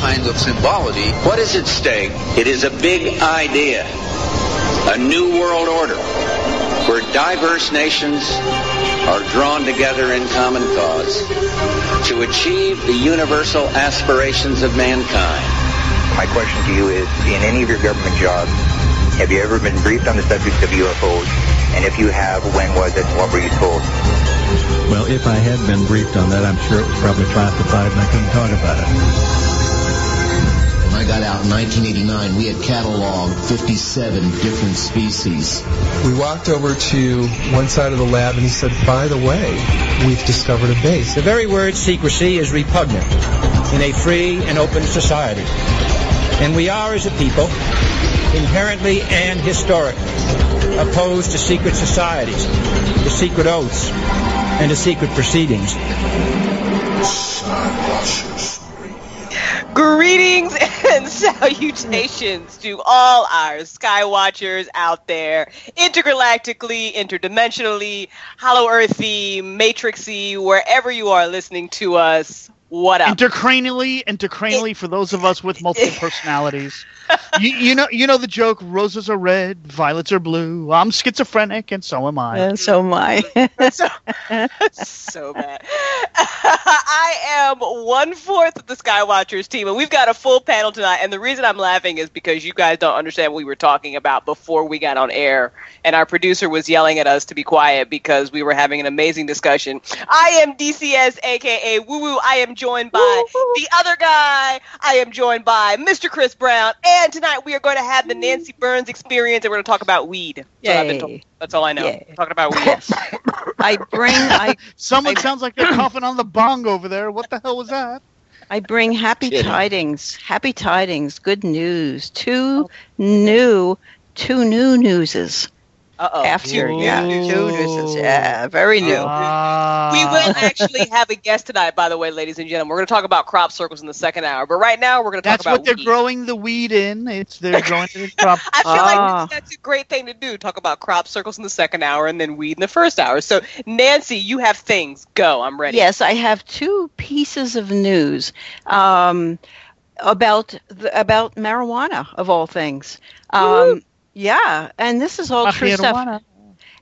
kind of symbology. What is at stake? It is a big idea, a new world order, where diverse nations are drawn together in common cause to achieve the universal aspirations of mankind. My question to you is, in any of your government jobs, have you ever been briefed on the subject of UFOs? And if you have, when was it and what were you told? Well, if I had been briefed on that, I'm sure it was probably classified and I couldn't talk about it. When I got out in 1989, we had cataloged 57 different species. We walked over to one side of the lab and he said, by the way, we've discovered a base. The very word secrecy is repugnant in a free and open society. And we are, as a people, inherently and historically opposed to secret societies, to secret oaths, and to secret proceedings. Greetings and salutations to all our Skywatchers out there, intergalactically, interdimensionally, hollow earthy, matrixy, wherever you are listening to us. What up? Intercranially, intercranially for those of us with multiple personalities. You, you know, you know the joke: roses are red, violets are blue. I'm schizophrenic, and so am I. And so am I. so, so bad. I am one fourth of the Skywatchers team, and we've got a full panel tonight. And the reason I'm laughing is because you guys don't understand what we were talking about before we got on air, and our producer was yelling at us to be quiet because we were having an amazing discussion. I am DCS, aka Woo Woo. I am joined by Woo-hoo. the other guy. I am joined by Mr. Chris Brown. And tonight we are going to have the Nancy Burns experience and we're going to talk about weed. Yay. That's all I know. Yay. Talking about weed. I bring I Someone I- sounds like they're coughing on the bong over there. What the hell was that? I bring happy Kidding. tidings, happy tidings, good news. Two oh. new two new newses. Uh oh. After Ooh. yeah, two newses. Yeah, very new. Ah. We will actually have a guest tonight, by the way, ladies and gentlemen. We're going to talk about crop circles in the second hour, but right now we're going to talk That's about what they're weed. growing the weed in. It's they're growing it in crop. I feel Ah. like that's a great thing to do. Talk about crop circles in the second hour and then weed in the first hour. So, Nancy, you have things. Go. I'm ready. Yes, I have two pieces of news um, about the, about marijuana of all things. Um, yeah, and this is all true stuff.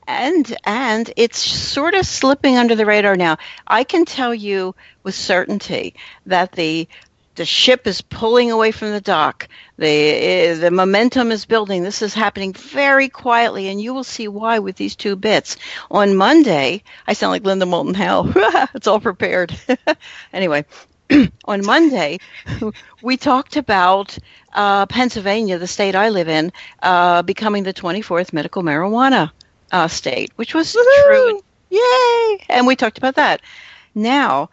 And and it's sort of slipping under the radar now. I can tell you with certainty that the the ship is pulling away from the dock. The eh, the momentum is building. This is happening very quietly, and you will see why with these two bits. On Monday, I sound like Linda Moulton Howe. it's all prepared. anyway, on Monday, we talked about uh, Pennsylvania, the state I live in, uh, becoming the 24th medical marijuana uh, state, which was true. Yay! And we talked about that. Now,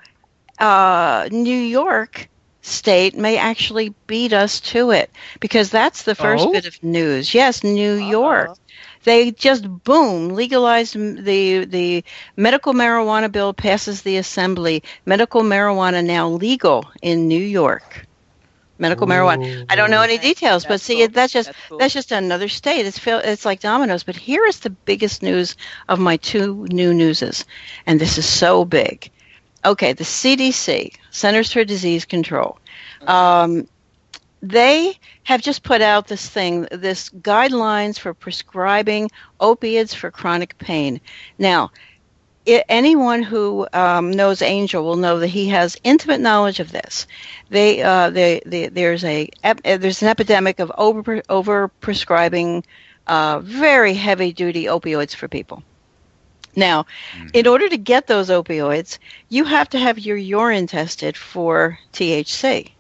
uh, New York state may actually beat us to it because that's the first Oh? bit of news. Yes, New York. They just boom legalized the the medical marijuana bill passes the assembly. Medical marijuana now legal in New York. Medical marijuana. I don't know any details, but see, cool. that's just That's cool. that's just another state. It's feel, it's like dominoes. But here is the biggest news of my two new newses, and this is so big. Okay, the CDC, Centers for Disease Control, um, they have just put out this thing, this guidelines for prescribing opiates for chronic pain. Now, i anyone who um, knows Angel will know that he has intimate knowledge of this. They, uh, they, they, there's a ep- uh, there's an epidemic of over over prescribing uh, very heavy duty opioids for people. Now, in order to get those opioids, you have to have your urine tested for THC,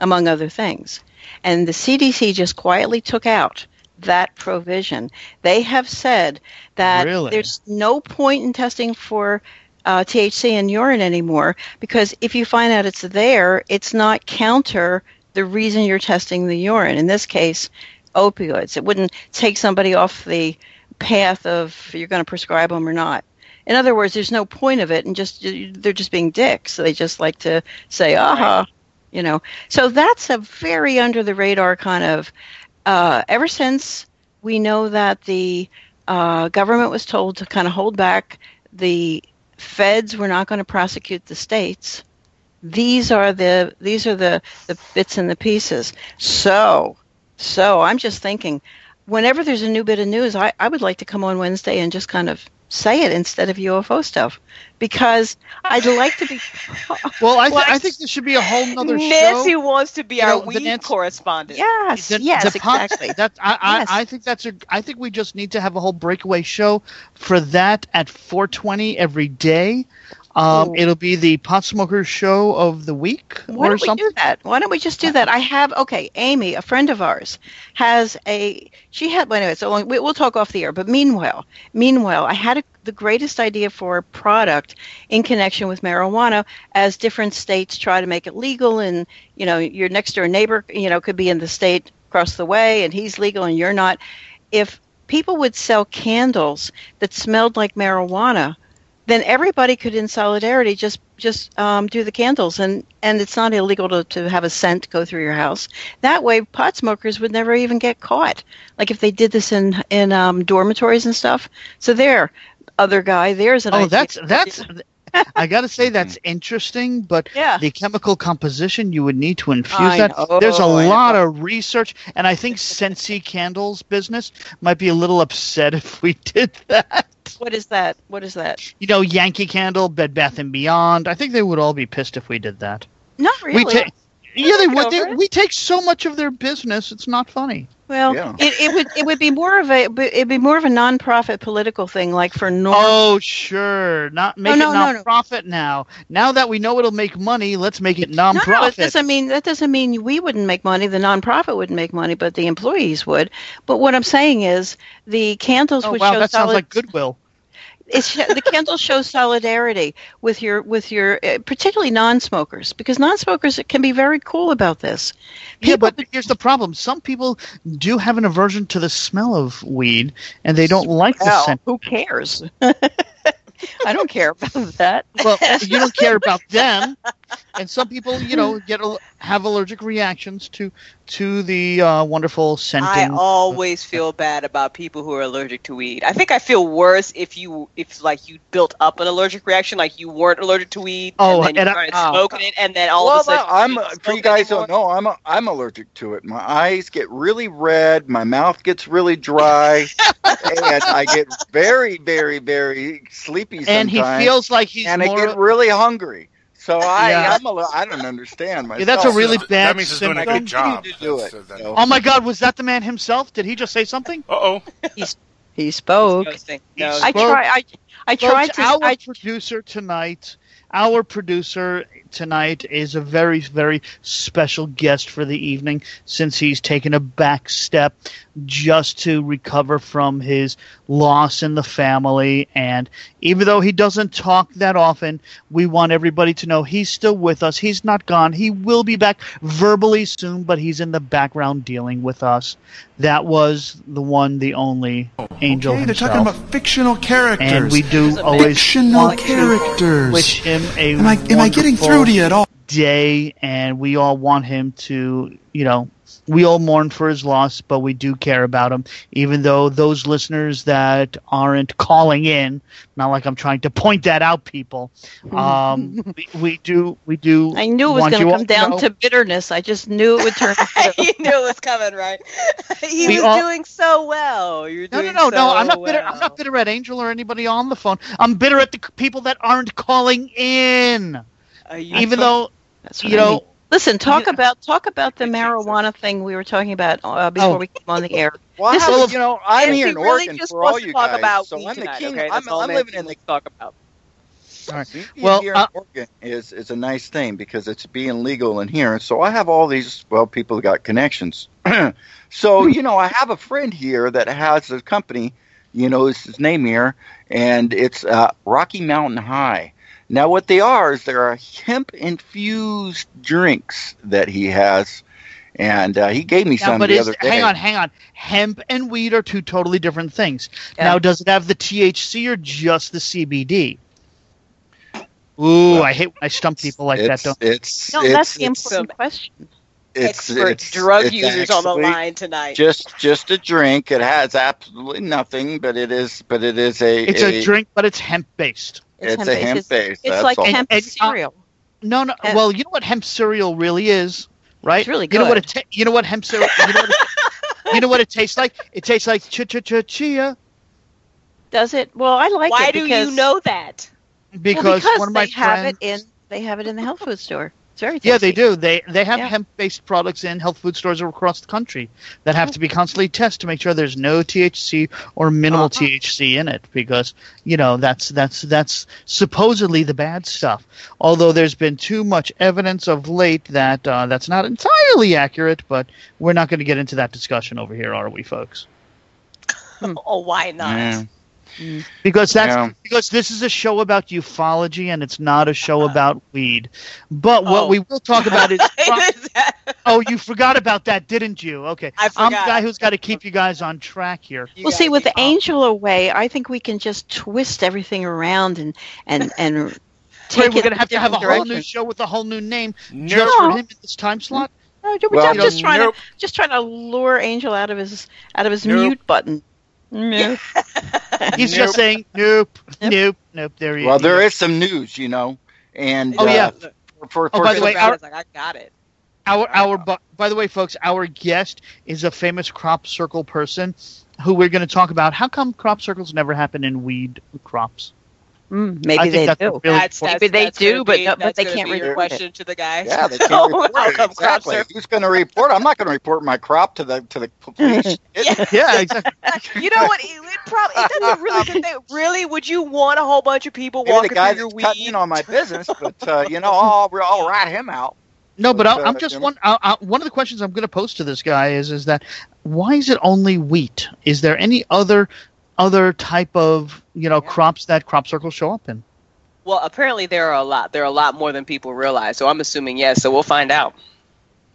among other things. And the CDC just quietly took out that provision. They have said that Really? there's no point in testing for uh, THC in urine anymore because if you find out it's there, it's not counter the reason you're testing the urine. In this case, opioids. It wouldn't take somebody off the path of you're going to prescribe them or not. In other words, there's no point of it, and just they're just being dicks. So they just like to say, "Aha," you know. So that's a very under the radar kind of. Uh, ever since we know that the uh, government was told to kind of hold back, the feds were not going to prosecute the states. these are the these are the the bits and the pieces. So so I'm just thinking, whenever there's a new bit of news, I, I would like to come on Wednesday and just kind of say it instead of UFO stuff because I'd like to be. Well, I, th- Well, I- think this should be a whole nother Nancy show. wants to be You our know, weed Nancy- correspondent. Yes, The- yes, the pop- exactly. That I, I, Yes. I think that's a. I think we just need to have a whole breakaway show for that at 4:20 every day. Um, it'll be the pot smoker show of the week Why or don't we something. do that? Why don't we just do that? I have okay. Amy, a friend of ours, has a. She had. Well, anyway, so we, we'll talk off the air. But meanwhile, meanwhile, I had a, the greatest idea for a product in connection with marijuana, as different states try to make it legal, and you know, your next door neighbor, you know, could be in the state across the way, and he's legal and you're not. If people would sell candles that smelled like marijuana then everybody could in solidarity just just um, do the candles and and it's not illegal to, to have a scent go through your house that way pot smokers would never even get caught like if they did this in in um, dormitories and stuff so there other guy there's an Oh, idea. that's that's. I got to say that's interesting, but Yeah. the chemical composition you would need to infuse I that. know, There's a I lot of research, and I think Scentsy Candles business might be a little upset if we did that. What is that what is that You know, Yankee Candle, Bed Bath and Beyond. I think they would all be pissed if we did that. not really We take, yeah, they would. They, we take so much of their business; it's not funny. well Yeah. it, it would it would be more of a it'd be more of a non-profit political thing like for normal Oh, sure, not make no, it no, no. non-profit now. Now that we know it'll make money, let's make it No, no, non-profit. doesn't mean that doesn't mean we wouldn't make money. The nonprofit wouldn't make money, but the employees would. But what I'm saying is the candles oh would wow, show that sounds like Goodwill. It's the candle shows solidarity with your with your uh, particularly non-smokers because non-smokers can be very cool about this. Yeah, People- but here's the problem. Some people do have an aversion to the smell of weed, and they don't like the scent. who cares? I don't care about that. Well, you don't care about them, and some people, you know, get have allergic reactions to to the uh, wonderful scenting. I always feel bad about people who are allergic to weed. I think I feel worse if you if like you built up an allergic reaction, like you weren't allergic to weed, Oh, and then and you I- started Oh. smoking it, and then all well, of a sudden no, I'm you for you guys anymore. don't know. I'm a, I'm allergic to it. My eyes get really red. My mouth gets really dry, and I get very, very, very sleepy sometimes. and he feels like he's and I get really hungry. So I, Yeah. I'm a, li- I don't understand myself. Yeah, that's a really That bad means he's doing a symptom. good job. to do it. That's- that- Oh my God, was that the man himself? Did he just say something? Uh-oh. He spoke. He No, I spoke. try. I I tried to. our I, producer tonight, our producer tonight is a very, very special guest for the evening since he's taken a back step just to recover from his loss in the family. And even though he doesn't talk that often, we want everybody to know he's still with us. He's not gone. He will be back verbally soon, but he's in the background dealing with us. That was the one, the only angel Okay, they're himself. talking about fictional characters. and we do always fictional characters. wish him a am I am I getting wonderful through to you at all? day and we all want him to you know we all mourn for his loss but we do care about him even though those listeners that aren't calling in not like i'm trying to point that out people um we, we do we do I knew it was going to come down know- to bitterness. I just knew it would turn. you knew it was coming, right? he We was all- doing so well. You're no, doing no, no, no! I'm so not bitter. I'm not bitter at Angel or anybody on the phone. I'm bitter at the people that aren't calling in. Are you Even from- though That's what you I know, mean. Listen, talk Yeah. about talk about the marijuana thing we were talking about uh, before Oh. we came on the air. Well, This I is- you know, I'm here in really Oregon just for all you talk guys. about so I'm the king. okay? I'm, I'm living in the talk about. All right. Being Well, here uh, in Oregon is is a nice thing because it's being legal in here. So I have all these well, people that got connections. so you know, I have a friend here that has a company. You know, is his name here, and it's uh, Rocky Mountain High. Now, what they are is there are hemp infused drinks that he has, and uh, he gave me Now, some but the is, other day. hang on, hang on. Hemp and weed are two totally different things. Yeah. Now, does it have the THC or just the CBD? Ooh, I hate when I stump people like that. Don't. it's No, it's, that's the it's, important question. it's, Expert it's drug it's users on the line tonight. just just a drink. It has absolutely nothing, but it is but it is a It's a drink, but it's hemp based. It's, hemp a based. hemp It's- based. It's that's like all. hemp And- and, uh, cereal. No, no. Well, you know what hemp cereal really is, right? It's really good. You know what it ta- you know what hemp cereal you know what, it, you know what it tastes like? It tastes like ch ch ch chia Does it? Well, I like Why it Why do you know that? because, well, because one of my they have it in they have it in the health food store. It's very tasty. Yeah, they do. They they have Yeah. hemp-based products in health food stores across the country that have to be constantly tested to make sure there's no THC or minimal Uh-huh. THC in it because you know that's that's that's supposedly the bad stuff. Although there's been too much evidence of late that uh, that's not entirely accurate, but we're not going to get into that discussion over here, are we, folks? Oh, why not? Yeah. Because that's Yeah. because this is a show about ufology and it's not a show about weed. But what Oh. we will talk about is Is Oh, you forgot about that, didn't you? Okay. I I'm the guy who's got to keep you guys on track here. You Well, see, with the angel away, I think we can just twist everything around and and and take Wait, we're going to have to have a different whole new show with a whole new name Nope. just for No. him in this time slot. No, we're Well, just, just trying nope. to just trying to lure Angel out of his out of his Nope. mute button. No. He's Nope. just saying nope, Yep. nope, nope. There he Well, is. there is some news, you know, and Oh, uh, yeah. For, for, Oh, for by the way, I our- was like, I got it. Our our bu- by the way, folks, our guest is a famous crop circle person who we're going to talk about. How come crop circles never happen in weed crops? Mm, maybe they that's do. really That's, that's, Maybe they that's do, gonna but be- no- but they can't be your report it. question to the guy. yeah, they can't Oh, report how it. come exactly. Who's going to report? I'm not going to report my crop to the to the police. yeah, exactly. you know what? It, it probably it doesn't really. think they- really, would you want a whole bunch of people Maybe the walking guy through your that's weed? cutting in on my business, but uh, you know, I'll I'll rat him out. No, but But, I, I'm just you know- one. I, I, one of the questions I'm going to pose to this guy is is that why is it only wheat? Is there any other other type of you know crops that crop circles show up in? Well, apparently there are a lot. There are a lot more than people realize. So I'm assuming yes. So we'll find out.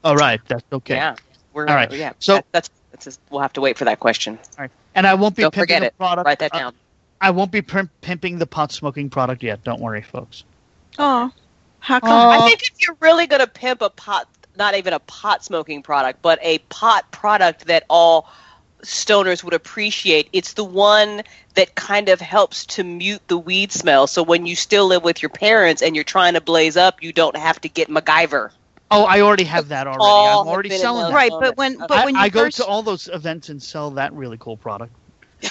All right, that's okay. Yeah. We're All right. Yeah. So- that, that's that's just, we'll have to wait for that question. All right, And I won't be Don't pimping forget the it. product. Write that uh, down. I won't be pimp- pimping the pot smoking product yet. Don't worry, folks. Oh, how come? Oh. I think if you're really going to pimp a pot, not even a pot smoking product, but a pot product that all stoners would appreciate, it's the one that kind of helps to mute the weed smell. So when you still live with your parents and you're trying to blaze up, you don't have to get MacGyver. Oh, I already have that already. all I'm have already been in selling that. right, but when but I, when you I go to all those events and sell that really cool product.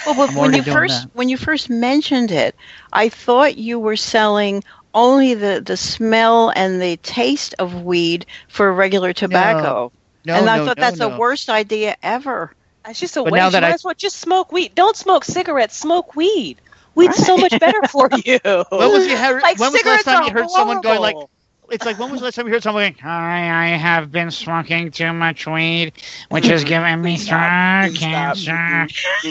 well, but when you first that. when you first mentioned it, I thought you were selling only the the smell and the taste of weed for regular tobacco. No, No, and I no, thought no, that's no. the worst idea ever. It's just a But waste. now You that might I- as well just smoke weed. Don't smoke cigarettes. Smoke weed. Weed's so much better for you. When was you heard, Like when was the last time you heard someone going like? It's like when was the last time you heard someone going? I I have been smoking too much weed, which is giving me throat cancer.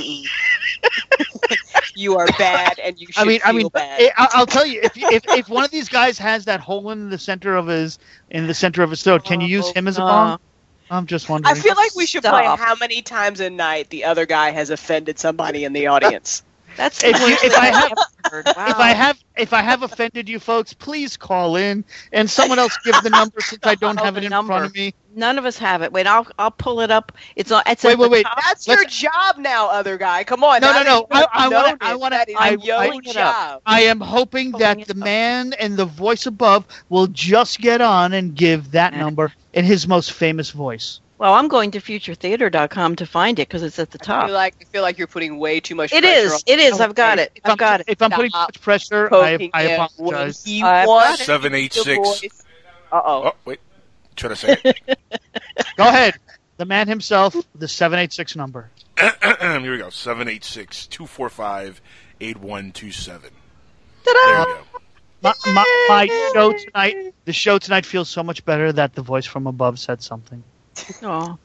You are bad, and you should I mean, feel I mean, bad. I- I'll tell you if, if if one of these guys has that hole in the center of his in the center of his throat, can you use oh, him as a Oh, bomb? I'm just wondering. I feel like we should play Stop. how many times a night the other guy has offended somebody in the audience. That's If you- if I have- ever. Wow. if I have if I have offended you folks, please call in and someone else give the number since I don't Oh, have it in number. front of me. None of us have it. Wait, I'll I'll pull it up. It's on. It's Wait, wait, wait. top. That's Let's- your job now, other guy. Come on. No, no, no. I- I you've wanna- I wanna- that is I- your I- it up. I am hoping Pulling that the up. man and the voice above will just get on and give that number in his most famous voice. Well, I'm going to futuretheater.com to find it because it's at the I top. feel like I feel like you're putting way too much. It pressure is. on- It is. I've got it. I've got it. If I'm putting too much pressure, I, I apologize. When he I've wants got it. Seven eight six. Uh oh. Oh wait, try to say it. Go ahead. The man himself, the 786 number. Here we go. 786-245-8127. There Ta-da! you go. My, my, my show tonight, the show tonight feels so much better that the voice from above said something. Oh.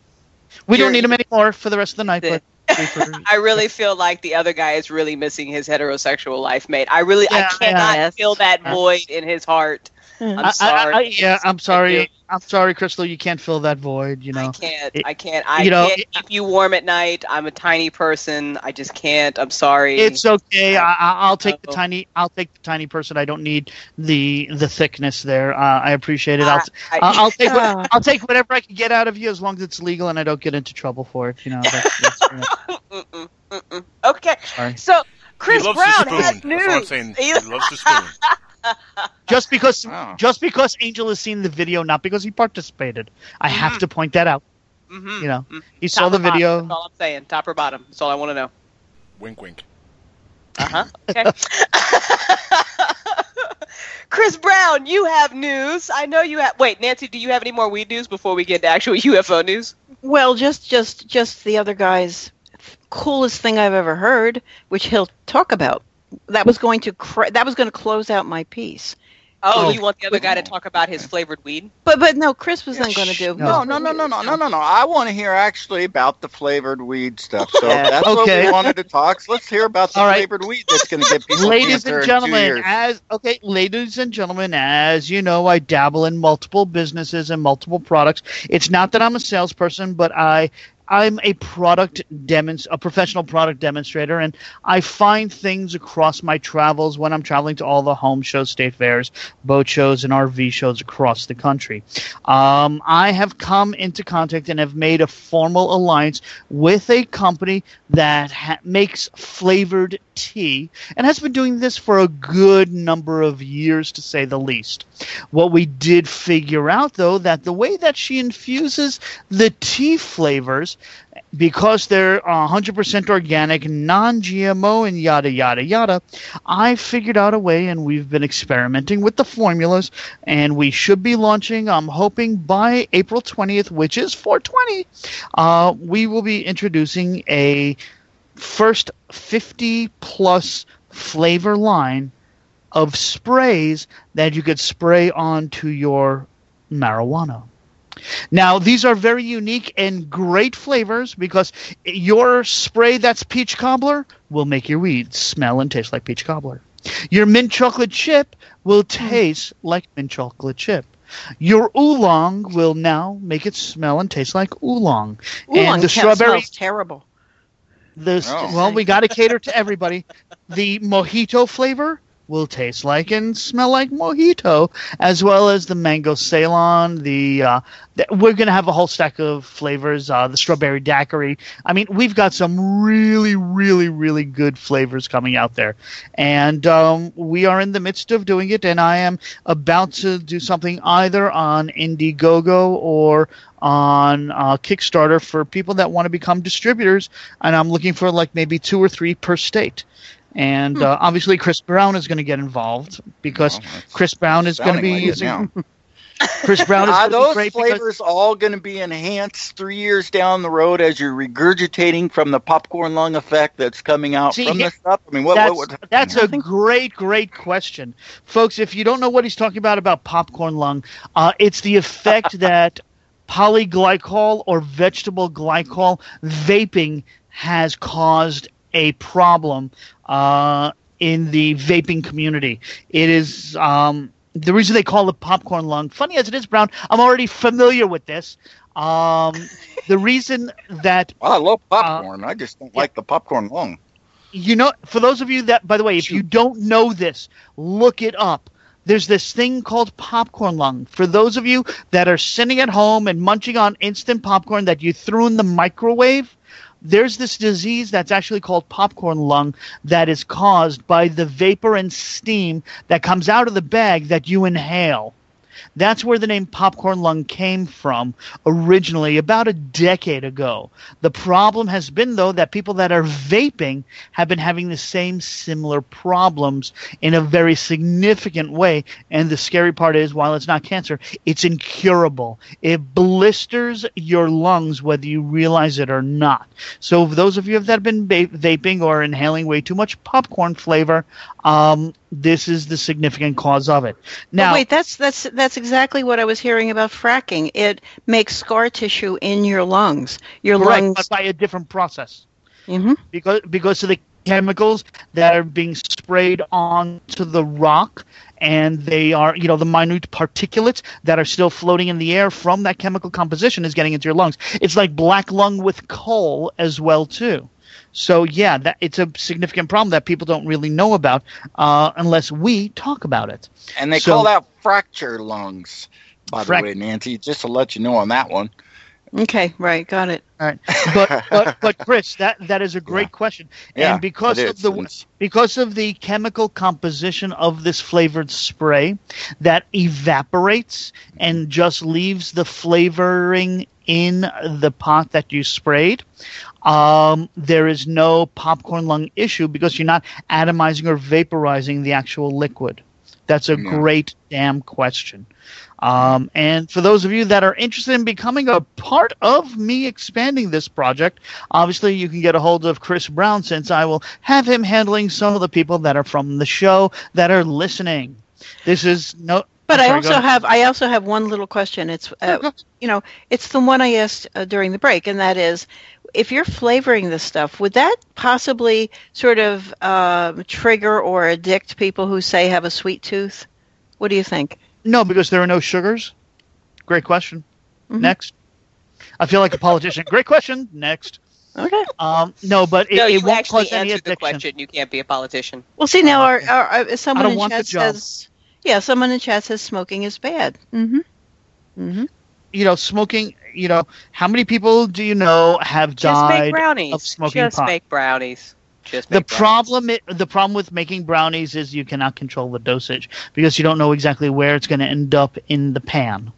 We You're- don't need him anymore for the rest of the night, but I really feel like the other guy is really missing his heterosexual life mate. I really, Yeah, I cannot yes. feel that Yeah. void in his heart. I'm I- I- sorry. I- yeah, I'm sorry. I'm sorry, Crystal. You can't fill that void. You know. I can't. it- I can't. I you know, can't it- keep you warm at night. I'm a tiny person. I just can't. I'm sorry. It's okay. I, I, I'll take the tiny. I'll take the tiny person. I don't need the the thickness there. Uh, I appreciate it. I'll, I- I'll, I'll take. Ah. What, I'll take whatever I can get out of you as long as it's legal and I don't get into trouble for it. You know. That's, that's, Mm-mm, mm-mm. Okay. sorry. So Chris Brown has news. That's what I'm saying. He loves the spoon. just because Wow. just because Angel has seen the video, not because he participated. I have to point that out. Mhm. You know, he Top saw or the bottom, video. That's all I'm saying. Top or bottom. That's all I want to know. Wink, wink. Uh huh. Okay. Chris Brown, you have news. I know you have. Wait, Nancy, do you have any more weed news before we get to actual UFO news? Well, just just just the other guy's coolest thing I've ever heard, which he'll talk about. That was going to cr- that was going to close out my piece. Oh, Oh. you want the other guy to oh. talk about his flavored weed? But but no, Chris was then going to do. No, no, no, no, no, no, no, no. I want to hear actually about the flavored weed stuff. So Yeah. if that's what we wanted to talk. So let's hear about the All right. flavored weed that's going to get people ladies cancer and in two gentlemen, as okay, ladies and gentlemen, as you know, I dabble in multiple businesses and multiple products. It's not that I'm a salesperson, but I I'm a product demonst- a professional product demonstrator, and I find things across my travels when I'm traveling to all the home shows, state fairs, boat shows, and RV shows across the country. Um, I have come into contact and have made a formal alliance with a company that ha- makes flavored tea and has been doing this for a good number of years, to say the least. What we did figure out, though, that the way that she infuses the tea flavors, because they're 100% organic, non GMO, and yada, yada, yada, I figured out a way, and we've been experimenting with the formulas, and we should be launching, I'm hoping, by April 20th, which is 420. Uh, we will be introducing a first 50 plus flavor line of sprays that you could spray onto your marijuana. Now, these are very unique and great flavors because your spray that's peach cobbler will make your weed smell and taste like peach cobbler. Your mint chocolate chip will hmm. taste like mint chocolate chip. Your oolong will now make it smell and taste like oolong. Oolong and the strawberry smells terrible. The Oh. well, we got to cater to everybody. The mojito flavor will taste like and smell like mojito, as well as the mango Ceylon. The, uh, we're gonna have a whole stack of flavors. Uh, the strawberry daiquiri. I mean, we've got some really, really, really good flavors coming out there, and um, we are in the midst of doing it. And I am about to do something either on Indiegogo or on uh, Kickstarter for people that want to become distributors, and I'm looking for like maybe two or three per state. And uh, obviously, Chris Brown is going to get involved because Well, Chris Brown is going to be like using. Chris Brown is Are going to be those great because flavors all going to be enhanced three years down the road as you're regurgitating from the popcorn lung effect that's coming out See, from he- the stuff? I mean, what? that's, what, what that's a great, great question, folks. If you don't know what he's talking about about popcorn lung, uh, it's the effect that polyglycol or vegetable glycol vaping has caused a problem uh, in the vaping community. It is um, the reason they call it popcorn lung. Funny as it is, Brown, I'm already familiar with this. Um, the reason that Well, I love popcorn. I just don't like the popcorn lung. you know, for those of you that, by the way, if you don't know this, look it up. There's this thing called popcorn lung. For those of you that are sitting at home and munching on instant popcorn that you threw in the microwave, there's this disease that's actually called popcorn lung that is caused by the vapor and steam that comes out of the bag that you inhale. That's where the name popcorn lung came from originally, about a decade ago. The problem has been, though, that people that are vaping have been having the same similar problems in a very significant way. And the scary part is, while it's not cancer, it's incurable. It blisters your lungs whether you realize it or not. So, those of you that have been va- vaping or inhaling way too much popcorn flavor, um, this is the significant cause of it. Now, wait, that's that's that's exactly what I was hearing about fracking. It makes scar tissue in your lungs. Your correct, lungs. but by a different process. hmm because because of the chemicals that are being sprayed onto the rock and they are you know the minute particulates that are still floating in the air from that chemical composition is getting into your lungs it's like black lung with coal as well too so yeah that it's a significant problem that people don't really know about uh, unless we talk about it And they So- call that fracture lungs, by the way, Nancy, just to let you know on that one. Okay, right, got it. All right, but but but Chris, that that is a great question, Yeah, because of the It's- because of the chemical composition of this flavored spray that evaporates and just leaves the flavoring in the pot that you sprayed. Um, there is no popcorn lung issue because you're not atomizing or vaporizing the actual liquid. That's a Yeah. great damn question. Um, and for those of you that are interested in becoming a part of me expanding this project, obviously you can get a hold of Chris Brown since I will have him handling some of the people that are from the show that are listening. This is no. But I'm I also have I also have one little question. It's uh, you know it's the one I asked uh, during the break, and that is, if you're flavoring this stuff, would that possibly sort of um trigger or addict people who say have a sweet tooth? What do you think? No, because there are no sugars. Great question. Mm-hmm. Next. I feel like a politician. Great question. Next. Okay. Um, no, but it, no, it won't actually cause any answered the addiction. question. You can't be a politician. Well, see now, our, our, our someone in chat says, yeah, someone in chat says smoking is bad. Mm-hmm. Mm-hmm. You know, smoking. You know, how many people do you know have Just make died brownies. of smoking Just pot? make brownies. Just the brownies. problem i- the problem with making brownies is you cannot control the dosage because you don't know exactly where it's going to end up in the pan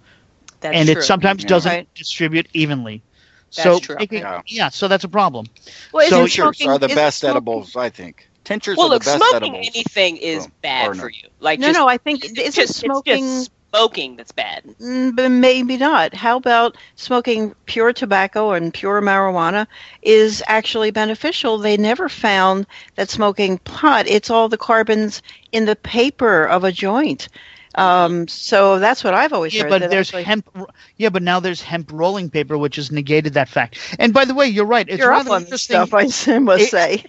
That's and true. it sometimes Yeah. doesn't Right. distribute evenly That's so true. making- Yeah. yeah so that's a problem Well, So- isn't Tinctures smoking are the best smoking- edibles, I think. Tinctures Well, are the look, best smoking edibles. anything is Well, bad or for you. Like No, just, no, I think it's isn't just, smoking. It's just smoking that's bad. Mm, but maybe not. How about smoking pure tobacco and pure marijuana is actually beneficial? They never found that smoking pot, it's all the carbons in the paper of a joint. Um, so that's what I've always yeah heard. but there's actually- hemp yeah but now there's hemp rolling paper which has negated that fact and by the way you're right it's You're rather up interesting stuff, I must It- say.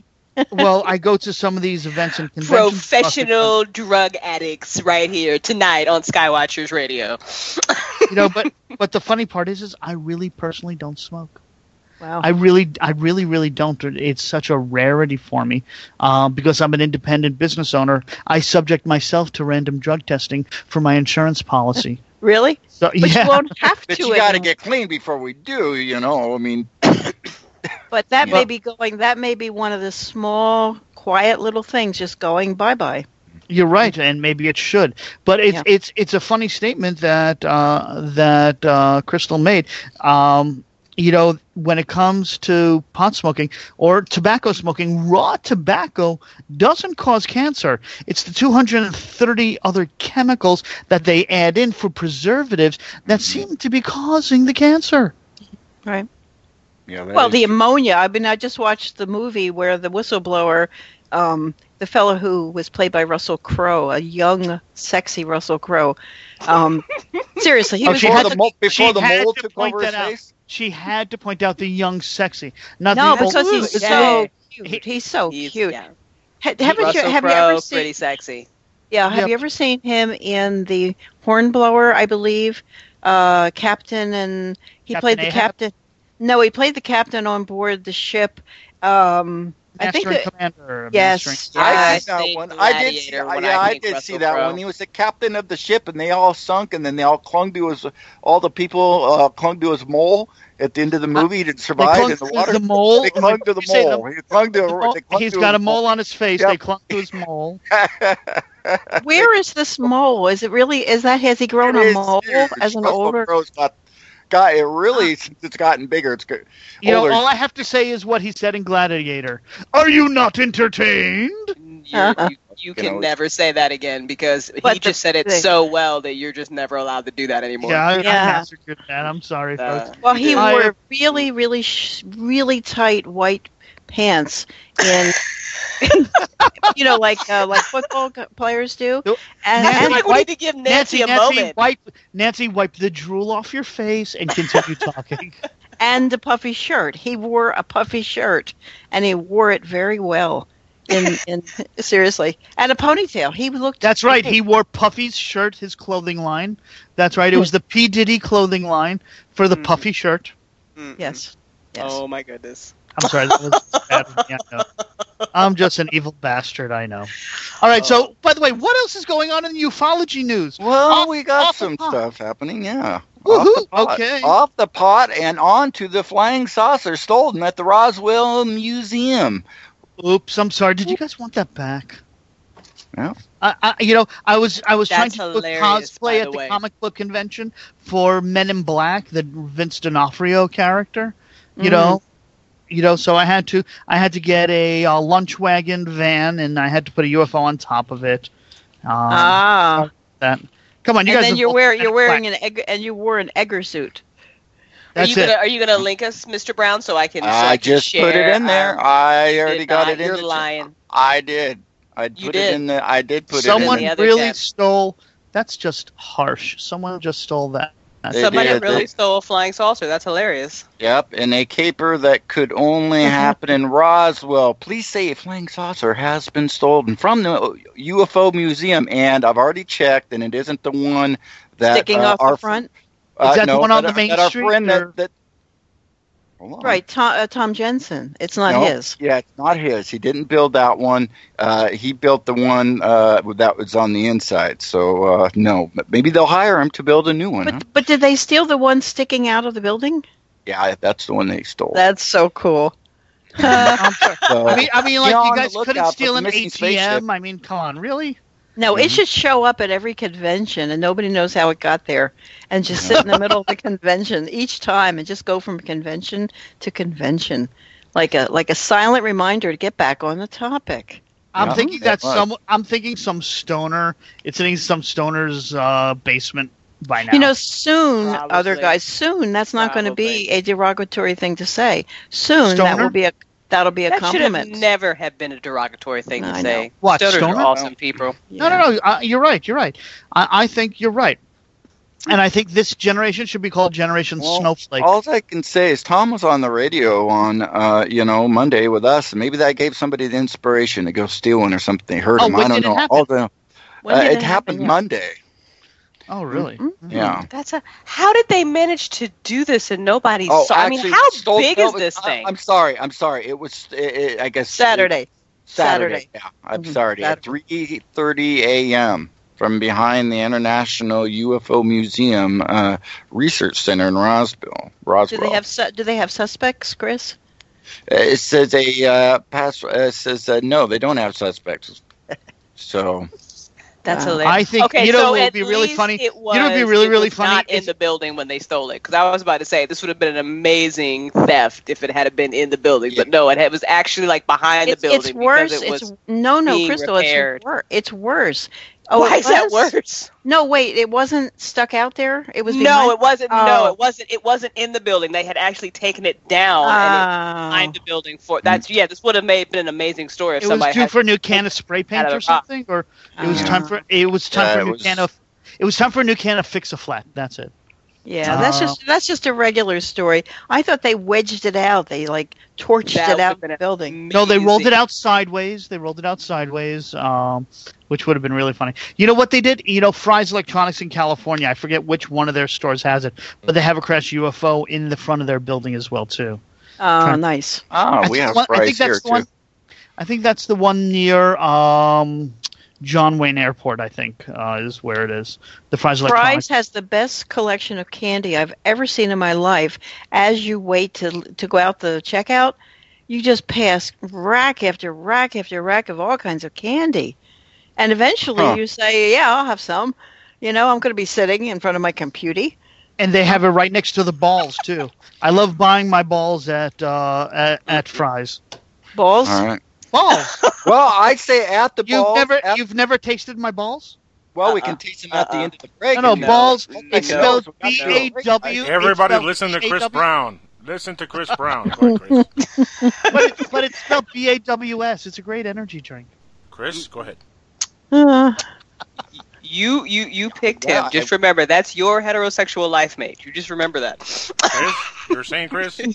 Well i go to some of these events and conventions across the Professional drug addicts right here tonight on Skywatchers Radio. you know but but the funny part is is i really personally don't smoke Wow. I really, I really, really don't. It's such a rarity for me um, because I'm an independent business owner. I subject myself to random drug testing for my insurance policy. really? So, But yeah, you won't have But to. you got to get clean before we do, you know. I mean, But that may be going. That may be one of the small, quiet little things just going bye bye. you're right, and maybe it should. But it's Yeah. it's it's a funny statement that uh, that uh, Crystal made. Um, you know, when it comes to pot smoking or tobacco smoking, raw tobacco doesn't cause cancer. It's the 230 other chemicals that they add in for preservatives that seem to be causing the cancer. Right. Yeah. Well, is the ammonia. I mean, I just watched the movie where the whistleblower, um, the fellow who was played by Russell Crowe, a young, sexy Russell Crowe. Um, seriously, he Oh, was. she before had the to- mole, before she the had mole to took point over his that out. face. She had to point out the young sexy, not no, the because old- he's Yeah. so cute. He's so He's- cute. yeah. Ha- haven't you? Russell Have you ever seen? pretty sexy. Yeah, have Yep. you ever seen him in the Hornblower? I believe, uh, captain, and he Captain played the Ahab? captain. No, he played the captain on board the ship. Um, I think and that- commander. Yes. Master Yeah, I I did that one. I did. See, Gladiator yeah, I I did Russell see that Crowe. when he was the captain of the ship, and they all sunk, and then they all clung to his. All the people uh, clung to his mole at the end of the movie to They survive clung in the to water. the mole. They clung to the You say mole. He clung to. the mole- they clung he's to got a his mole on his face. Yep. They clung to his mole. where is this mole? Is it really? Is that has he grown It a mole huge. as an Russell older? Crowe's got, got it really. Since it's gotten bigger, it's good. You know, all I have to say is what he said in Gladiator. Are you not entertained? You're, you you You can know, never say that again because he just said it thing- so well that you're just never allowed to do that anymore. Yeah, I, I Yeah. massacred that. I'm sorry, Uh, folks. Well, he I- wore really, really, sh- really tight white pants in. you know, like uh, like football players do, Nope. and, I feel and like we need to give Nancy, Nancy, a Nancy, moment. wipe, Nancy, wipe the drool off your face and continue talking. and the puffy shirt. He wore a puffy shirt, and he wore it very well. In, in seriously, and a ponytail. He looked. That's right. great. He wore Puffy's shirt, his clothing line. That's right. It was the P Diddy clothing line for the Mhm. Puffy shirt. Mm. Yes. Yes. Oh my goodness. I'm sorry. That was bad of me, I know. I'm just an evil bastard. I know. All right. So, by the way, what else is going on in the ufology news? well, Off- we got some stuff happening. Yeah. Off the pot, okay. Off the pot and on to the flying saucer stolen at the Roswell Museum. Oops, I'm sorry. Did you guys want that back? Yeah. I, I, you know, I was I was That's trying to do a cosplay the at the way. comic book convention for Men in Black, the Vince D'Onofrio character. You Mhm. know, you know, so I had to I had to get a uh, lunch wagon van, and I had to put a UFO on top of it. Um, Ah. that. Come on, you and guys. then are you're both wearing you're wearing Black. an egg and you wore an Edgar suit. Are That's you gonna it. Are you gonna link us, Mr. Brown, so I can? so I can just put it in there. um, I already got not. it in. You're the- lying. I did. I You put did. it in the. I did put Someone it in. the other Someone really tab. stole. That's just harsh. Someone just stole that. They Somebody did, really they- stole a flying saucer. That's hilarious. Yep, and a caper that could only happen in Roswell. Please say a flying saucer has been stolen from the UFO museum, and I've already checked, and it isn't the one that Sticking uh, off our the front. Uh, Is that the one on that- the main that our friend or- that, that Hold on. Right, Tom, uh, Tom Jensen. It's not No, his. Yeah, it's not his. He didn't build that one. Uh, he built the one uh, that was on the inside. So uh, no, but maybe they'll hire him to build a new one. huh? But but did they steal the one sticking out of the building? Yeah, that's the one they stole. That's so cool. So, I mean, I mean, like be on you guys couldn't steal an ATM. spaceship. I mean, come on, really? No, Mm-hmm. it should show up at every convention, and nobody knows how it got there, and just sit in the middle of the convention each time, and just go from convention to convention, like a like a silent reminder to get back on the topic. I'm Yeah, thinking that that some. I'm thinking some stoner. It's in some stoner's uh, basement by now. You know, soon, Probably. other guys, soon. That's not going to be a derogatory thing to say. Soon, that will be a that'll be a That should have compliment. never have been a derogatory thing to I say. know. What, Stoners stoner? are awesome people. no, no, no. Uh, you're right. You're right. I, I think you're right. And I think this generation should be called Generation Well, Snowflake. All I can say is Tom was on the radio on, uh, you know, Monday with us, and maybe that gave somebody the inspiration to go steal one or something. They heard Oh, him. when I don't did know. All the, uh, it, it happened happen? Monday. Oh, really? Mm-hmm. Yeah. That's a. How did they manage to do this and nobody Oh, saw? I mean, how stole- big no, is this I- thing? I'm sorry. I'm sorry. It was, it, it, I guess, Saturday. Saturday. Saturday. Yeah, I'm Mhm, sorry. At Saturday. 3:30 a.m. from behind the International UFO Museum uh, Research Center in Roswell. Roswell. Do they have su- do they have suspects, Chris? Uh, It says a uh, pass. Uh, says uh, no, they don't have suspects. So That's Wow. hilarious. I think okay, you know so what would be really funny. It was, you know what would be really really funny Not in the building when they stole it, because I was about to say this would have been an amazing theft if it had been in the building, but no, it was actually like behind It's, the building it's worse. because it was. It's no, no, being Crystal. repaired. It's worse. It's worse. Oh, Why it is that worse? No, wait. It wasn't stuck out there. It was No, behind- it wasn't. Oh. No, it wasn't. It wasn't in the building. They had actually taken it down and it Oh. behind the building for. That's yeah. This would have made been an amazing story if It was somebody due had for a new can of spray paint or something, or it was Oh. time for it was time Yeah, for a new was- can of it was time for a new can of fix a flat. That's it. Yeah, that's Uh, just that's just a regular story. I thought they wedged it out. They like torched it out would've of the been building. No, they rolled it out sideways. They rolled it out sideways, um, which would have been really funny. You know what they did? You know, Fry's Electronics in California. I forget which one of their stores has it, but they have a crash UFO in the front of their building as well too. Oh, Trying- nice. oh, I we think have one- I here that's the too. one. I think that's the one near um, John Wayne Airport. I think uh, is where it is. The Fry's Fry's Electronics. has the best collection of candy I've ever seen in my life. As you wait to to go out the checkout, you just pass rack after rack after rack of all kinds of candy, and eventually Huh. you say, "Yeah, I'll have some." You know, I'm going to be sitting in front of my computer. and they have it right next to the balls too. I love buying my balls at uh, at, at Fry's. Balls. All right. Balls. Well, I'd say at the You've balls. never at- you've never tasted my balls? well, we Uh-uh. can taste them at the Uh-uh. end of the break. No, no, and- balls. It's spelled We B got A no- W. Everybody listen to Chris B-A-W. Brown. Listen to Chris Brown. Ahead, Chris. But it's, but it's spelled B A W S. It's a great energy drink. Chris, go ahead. Uh, You you you picked Wow, him. Just remember that's your heterosexual life mate. You just remember that. Chris, you're saying Chris?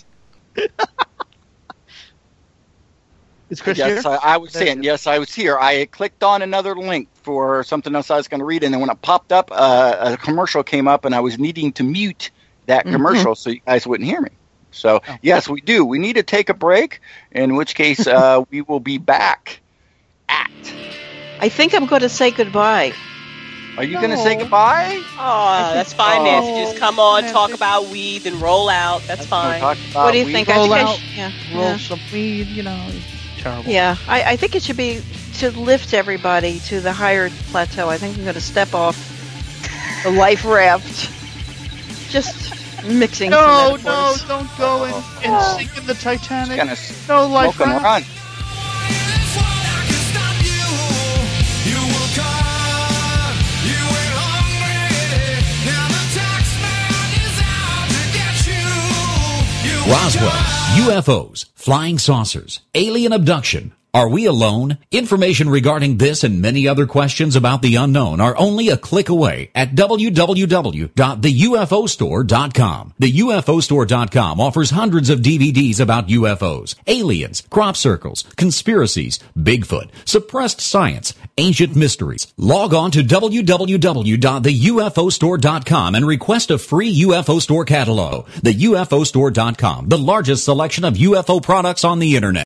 Is Chris yes, here? I, I was saying yes. I was here. I clicked on another link for something else I was going to read, and then when it popped up, uh, a commercial came up, and I was needing to mute that Mhm. commercial so you guys wouldn't hear me. So Oh. yes, we do. We need to take a break, in which case uh, we will be back at. I think I'm going to say goodbye. Are you going to say goodbye? Oh, that's fine, Oh. Nancy. Just come on, talk about weed, and roll out. That's fine. What do you weed. think? I Roll think I out, sh- yeah, roll yeah. some weed, you know. Terrible. Yeah, I, I think it should be to lift everybody to the higher plateau. I think I'm going to step off the life raft. Just mixing. No, no, don't go and, and sink in the Titanic. Gonna No life smoke and raft. run. Roswell, UFOs, flying saucers, alien abduction. Are we alone? Information regarding this and many other questions about the unknown are only a click away at www.theufostore.com. The UFOstore.com offers hundreds of DVDs about UFOs, aliens, crop circles, conspiracies, Bigfoot, suppressed science, ancient mysteries. Log on to www.theufostore.com and request a free UFO store catalog. The UFOstore.com, the largest selection of UFO products on the internet.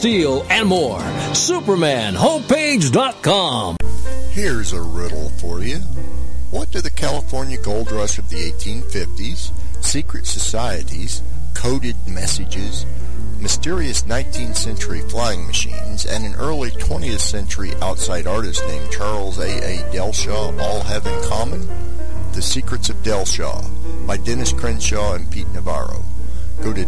Steel and more. SupermanHomepage.com. Here's a riddle for you. What do the California gold rush of the 1850s, secret societies, coded messages, mysterious 19th century flying machines, and an early 20th century outside artist named Charles A. A. Dellschau all have in common? The Secrets of Dellschau by Dennis Crenshaw and Pete Navarro. Go to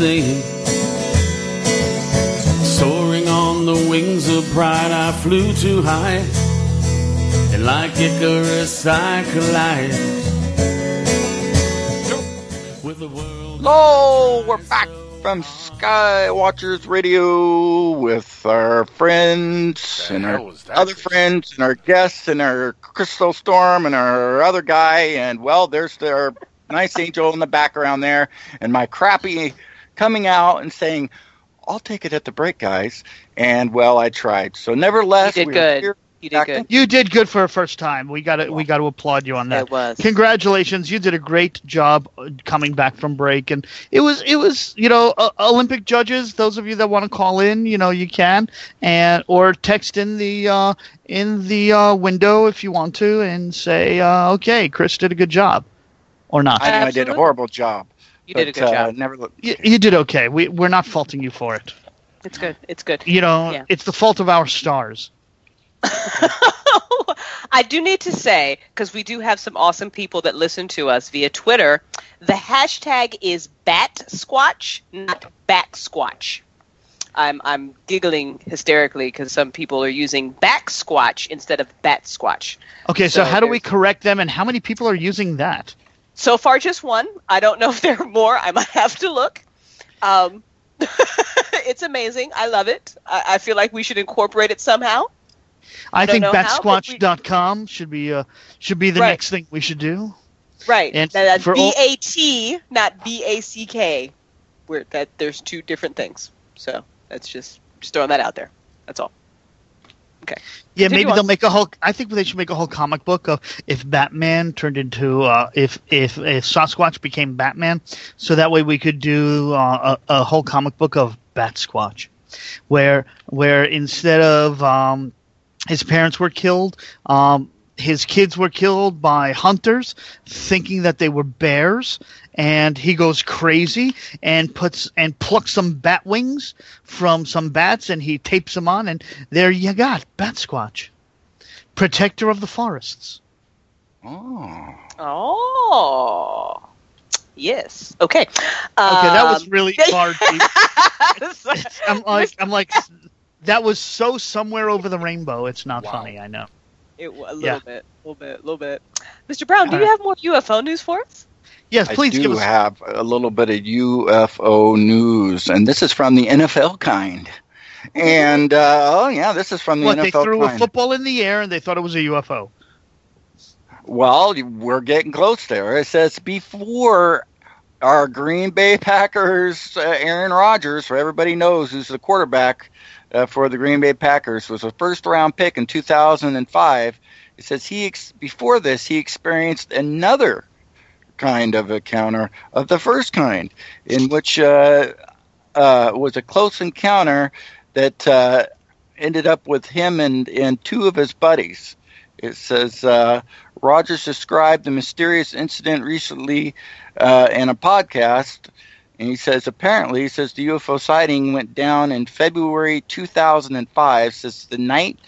up. Soaring on the wings of pride, I flew too high. And like Icarus, I collide with the world. Hello, we're back from Skywatchers Radio with our friends and our other friends and our guests and our Crystal Storm and our other guy. And well, there's their nice angel in the background there, and my crappy coming out and saying, "I'll take it at the break, guys." And well, I tried. So nevertheless, You did we're good. You did good. You did good for a first time. We got to we got to applaud you on that. It was. Congratulations, you did a great job uh, coming back from break, and it was it was you know uh, Olympic judges. Those of you that want to call in, you know you can, and or text in the uh, in the uh, window if you want to, and say uh, okay, Chris did a good job, or not. I know I did a horrible job. You did a good uh, job. Never look. You, you did okay. We we're not faulting you for it. It's good. It's good. You know, Yeah. it's the fault of our stars. I do need to say, because we do have some awesome people that listen to us via Twitter, the hashtag is Bat Squatch, not Back Squatch. I'm I'm giggling hysterically because some people are using back squatch instead of bat squatch. Okay, so, So how do we correct them, and how many people are using that? So far, just one. I don't know if there are more. I might have to look. Um, it's amazing. I love it. I, I feel like we should incorporate it somehow. I, don't think but we- batsquatch.com should be uh, should be the Right. next thing we should do. Right. And That- that's for all- B A T, not B A C K. Where that there's two different things. So that's just just throwing that out there. That's all. Okay. Yeah, Continue maybe on. they'll make a whole. I think they should make a whole comic book of if Batman turned into uh, if if if Sasquatch became Batman, so that way we could do uh, a, a whole comic book of Batsquatch, where where instead of um, his parents were killed, um, his kids were killed by hunters, thinking that they were bears, and he goes crazy and puts and plucks some bat wings from some bats, and he tapes them on, and there you got Batsquatch, protector of the forests. Oh. Oh. Yes. Okay. Okay, that was Um, really far deep. I'm like, I'm like, that was so somewhere over the rainbow. It's not funny, I know. It, wa- a little Yeah. bit, a little bit, a little bit. Mr. Brown, do All you right. have more UFO news for us? Yes, please I do give us. have a little bit of UFO news, and this is from the NFL kind. And uh, oh yeah, this is from the What NFL they threw a football in the air and they thought it was a UFO. Well, we're getting close there. It says before our Green Bay Packers, uh, Aaron Rodgers, for everybody knows who's the quarterback uh, for the Green Bay Packers, was a first round pick in 2005. It says he ex- before this he experienced another kind of encounter of the first kind, in which uh, uh, was a close encounter that uh, ended up with him and, and two of his buddies. It says uh, Rodgers described the mysterious incident recently uh, in a podcast, and he says apparently he says the UFO sighting went down in February 2005. Says the night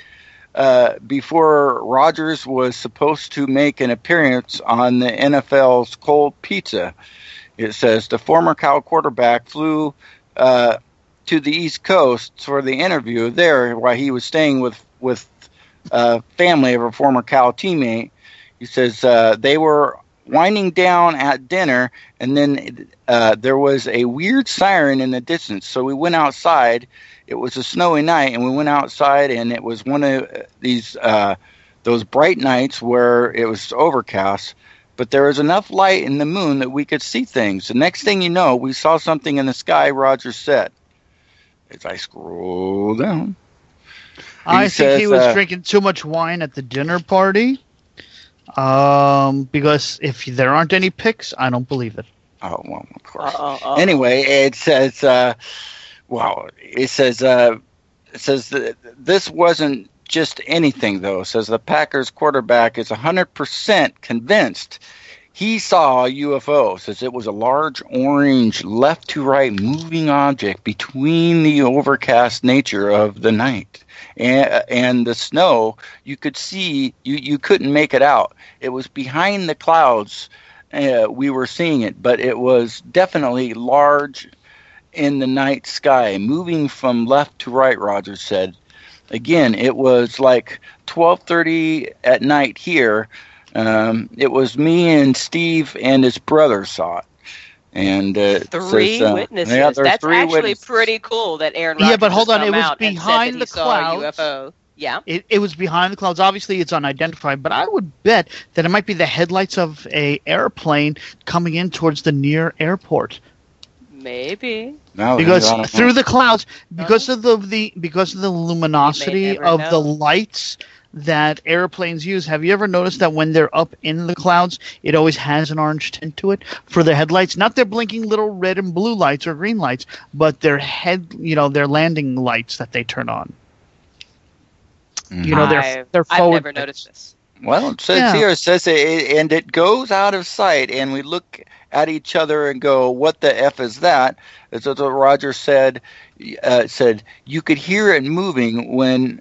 uh, before Rodgers was supposed to make an appearance on the NFL's Cold Pizza. It says the former Cal quarterback flew uh, to the East Coast for the interview there while he was staying with with uh, family of a former Cal teammate. He says uh, they were winding down at dinner, and then uh, there was a weird siren in the distance. So we went outside. It was a snowy night, and we went outside, and it was one of these uh, those bright nights where it was overcast. But there was enough light in the moon that we could see things. The next thing you know, we saw something in the sky. Roger said, as I scroll down. I He think he was uh, drinking too much wine at the dinner party. Um, because if there aren't any pics, I don't believe it. Oh well, of course. Uh-oh. Anyway, it says, uh, well, it says, uh, it says that this wasn't just anything though. It says the Packers quarterback is 100% convinced he saw a UFO. It says it was a large orange left to right moving object between the overcast nature of the night and, and the snow. You could see, you, you couldn't make it out. It was behind the clouds uh, we were seeing it, but it was definitely large in the night sky, moving from left to right. Rodgers said. Again, it was like 12:30 at night here. Um, it was me and Steve and his brother saw it, and uh, Three says, uh, witnesses. Yeah, That's three actually witnesses. pretty cool that Aaron Yeah, but hold on, it was out and said behind the he saw a clouds. UFO. Yeah. It, it was behind the clouds. Obviously, it's unidentified, but I would bet that it might be the headlights of a airplane coming in towards the near airport. Maybe. No, because I know. through the clouds, because of the, the because of the luminosity of know. the lights that airplanes use. Have you ever noticed that when they're up in the clouds, it always has an orange tint to it for the headlights? Not their blinking little red and blue lights or green lights, but their head, you know, their landing lights that they turn on. You know, they're I've, they're I've forward. never noticed this. Well, it says Yeah. here, it says, it, and it goes out of sight, and we look at each other and go, "What the f is that?" It's what Roger said. Uh, said you could hear it moving when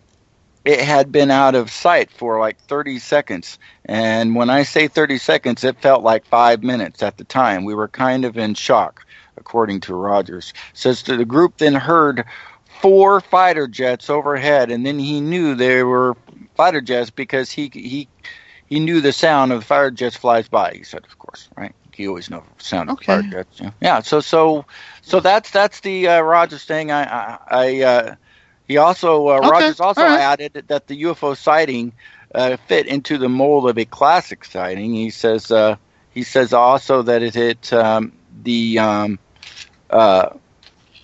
it had been out of sight for like 30 seconds, and when I say 30 seconds, it felt like five minutes at the time. We were kind of in shock, according to Rodgers. Says that the group then heard four fighter jets overhead, and then he knew they were fighter jets because he he he knew the sound of the fighter jets flies by. He said, of course, right? He always knows the sound of Okay. fighter jets. Yeah. yeah. So so so that's that's the uh, Rodgers thing. I I, I uh, he also uh, Okay, Rodgers also right. added that the UFO sighting uh, fit into the mold of a classic sighting. He says uh, he says also that it hit um, the um, uh,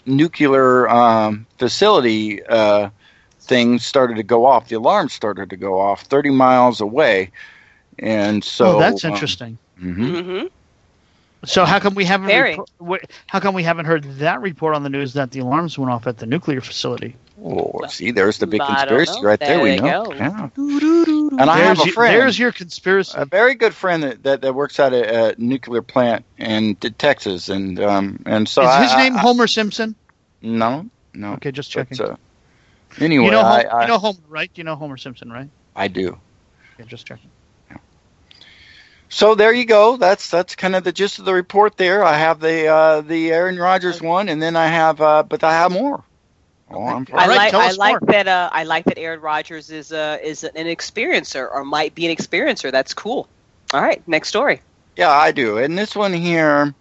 nuclear um, facility uh, thing started to go off. The alarm started to go off 30 miles away, and so oh, that's um, interesting. mhm. Mm-hmm. So how come we haven't Very. wh- how come we haven't heard that report on the news that the alarms went off at the nuclear facility? Oh, see, there's the big conspiracy right there. There we know. go. Yeah. And I have There's a y- friend. There's your conspiracy. a very good friend that, that, that works at a, a nuclear plant in Texas, and um and so Is I, his name I, Homer Simpson? no no Okay, just but, checking. uh, anyway, you know, I, Hom- I, you know Homer, right? You know Homer Simpson, right? I do. Okay, just checking. So there you go. That's that's kind of the gist of the report. There, I have the uh, the Aaron Rodgers one, and then I have, uh, but I have more. Oh, I'm I All right, like tell I like more. that uh, I like that Aaron Rodgers is uh, is an experiencer or might be an experiencer. That's cool. All right, next story. Yeah, I do. And this one here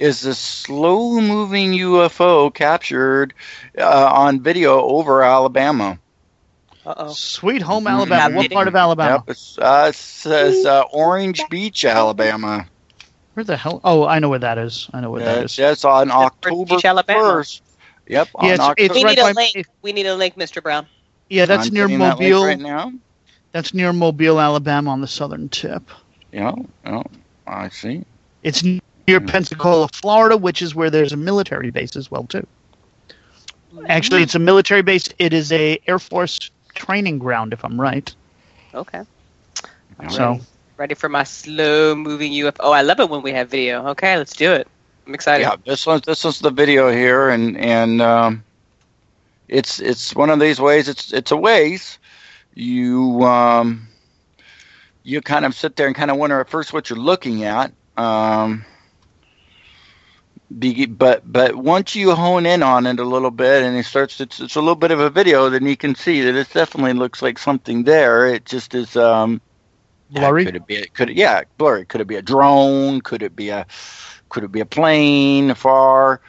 is a slow moving UFO captured uh, on video over Alabama. Uh oh. Sweet home Mhm. Alabama. What part of Alabama? Yep, it's, uh, it says uh, Orange Beach, Alabama. Where the hell? Oh, I know where that is. I know where that is. that's on Orange October Beach, Alabama. 1st. Yep, on Yeah, it's- October it's We right need a by- link. We need a link, Mr. Brown. Yeah, that's I'm near putting that Mobile. right now. That's near Mobile, Alabama, on the southern tip. Yeah, oh, I see. It's near Pensacola, Florida, which is where there's a military base as well too. Actually, it's a military base. It is a Air Force training ground, if I'm right. Okay. So Ready for my slow moving UFO. Oh, I love it when we have video. Okay, let's do it. I'm excited. Yeah, this one's this one's the video here, and and um, it's it's one of these ways. It's it's a ways. You um, you kind of sit there and kind of wonder at first what you're looking at. Um, be, but but once you hone in on it a little bit, and it starts, it's it's a little bit of a video, then you can see that it definitely looks like something there. It just is um, blurry. could it be? Could it? Yeah, blurry. Could it be a drone? Could it be a? Could it be a plane far?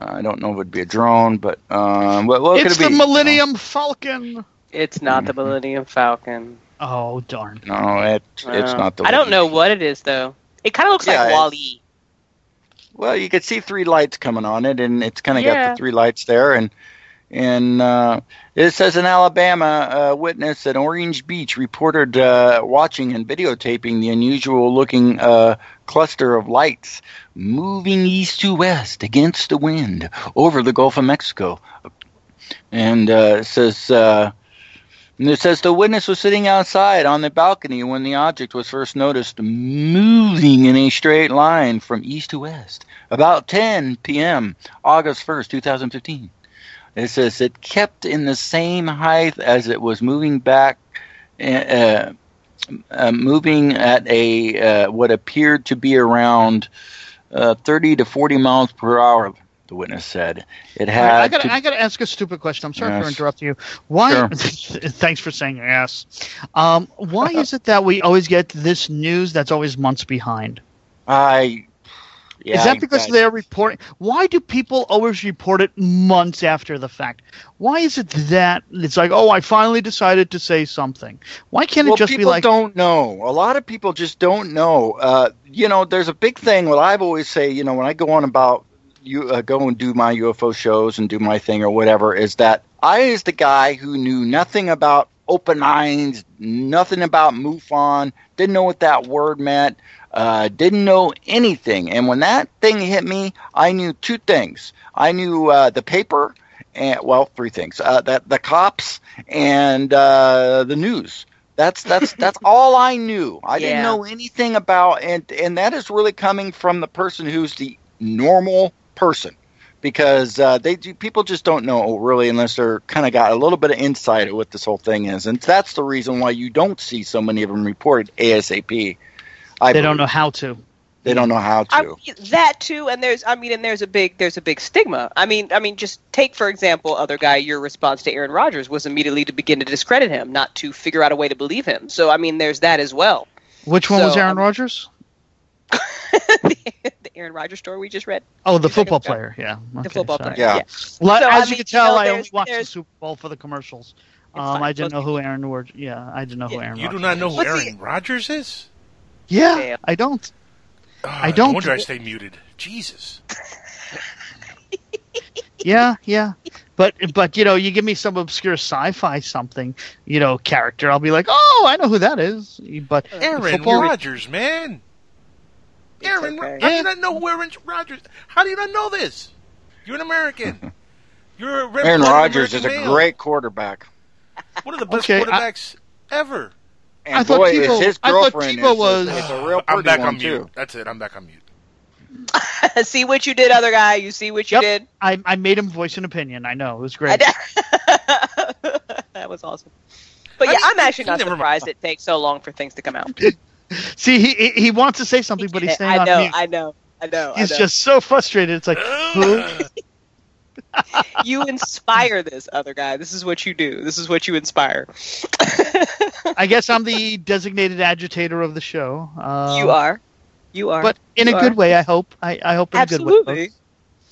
Uh, I don't know if it'd be a drone, but um, what, what it's could it the be? Millennium Falcon. It's not the. Millennium Falcon. Oh darn! No, it, it's Uh, not the. I don't know what it is though. It kind of looks Yeah, like Wally. Well, you could see three lights coming on it, and it's kind of got the three lights there, and and uh, it says an Alabama uh, witness at Orange Beach reported uh, watching and videotaping the unusual-looking uh, cluster of lights moving east to west against the wind over the Gulf of Mexico, and uh, it says. And it says the witness was sitting outside on the balcony when the object was first noticed moving in a straight line from east to west about 10 p.m. August 1st, 2015. It says it kept in the same height as it was moving back, uh, uh, moving at a uh, what appeared to be around uh, 30 to 40 miles per hour. The witness said it had. I got to- I got to ask a stupid question. I'm sorry for Yes. interrupting you. Why? Sure. thanks for saying yes. Um, why is it that we always get this news that's always months behind? I. Yeah, is that because I- they're reporting? Why do people always report it months after the fact? Why is it that it's like, oh, I finally decided to say something? Why can't well, it just be like, don't know. A lot of people just don't know. Uh, you know, there's a big thing. What I've always say, you know, when I go on about you uh, go and do my UFO shows and do my thing or whatever is that I was the guy who knew nothing about open minds, nothing about MUFON, didn't know what that word meant, uh, didn't know anything. And when that thing hit me, I knew two things. I knew uh, the paper, and well, three things: uh, that the cops and uh, the news. That's that's that's all I knew. I didn't know anything about, and and that is really coming from the person who's the normal person, because uh, they do, people just don't know really unless they're kind of got a little bit of insight of what this whole thing is, and that's the reason why you don't see so many of them reported ASAP. I they don't know how to. They don't know how to. I mean, that too, and there's, I mean, and there's a big, there's a big stigma. I mean, I mean, just take for example, other guy. Your response to Aaron Rodgers was immediately to begin to discredit him, not to figure out a way to believe him. So, I mean, there's that as well. Which one was Aaron um, Rodgers? The Aaron Rodgers story we just read. Oh, the football player. Yeah, The football sorry. player. Yeah. Well, So, as I you can tell, you know, I only there's- watched the Super Bowl for the commercials. Um. I didn't know who Aaron Rodgers. Yeah, I didn't know who Aaron. You do not know who was. Aaron Rodgers is? Yeah, I don't. I don't. wonder I stay muted. Jesus. yeah, yeah. But but you know, you give me some obscure sci-fi something, you know, character, I'll be like, oh, I know who that is. But Aaron football- Rodgers, man. Aaron, how do you not know who Aaron Rodgers? How do you not know this? You're an American. You're a Aaron blooded Rodgers is a male. great quarterback. One of the best Okay, I- quarterbacks ever. And I thought boy, Tebow- is his I thought girlfriend Tebow is, was- is a real I'm back one on mute. too. That's it. I'm back on mute. see what you did, other guy. You see what you Yep. did. I, I made him voice an opinion. I know it was great. that was awesome. But yeah, I'm actually not surprised it takes so long for things to come out. See, he he- he wants to say something, but he's staying I on know, mute. I know, I know. I He's know. just so frustrated. It's like, who? you inspire this other guy. This is what you do. This is what you inspire. I guess I'm the designated agitator of the show. Um, you are. You are. but in You a good are. way. I hope. I, I hope in a good way. Absolutely. folks.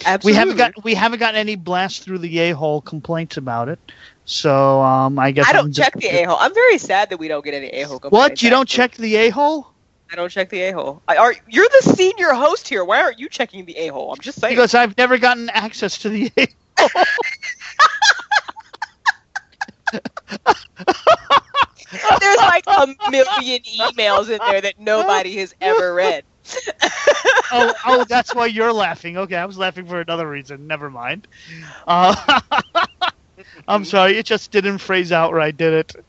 Absolutely. We haven't got we haven't gotten any blast through the a hole complaints about it. So um, I guess I I'm don't just- check the a hole. I'm very sad that we don't get any a hole. What? You don't check the a hole? I don't check the a hole. Are you're the senior host here? Why aren't you checking the a hole? I'm just saying. Because I've never gotten access to the a hole. There's like a million emails in there that nobody has ever read. oh, oh, that's why you're laughing. Okay, I was laughing for another reason. Never mind. Uh, I'm mm-hmm. sorry, it just didn't phrase out right, did it?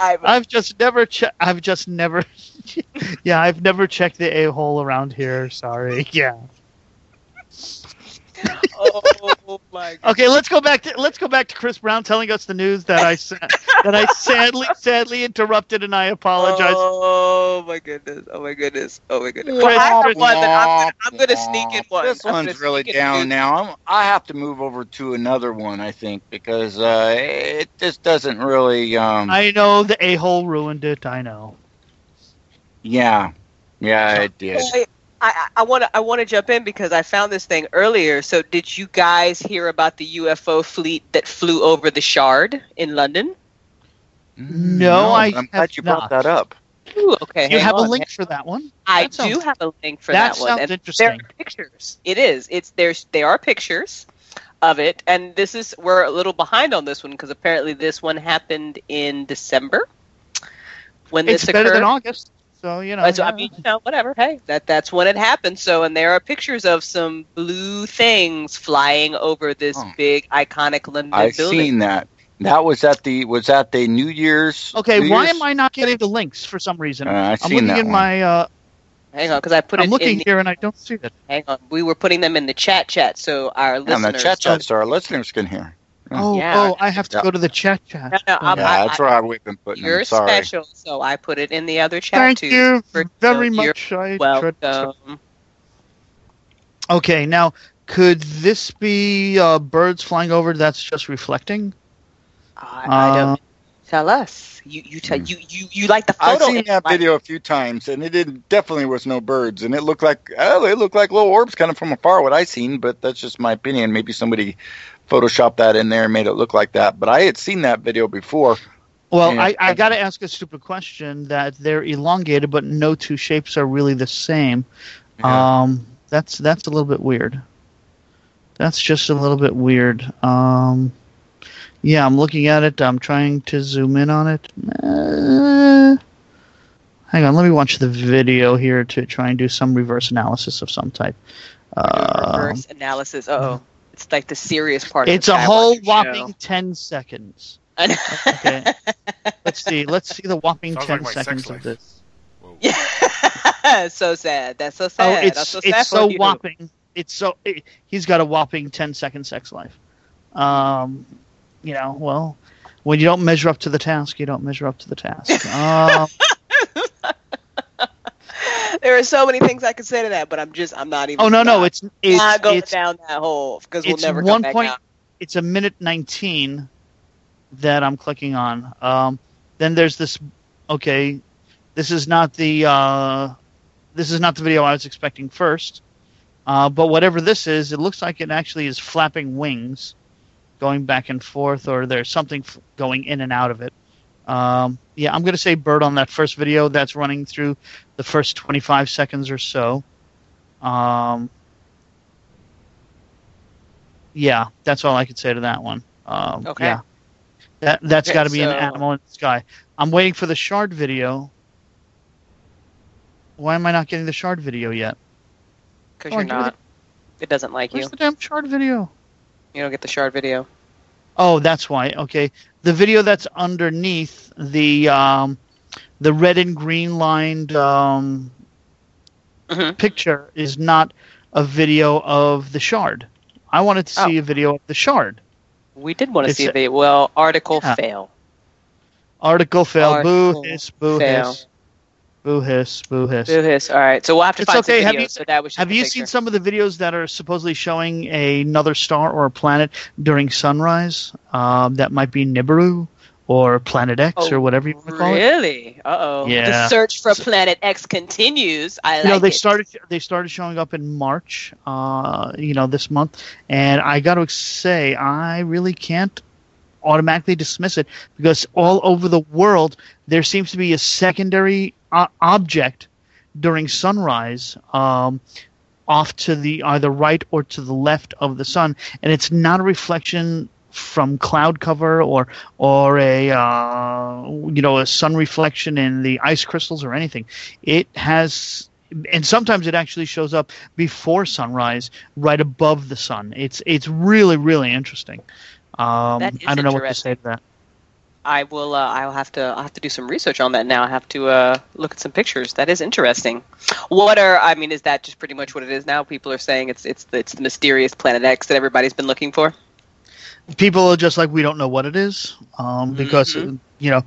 I've, I've just never checked. I've just never. yeah, I've never checked the a hole around here. Sorry. Yeah. oh my god. Okay, let's go back to let's go back to Chris Brown telling us the news that I sa- that I sadly sadly interrupted, and I apologize. Oh my goodness! Oh my goodness! Oh my goodness! Chris, Well, I have Chris- one that I'm gonna, I'm gonna sneak in one. This I'm one's really down now. I'm, I have to move over to another one, I think, because uh, it just doesn't really. Um, I know the a hole ruined it. I know. yeah, yeah, it did. Wait, I I want to I want to jump in because I found this thing earlier. So, did you guys hear about the UFO fleet that flew over the Shard in London? No, I. I'm glad you brought that up. Ooh, okay, you hang have a link for that one? I That sounds- do have a link for that that, one. sounds and interesting. There are pictures. It is. It's there's there are pictures of it, and this is we're a little behind on this one because apparently this one happened in December when It's this better occurred. than August, so you know. So, I mean, you know, whatever. Hey, that that's when it happened. So, and there are pictures of some blue things flying over this Oh. big iconic London I've building. seen that. That was at the was at the New Year's. Okay, New why Year's- am I not getting the links for some reason? Uh, I've I'm seen looking that in one. my. Uh, Hang on, because I put I'm it looking in. The, here and I don't see it. hang on, we were putting them in the chat chat, so our Yeah, listeners. the chat chat so our listeners can hear. Oh, Yeah. oh, I have to Yeah. go to the chat chat. No, no, I'm- Yeah, I- that's I- where we've been putting You're. Sorry. special, so I put it in the other chat Thank too. you For- very so you're much. I tried- Welcome. Okay, now could this be uh, birds flying over? That's just reflecting. I, I don't Uh, tell us. You you tell you you you like the photo. I've seen that like- video a few times, and it did, definitely was no birds, and it looked like oh, it looked like little orbs kind of from afar. What I seen, but that's just my opinion. Maybe somebody photoshopped that in there and made it look like that. But I had seen that video before. Well, I, I got to ask a stupid question that they're elongated, but no two shapes are really the same. Yeah. Um, that's that's a little bit weird. That's just a little bit weird. Um, yeah, I'm looking at it. I'm trying to zoom in on it. Uh, hang on, let me watch the video here to try and do some reverse analysis of some type. Uh, Reverse analysis. Oh, it's like the serious part. it's of a whole Skywatcher whopping show. 10 seconds. okay. Let's see. Let's see the whopping Sounds 10 like seconds of this. Yeah, so sad. That's so sad. Oh, sad. it's That's so sad it's so you. whopping. It's so it, he's got a whopping 10 second sex life. Um, you know, well, when you don't measure up to the task, you don't measure up to the task. Um, There are so many things I could say to that, but I'm just I'm not even. oh no, no, it's it's not going it's, down that hole because we'll it's never one point. out. It's a minute 19 that I'm clicking on. Um, then there's this. Okay, this is not the uh, this is not the video I was expecting first. Uh, but whatever this is, it looks like it actually is flapping wings, going back and forth, or there's something f- going in and out of it. Um, yeah, I'm going to say bird on that first video that's running through the first 25 seconds or so. Um, yeah, that's all I could say to that one. Um, Okay. Yeah. That that's Okay, got to be an animal in the sky. I'm waiting for the shard video. Why am I not getting the shard video yet? Because Come you're on, give me not. It doesn't like Where's you. the damn shard video? You don't get the shard video. Oh, that's why. Okay, the video that's underneath the um, the red and green lined um, Mm-hmm. picture is not a video of the shard. I wanted to see a video of the shard. We did want to It's see a- the well article Yeah. fail. Article fail. Article boo hiss. Boo fail. hiss. Boo hiss. Boo hiss. Boo hiss. All right, so we'll have to It's find okay. some Have videos. you- so that was Have you picture. seen some of the videos that are supposedly showing another star or a planet during sunrise? Um, that might be Nibiru or Planet X Oh, or whatever you want to call it. Really? Uh oh. Yeah. The search for Planet X continues. I like you know they it. started they started showing up in March, uh, you know this month, and I got to say I really can't automatically dismiss it because all over the world there seems to be a secondary object during sunrise um, off to the either right or to the left of the sun, and it's not a reflection from cloud cover or or a uh, you know a sun reflection in the ice crystals or anything. It has and sometimes it actually shows up before sunrise, right above the sun. It's it's really really interesting. Um, I don't know what to say to that. I will. Uh, I'll have to. I'll have to do some research on that now. I have to uh, look at some pictures. That is interesting. What are? I mean, is that just pretty much what it is now? People are saying it's it's the, it's the mysterious Planet X that everybody's been looking for. People are just like we don't know what it is um, because Mhm. you know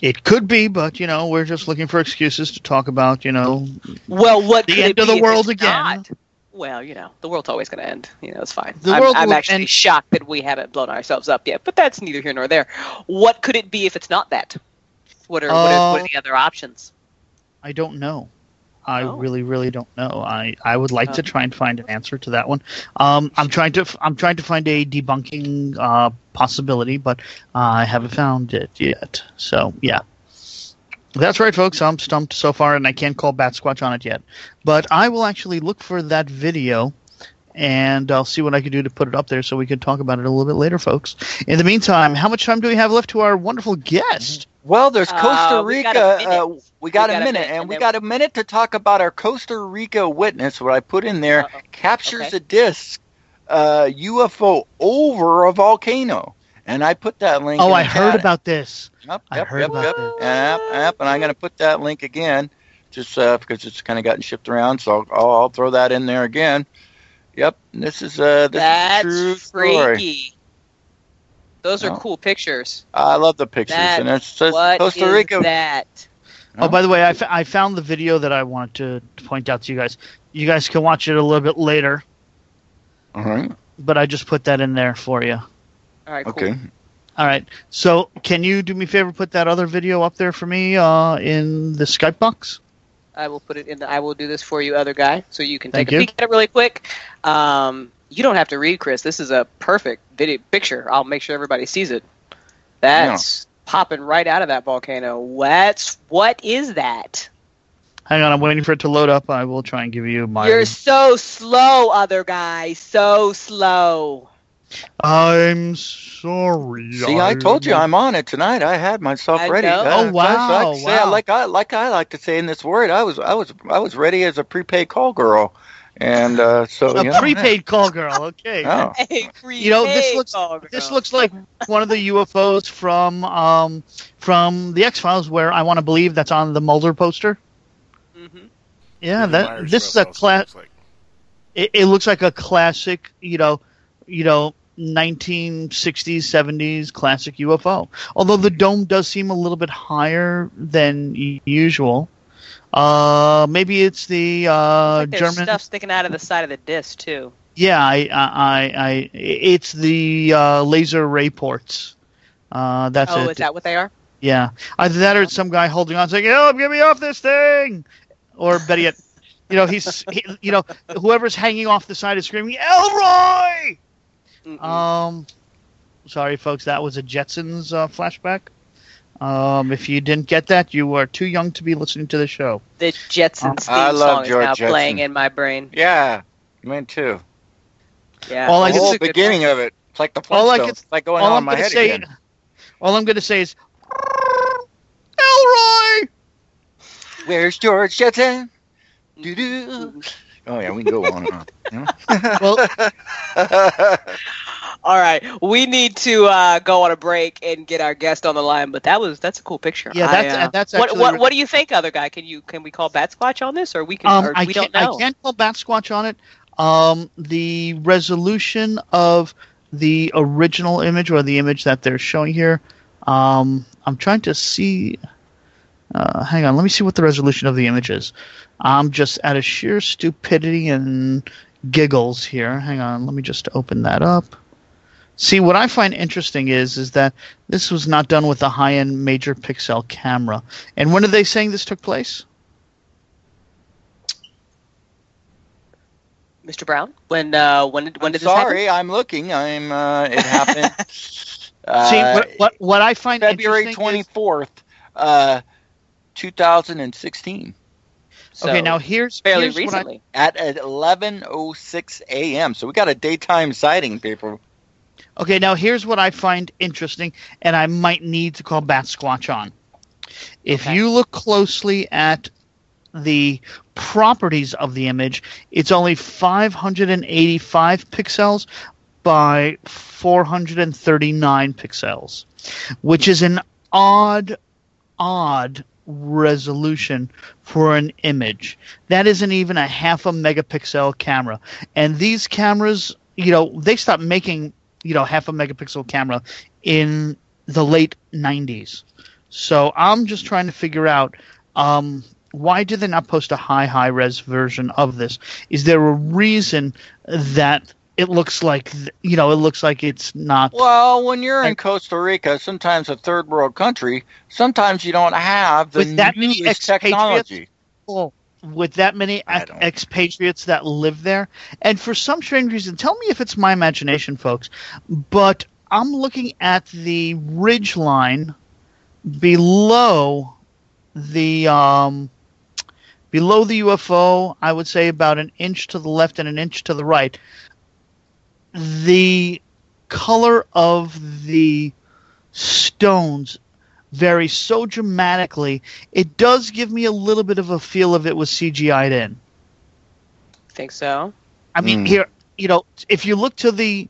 it could be, but you know we're just looking for excuses to talk about you know Well, what the end of the world again. not? Well, you know, the world's always going to end. You know, it's fine. The I'm, world I'm actually end- shocked that we haven't blown ourselves up yet, but that's neither here nor there. What could it be if it's not that? What are, what, are what Uh, are the other options? I don't know. I Oh. really, really don't know. I, I would like to Oh. try and find an answer to that one. Um, I'm trying to I'm trying to find a debunking uh, possibility, but I haven't found it yet. So yeah, that's right, folks. I'm stumped so far, and I can't call Bat Squatch on it yet. But I will actually look for that video, and I'll see what I can do to put it up there so we can talk about it a little bit later, folks. In the meantime, how much time do we have left to our wonderful guest? Well, there's Costa Uh, we Rica. got a minute. uh, we got, a, minute, and and we got a minute to talk about our Costa Rica witness. What I put in there captures Okay. a disc uh, UFO over a volcano, and I put that link. Oh, in I the heard chat. about this. Yep, I yep, heard yep, about yep, this. Yep, yep, and I'm going to put that link again, just uh, because it's kind of gotten shipped around. So I'll, I'll throw that in there again. Yep, this is uh, this That's is a true story. freaky. Those are Yeah. cool pictures. I love the pictures, That, and it's just what Costa is Rica. that? Oh, by the way, I, f- I found the video that I wanted to, to point out to you guys. You guys can watch it a little bit later, All right. but I just put that in there for you. All right, cool. Okay. All right. So, can you do me a favor? Put that other video up there for me uh, in the Skype box. I will put it in. The, I will do this for you, other guy, so you can Thank take a you. peek at it really quick. Um, you don't have to read, Chris. This is a perfect video picture. I'll make sure everybody sees it. That's popping right out of that volcano. What's what is that? Hang on, I'm waiting for it to load up. I will try and give you my. You're so slow, other guy. So slow. I'm sorry. See, I told you I'm on it tonight. I had myself I ready. Uh, Oh, wow, like, say- wow. like I like I like to say in this word, I was I was I was ready as a prepaid call girl, and uh, so a you know, prepaid call girl. Okay. Oh. You know this looks this looks like one of the UFOs from um from the X Files, where I want to believe that's on the Mulder poster. Yeah, The that Myers this is a class. like. It, it looks like a classic, you know, you know, 1960s, 70s classic UFO. Although the dome does seem a little bit higher than usual. Uh, maybe it's the uh, There's German. stuff sticking out of the side of the disc too. Yeah, I, I, I, I it's the uh, laser ray ports. Uh, that's oh, it. is that what they are? Yeah, either that or it's some guy holding on saying, "Help, get me off this thing," or better yet, you know, he's, he, you know, whoever's hanging off the side is screaming, "Elroy!" Um, sorry, folks, that was a Jetsons uh, flashback. Um, if you didn't get that, you are too young to be listening to the show. The Jetsons theme I love song is now Jetson. playing in my brain. Yeah, mine too. Yeah, All I the can whole say- beginning of it, it's like the All I Flintstones. can, It's like going all on I'm my gonna head say, again. all I'm going to say is, Elroy. Where's George Jetson? Doo-doo. Oh yeah, we can go on and on. you know? Well, All right, we need to uh, go on a break and get our guest on the line. But that was that's a cool picture. Yeah, that's- I, uh, that's what actually- what what do you think, other guy? Can you can we call Bat Squatch on this, or we can? Um, or I we can't. don't know. I can't call Bat Squatch on it. Um, the resolution of the original image or the image that they're showing here. Um, I'm trying to see. Uh, hang on, let me see what the resolution of the image is. I'm just out of sheer stupidity and giggles here. Hang on, let me just open that up. See, what I find interesting is is that this was not done with a high-end major pixel camera. And when are they saying this took place? Mr. Brown, when uh, when did when I'm did this happen? sorry, I'm looking. I'm. Uh, it happened. See, uh, what, what what I find February interesting twenty is- fourth, uh, two thousand and sixteen. okay, now here's fairly here's what I- recently. At eleven oh six a.m. So we got a daytime sighting, people. okay, now here's what I find interesting, and I might need to call Bat Squatch on. If you look closely at the properties of the image, it's only 585 pixels by 439 pixels, which is an odd, odd resolution for an image. That isn't even a half a megapixel camera. And these cameras, you know, they stopped making, you know, half a megapixel camera in the late 90s. So I'm just trying to figure out um, why did they not post a high, high res version of this? Is there a reason that it looks like, you know, it looks like it's not? Well, when you're in Costa Rica, sometimes a third world country, sometimes you don't have the with that many expatriates, technology. well, with that many ex- expatriates that live there, and for some strange reason, tell me if it's my imagination, folks, but I'm looking at the ridge line below the um, below the UFO. I would say about an inch to the left and an inch to the right. The color of the stones vary so dramatically. It does give me a little bit of a feel of it was CGI'd in. Think so? I mean, Hmm. here, you know, if you look to the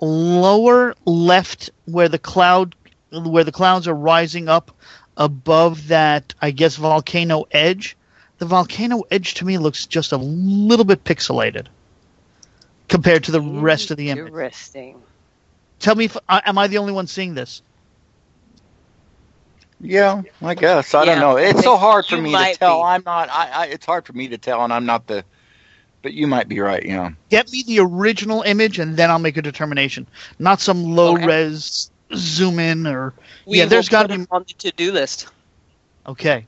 lower left where the cloud, where the clouds are rising up above that, I guess, volcano edge, the volcano edge to me looks just a little bit pixelated compared to the rest of the image. Interesting. Tell me, if, uh, am I the only one seeing this? Yeah, I guess. I Yeah, don't know. It's so hard for you me to tell. be. I'm not. I, I. It's hard for me to tell, and I'm not the. But you might be right. Yeah. Get me the original image, and then I'll make a determination. Not some low res zoom in or We yeah. there's got to be on the to-do list. okay.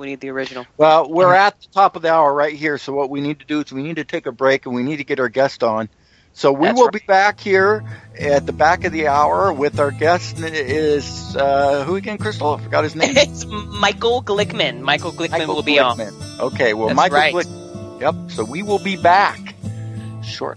We need the original. Well, Uh-huh. we're at the top of the hour right here. So what we need to do is we need to take a break, and we need to get our guest on So we That's will right. be back here at the back of the hour with our guest is uh, who again, Crystal? I forgot his name. it's Michael Glickman. Michael Glickman Michael will be on. Okay, well, That's Michael right. Glick. Yep. So we will be back. Short.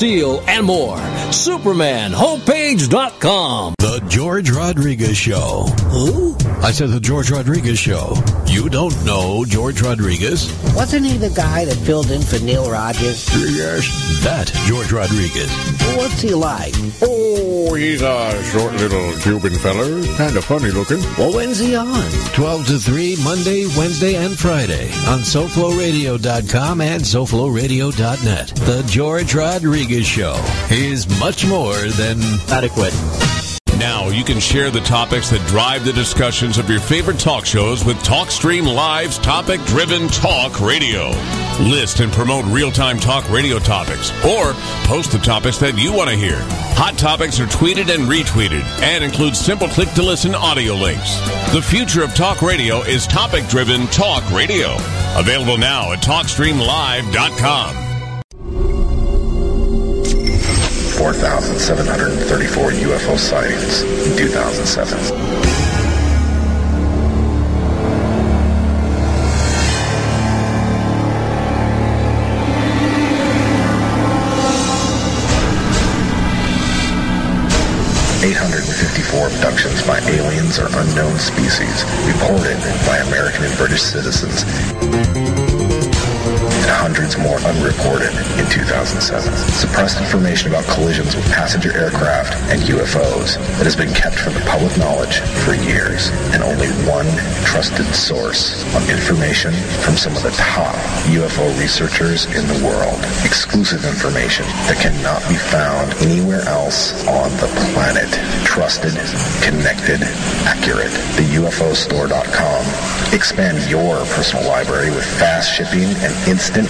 Steel and more. SupermanHomepage.com. The George Rodriguez Show. Who? I said the George Rodriguez Show. You don't know George Rodriguez? Wasn't he the guy that filled in for Neil Rogers? Yes. That George Rodriguez. What's he like? Oh, he's a short little Cuban feller. Kind of funny looking. Well, when's he on? 12 to 3, Monday, Wednesday, and Friday on SoFloRadio.com and SoFloRadio.net. The George Rodriguez Show is much more than adequate. Now you can share the topics that drive the discussions of your favorite talk shows with TalkStream Live's topic driven talk radio. List and promote real time talk radio topics or post the topics that you want to hear. Hot topics are tweeted and retweeted and include simple click to listen audio links. The future of talk radio is topic driven talk radio. Available now at TalkStreamLive.com. 4,734 UFO sightings in 2007. Eight hundred and fifty-four abductions by aliens or unknown species reported by American and British citizens hundreds more unreported in 2007. Suppressed information about collisions with passenger aircraft and UFOs that has been kept from the public knowledge for years, and only one trusted source of information from some of the top UFO researchers in the world. Exclusive information that cannot be found anywhere else on the planet. Trusted, connected, accurate. The UFOstore.com. Expand your personal library with fast shipping and instant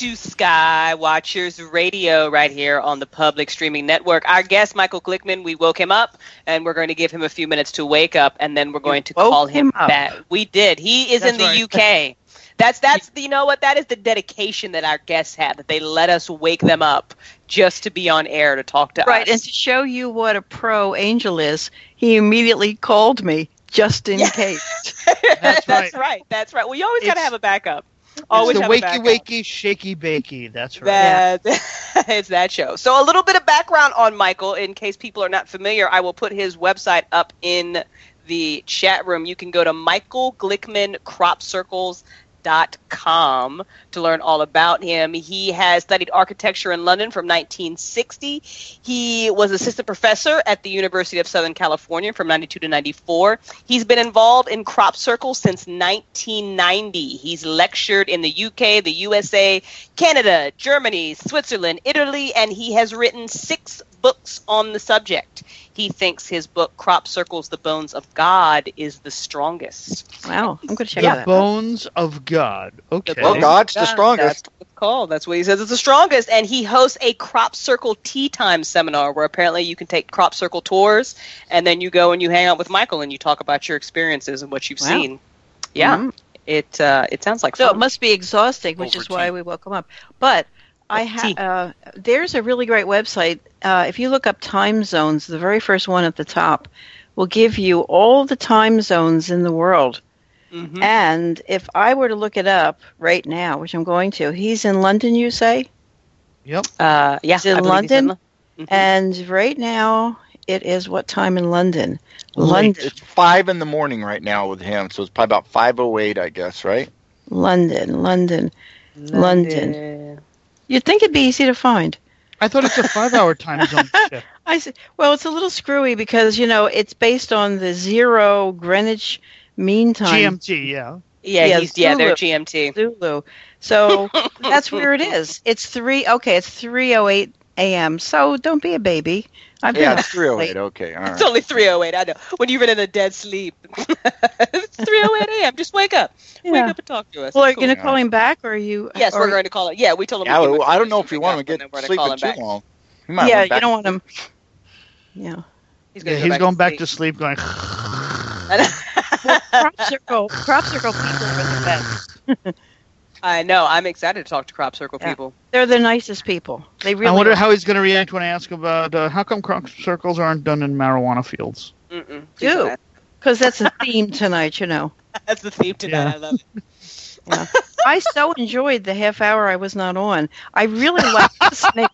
welcome back to Sky Watchers Radio right here on the public streaming network. Our guest, Michael Glickman, we woke him up and we're going to give him a few minutes to wake up and then we're going to call him, him up. back. We did. He is That's in the right. UK. That's that's you know what that is the dedication that our guests have that they let us wake them up just to be on air to talk to Right, us. and to show you what a pro Angel is, he immediately called me just in case. That's, right. right. That's right. Well, you always got to have a backup. It's Always the have wakey wakey shaky bakey. That's right. That it's that show. So a little bit of background on Michael, in case people are not familiar. I will put his website up in the chat room. You can go to Michael Glickman Crop Circles com to learn all about him. He has studied architecture in London from 1960. He was assistant professor at the University of Southern California from 92 to 94. He's been involved in crop circles since 1990. He's lectured in the UK, the USA, Canada, Germany, Switzerland, Italy, and he has written six books on the subject. He thinks his book, Crop Circles, The Bones of God, is the strongest. Wow, I'm going to check The that out. bones of God. Okay. Well, God's the strongest. That's what it's called. That's what he says. It's the strongest. And he hosts a crop circle tea time seminar where apparently you can take crop circle tours and then you go and you hang out with Michael and you talk about your experiences and what you've Wow. seen. Yeah. Mhm. It uh, it sounds like So fun. it must be exhausting, which Over is why we woke him up. But I have uh, there's a really great website. Uh, if you look up time zones, the very first one at the top will give you all the time zones in the world. Mhm. And if I were to look it up right now, which I'm going to, he's in London, you say, Yep. Uh, yeah, He's in I believe he's in London? Lo- Mhm. and right now it is what time in London? Late. London, It's five in the morning right now with him, so it's probably about five oh eight, I guess, right? London, London. London. You'd think it'd be easy to find. I thought it's a five-hour time zone shift. I see. Well, it's a little screwy because you know it's based on the zero Greenwich Mean Time. GMT. Yeah. Yeah, Yeah, he's yeah, they're GMT. Zulu. So that's where it is. It's three. Okay, it's three oh eight a.m. So don't be a baby. I've Yeah, up it's three oh late. Okay, all It's only 308. I know. When you've been in a dead sleep. it's 308 a.m. Just wake up. Wake up and talk to us. Well, are you cool. going to call him back, or are you? Yes, or, we're going to call it. Yeah, we told him. Yeah, we give well, a I don't know if we want him to get then gonna call sleeping too back. long. He might Yeah, went you don't want him. Yeah. He's Yeah, going, he's going back to sleep, going. crop circle. Crop circle people are the best. I know. I'm excited to talk to crop circle Yeah. people. They're the nicest people. They really. I wonder are. how he's going to react when I ask about uh, how come crop circles aren't done in marijuana fields. Mm-mm. do because that's a theme tonight. You know. That's the theme tonight. Yeah. I love it. Yeah. I so enjoyed the half hour I was not on. I really liked listening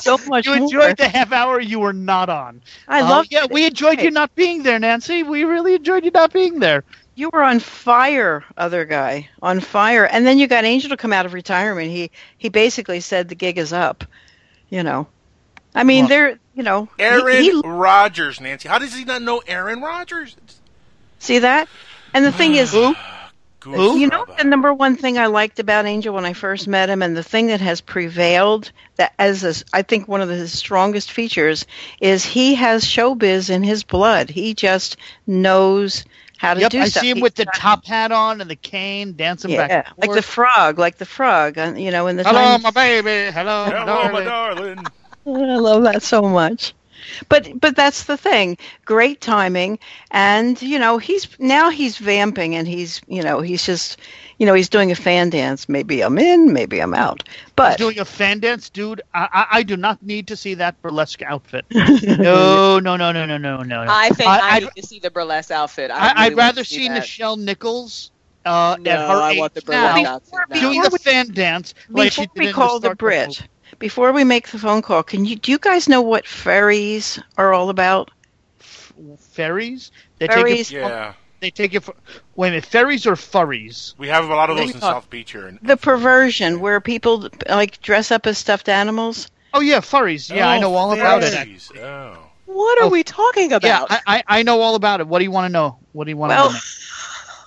so much You more. enjoyed the half hour you were not on. I Uh, loved Yeah, it. we enjoyed you not being there, Nancy. We really enjoyed you not being there. You were on fire, other guy, on fire. And then you got Angel to come out of retirement. He he basically said the gig is up. You know, I mean, Well- they're you know, he- Aaron he- Rodgers, Nancy. How does he not know Aaron Rodgers? see that. And the thing is, you know the number one thing I liked about Angel when I first met him, and the thing that has prevailed that as a, I think one of his strongest features is he has showbiz in his blood. He just knows how to Yep, do I stuff. see him He- with the top hat on and the cane dancing yeah, back and like the frog, like the frog, uh, you know, in the Hello, time- my baby. Hello, Hello, my darling. darling. I love that so much. But but that's the thing. Great timing and you know, he's now he's vamping and he's you know, he's just you know, he's doing a fan dance. Maybe I'm in, maybe I'm out. He's But doing a fan dance, dude. I, I, I do not need to see that burlesque outfit. no, no, no, no, no, no, no. I think I, I, need to see the burlesque outfit. I I, really I'd rather to see that. Nichelle Nichols uh, No, at her I age want the now, burlesque outfit. now. doing the fan dance like she before did we in call the Star Trek Brit, movie. Before we make the phone call, can you do you guys know what fairies are all about? Ferries? They Fairies. take it. Yeah, They take it. For, wait a minute. Ferries or furries? we have a lot of those we in talk- South Beach here. And The perversion where people like dress up as stuffed animals. Oh yeah, furries. Yeah, I Oh, know all about it. Oh. What are Oh, we talking Yeah, about? I, I, I know all about it. What do you want to know? What do you want to Well, know?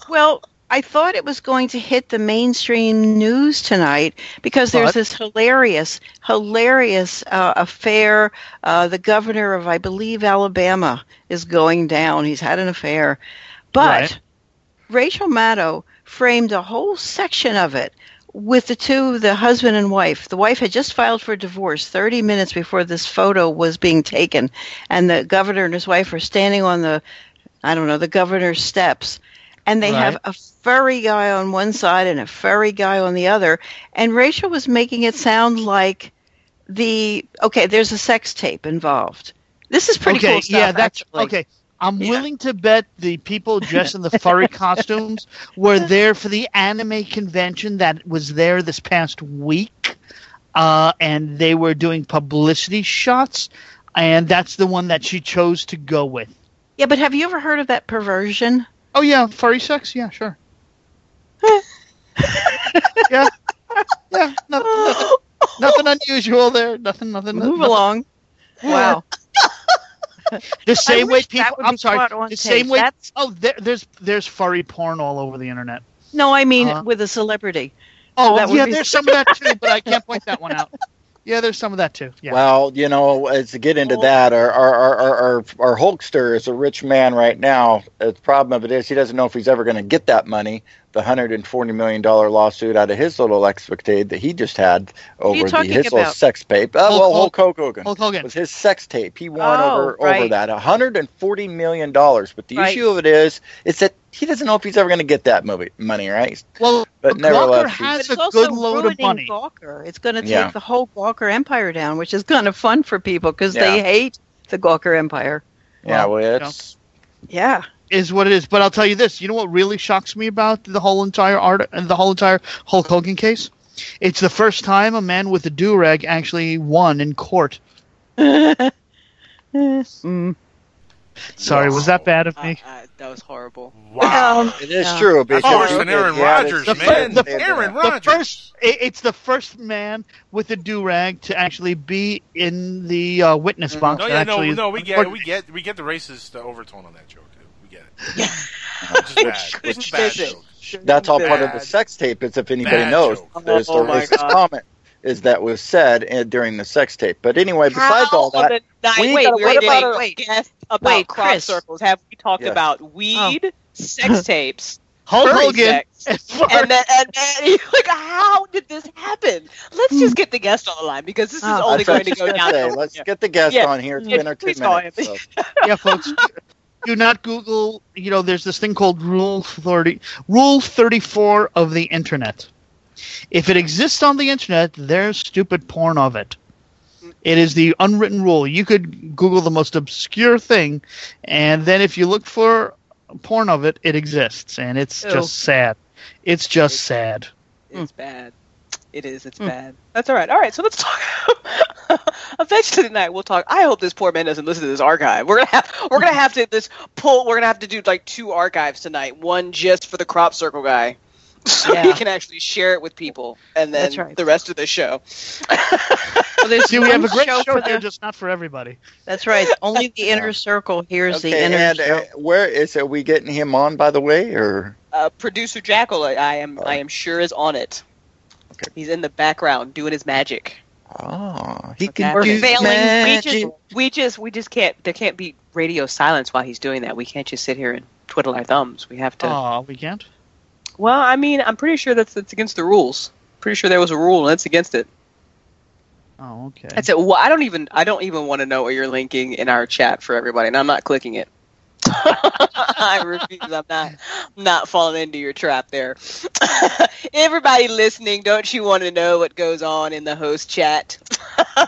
Well, I thought it was going to hit the mainstream news tonight because there's But- this hilarious, hilarious uh, affair. Uh, the governor of, I believe, Alabama is going down. He's had an affair. But Right. Rachel Maddow framed a whole section of it with the two, the husband and wife. The wife had just filed for divorce 30 minutes before this photo was being taken, and the governor and his wife are standing on the, I don't know, the governor's steps, and they have a furry guy on one side and a furry guy on the other, and Rachel was making it sound like the okay. There's a sex tape involved. This is pretty okay, cool stuff. yeah, that's actually. okay. I'm willing to bet the people dressed in the furry costumes were there for the anime convention that was there this past week, uh, and they were doing publicity shots, and that's the one that she chose to go with. Yeah, but have you ever heard of that perversion? Oh yeah, furry sex. Yeah, sure. yeah, yeah. Nothing, nothing, nothing unusual there. Nothing. Nothing. Move nothing. along. Wow. The same way people. I'm sorry. The tape. same way. That's- Oh, there, there's there's furry porn all over the internet. No, I mean Uh, with a celebrity. Oh, That yeah, be- there's some of that too, but I can't point that one out. Yeah, there's some of that too. Yeah. Well, you know, as to get into that, our our, our, our, our Hulkster is a rich man right now. The problem of it is he doesn't know if he's ever going to get that money. The hundred and forty million dollar lawsuit out of his little escapade that he just had over the his little sex tape. Uh, Hulk- well, Hulk, Hulk- Hogan. Hulk Hogan. was his sex tape. He won Oh, over over that hundred and forty million dollars. But the Right. issue of it is, it's that he doesn't know if he's ever going to get that movie money, right? Well, But Gawker nevertheless, But has a also good load of money. Gawker. It's going to take Yeah. the whole Gawker empire down, which is kind of fun for people because Yeah. they hate the Gawker empire. yeah, Well, well, you know. it's Yeah. Is what it is. But I'll tell you this. You know what really shocks me about the whole entire art and the whole entire Hulk Hogan case? It's the first time a man with a do rag actually won in court. Mm. Sorry, was that bad of Uh, me? uh, that was horrible. Wow. Um, it is Yeah. true. That's because- worse than Aaron yeah, Rodgers, it's- man. the- they- Aaron The Rodgers. first, it- it's the first man with a do rag to actually be in the uh, witness box. No, yeah, no, actually no, we get it. We get we get the racist uh, overtone on that joke. Too. We get it. It's just bad. It's Which bad joke. That's all part of the sex tape. Is if anybody Bad knows, joke. there's Oh the my racist God. comment is that was said uh, during the sex tape. But anyway, besides How all that, the night- we wait, gotta- wait, wait, about wait, our- wait. Guess about Wait, crop Chris. circles. Have we talked Yes. about weed, sex tapes, Hulk Hogan. sex, and then and then like how did this happen? Let's just get the guest on the line because this is Oh. only That's what I going to was go gonna down. say. Let's get the guest Yeah. on here. It's Yeah, been our two minutes. so. yeah, folks. Do not Google. You know, there's this thing called Rule Thirty, Rule Thirty-four of the Internet. If it exists on the internet, there's stupid porn of it. It is the unwritten rule. You could Google the most obscure thing, and then if you look for porn of it, it exists, and it's Ew. just sad. It's just sad. It's hmm. bad. It is. It's hmm. bad. That's all right. All right. So let's talk. Eventually tonight we'll talk. I hope this poor man doesn't listen to this archive. We're gonna have. We're gonna have to this pull. We're gonna have to do like two archives tonight. One just for the crop circle guy, so he Yeah. can actually share it with people, and then right. the rest of the show. Well, there's See, we have a great show show for here, the- just not for everybody. That's right. Only the inner circle hears the inner and circle. uh, where is are we getting him on? By the way, or Uh, Producer Jackal, I I am. I am sure is on it. Okay. He's in the background doing his magic. oh, he Okay. can We're do failing. magic. We just, we just, we just can't. There can't be radio silence while he's doing that. We can't just sit here and twiddle our thumbs. We have to. Oh, we can't. Well, I mean, I'm pretty sure that's that's against the rules. Pretty sure there was a rule and it's against it. Oh, okay. That's it. Well, I don't even. I don't even want to know what you're linking in our chat for everybody, and I'm not clicking it. I refuse. I'm not. I'm not falling into your trap there. Everybody listening, don't you want to know what goes on in the host chat? and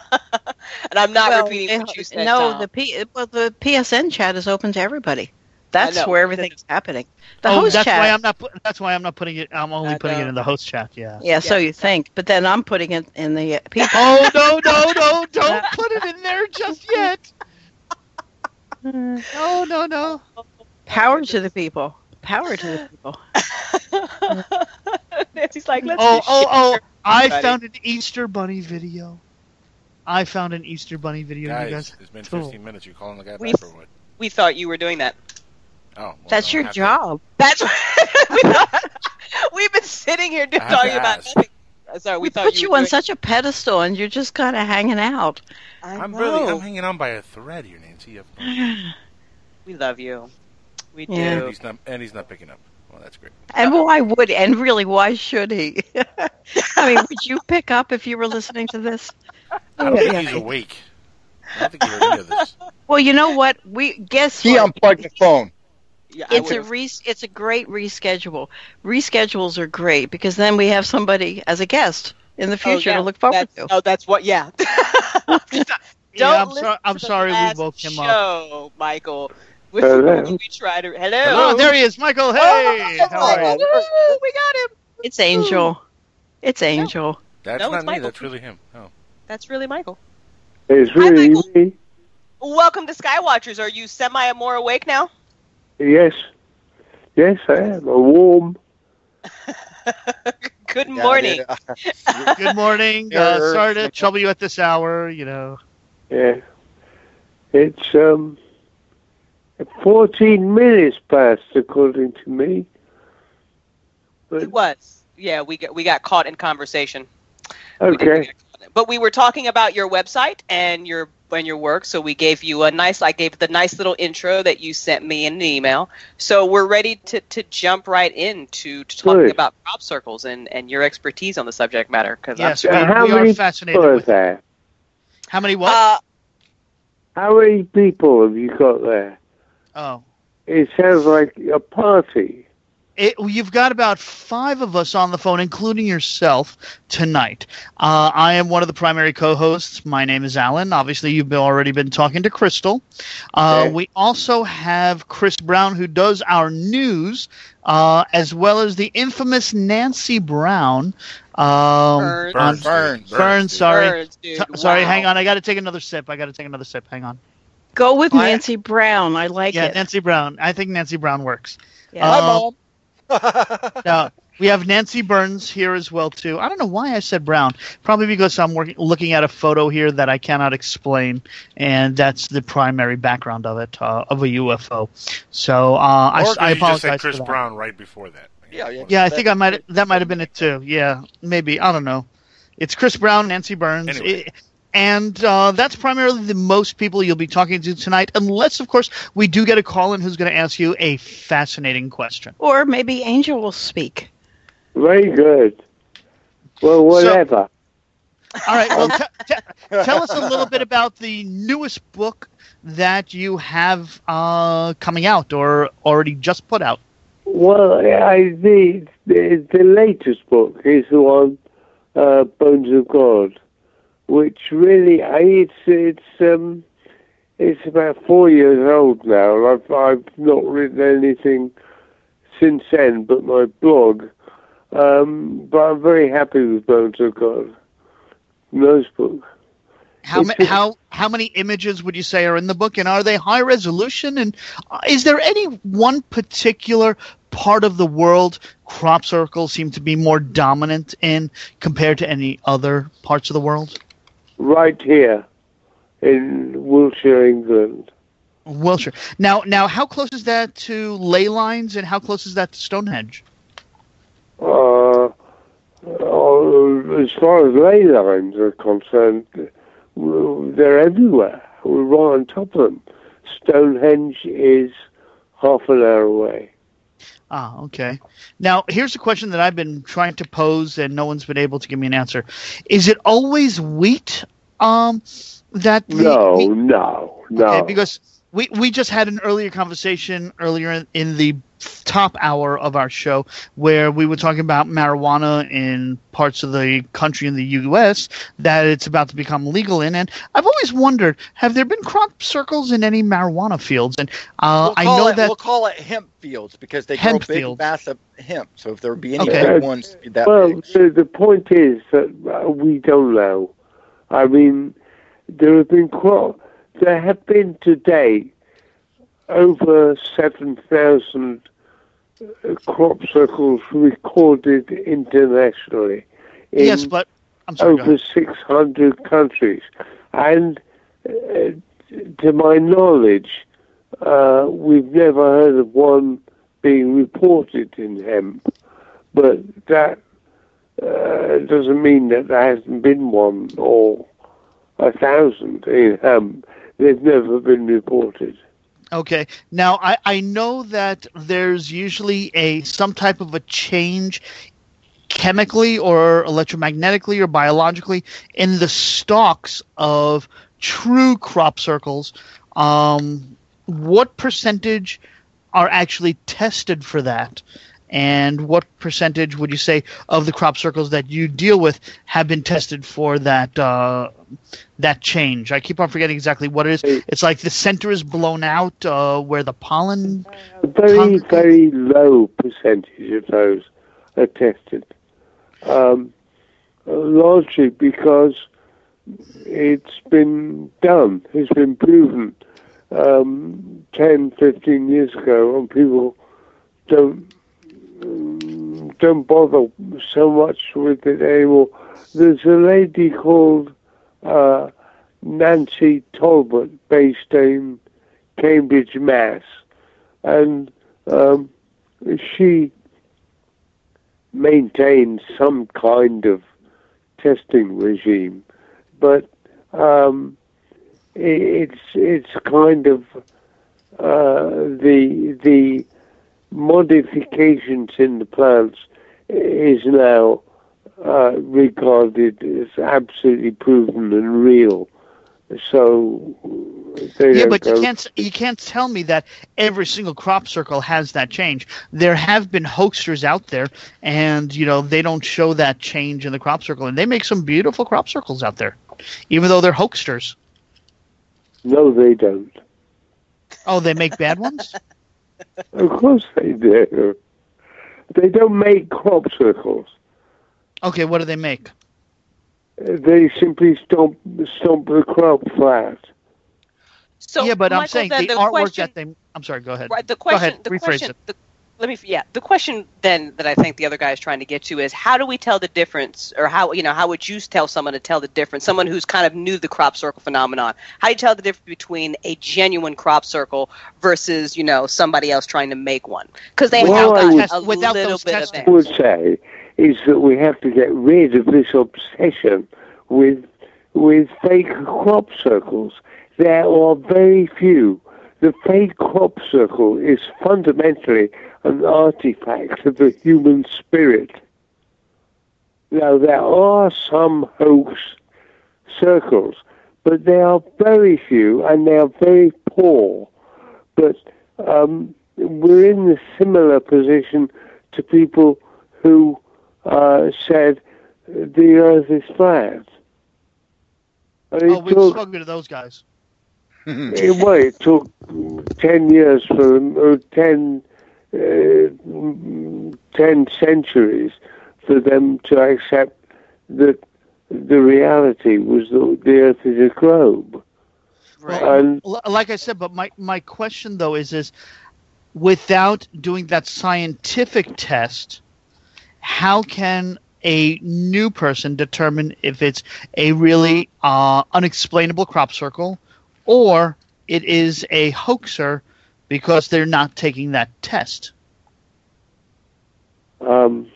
I'm not Well, repeating they- what you said. no, Tom. the P, well, the PSN chat is open to everybody. That's where everything's happening. The oh, host that's chat. why I'm not. That's why I'm not putting it. I'm only I putting it in the host chat. Yeah. yeah, so Yeah. you think, but then I'm putting it in the uh, people. Oh no no no! Don't put it in there just yet. No no no. Power to the people. Power to the people. Nancy's like, let's Oh just oh shit. oh! I everybody. found an Easter Bunny video. I found an Easter Bunny video. you Guys, guys. it's been Cool. 15 minutes. You're calling the guy We- back or what? We thought you were doing that. Oh, well, That's then your I have to- job. That's we thought, we've been sitting here I have talking about nothing. Sorry, we, We put you, you were on doing- such a pedestal, and you're just kind of hanging out. I I'm know. really, I'm hanging on by a thread here, Nancy. You have no- We love you. We do. Yeah. And he's not, and he's not picking up. Well, that's great. And why would and really why should he? I mean, would you pick up if you were listening to this? I don't think he's awake. I don't think he heard any of this. Well, you know what? We guess He what? unplugged the phone. Yeah, it's a would've- re- it's a great reschedule. Reschedules are great because then we have somebody as a guest in the Oh, future yeah, to look forward that's, to. Oh, that's what. Yeah. Yeah, Don't I'm, so- I'm sorry we last woke him up. show, Michael. We, Hello. we try to. Hello. Oh, there he is, Michael. Oh, hey, Oh, how are you? woo, we got him. It's Angel. It's Angel. That's No, not me. Michael. That's really him. Oh. That's really Michael. It's really me. Welcome to Skywatchers. Are you semi more awake now? Yes. Yes, I am. A warm. Good morning. Good morning. Uh, sorry to trouble you at this hour. You know. Yeah. It's um, 14 minutes past, according to me. It was. Yeah, we got we got caught in conversation. Okay. But we were talking about your website and your and your work, so we gave you a nice I gave the nice little intro that you sent me in an email. So we're ready to, to jump right into to talking Good. about crop circles and, and your expertise on the subject matter. Because Yes, Uh, we, how we many are fascinated people with are there? How many what? Uh, How many people have you got there? oh. It sounds like a party. It, you've got about five of us on the phone, including yourself, tonight. Uh, I am one of the primary co-hosts. My name is Alan. Obviously, you've been, already been talking to Crystal. Uh, Okay. We also have Chris Brown, who does our news, uh, as well as the infamous Nancy Brown. Um, Burns. on- Burns, dude. Burns, Burns, sorry. Burns, dude. So- sorry, Wow. hang on. I got to take another sip. I got to take another sip. Hang on. Go with I- Nancy Brown. I like yeah, it. Nancy Brown. I think Nancy Brown works. Yeah. Uh, now, we have Nancy Burns here as well too. I don't know why I said Brown. Probably because I'm working, looking at a photo here that I cannot explain, and that's the primary background of it uh, of a UFO. So uh, I, or I could you just apologize say for Chris. Brown right before that? Yeah, yeah. Yeah, I think I might that might have been it too. Yeah, maybe I don't know. It's Chris Brown, Nancy Burns, Anyway. It- and uh, that's primarily the most people you'll be talking to tonight, unless of course we do get a call in who's going to ask you a fascinating question. Or maybe Angel will speak. Very good. Well, whatever. All right. Well, t- t- tell us a little bit about the newest book that you have uh, coming out or already just put out. Well, I, the, the the latest book is the one, uh, Bones of God, which really it's it's um it's about four years old now. and I've I've not written anything since then, but my blog. Um, but I'm very happy with Bones of God. Nice book. How ma- how how many images would you say are in the book, and are they high resolution? And uh, is there any one particular part of the world crop circles seem to be more dominant in compared to any other parts of the world? Right here in Wiltshire, England. Wiltshire. Now, now, how close is that to ley lines, and how close is that to Stonehenge? Uh, uh, as far as ley lines are concerned, they're everywhere. We're right on top of them. Stonehenge is half an hour away. Ah, okay. Now, here's a question that I've been trying to pose, and no one's been able to give me an answer. Is it always wheat? Um, that the, No, no, no. Okay, because we we just had an earlier conversation earlier in, in the top hour of our show where we were talking about marijuana in parts of the country in the U.S. that it's about to become legal in, and I've always wondered: have there been crop circles in any marijuana fields? And uh, We'll I know it, that we'll call it hemp fields because they Hemp grow big, fields. massive hemp. So if there would be any Okay. big ones that well, the, the point is that uh, we don't know. I mean, there have been quite, there have been today over seven thousand uh, crop circles recorded internationally. In yes, but I'm sorry. over 600 countries. And uh, to my knowledge, uh, we've never heard of one being reported in hemp. But that uh, doesn't mean that there hasn't been one or a thousand in hemp. They've never been reported. Okay. Now I, I know that there's usually a some type of a change chemically or electromagnetically or biologically in the stalks of true crop circles. Um, what percentage are actually tested for that? And what percentage would you say of the crop circles that you deal with have been tested for that uh, that change? I keep on forgetting exactly what it is. It's like the center is blown out uh, where the pollen. A very, very low percentage of those are tested. Um, largely because it's been done, it's been proven um, 10, 15 years ago, and people don't don't bother so much with it anymore. There's a lady called uh, Nancy Talbott, based in Cambridge, Mass, and um, she maintains some kind of testing regime, but um, it's it's kind of uh, the the modifications in the plants is now uh, regarded as absolutely proven and real. So they yeah, but you can't you can't tell me that every single crop circle has that change. There have been hoaxers out there, and you know they don't show that change in the crop circle, and they make some beautiful crop circles out there, even though they're hoaxsters. No, they don't. Oh, they make bad ones. Of course they do. They don't make crop circles. Okay, what do they make? They simply stomp stomp the crop flat. So, yeah, but I'm saying the, the artwork question- that they. I'm sorry. Go ahead. Right. The Go question. ahead. The rephrase question. it. The, let me. Yeah. The question then that I think the other guy is trying to get to is how do we tell the difference, or how you know how would you tell someone to tell the difference? Someone who's kind of new to the crop circle phenomenon. How do you tell the difference between a genuine crop circle versus you know somebody else trying to make one? Because they Well, I have would- got a Without little those bit tests, of I that. would say is that we have to get rid of this obsession with with fake crop circles. There are very few. The fake crop circle is fundamentally an artifact of the human spirit. Now there are some hoax circles, but they are very few and they are very poor. But um, we're in a similar position to people who uh, said the Earth is flat. And it Oh, we've took- spoken to those guys. it, well, it took ten years for them, or ten, uh, mm, ten centuries for them to accept that the reality was that the Earth is a globe. Right. And like I said, but my, my question though is is without doing that scientific test, how can a new person determine if it's a really uh, unexplainable crop circle or it is a hoaxer because they're not taking that test? um,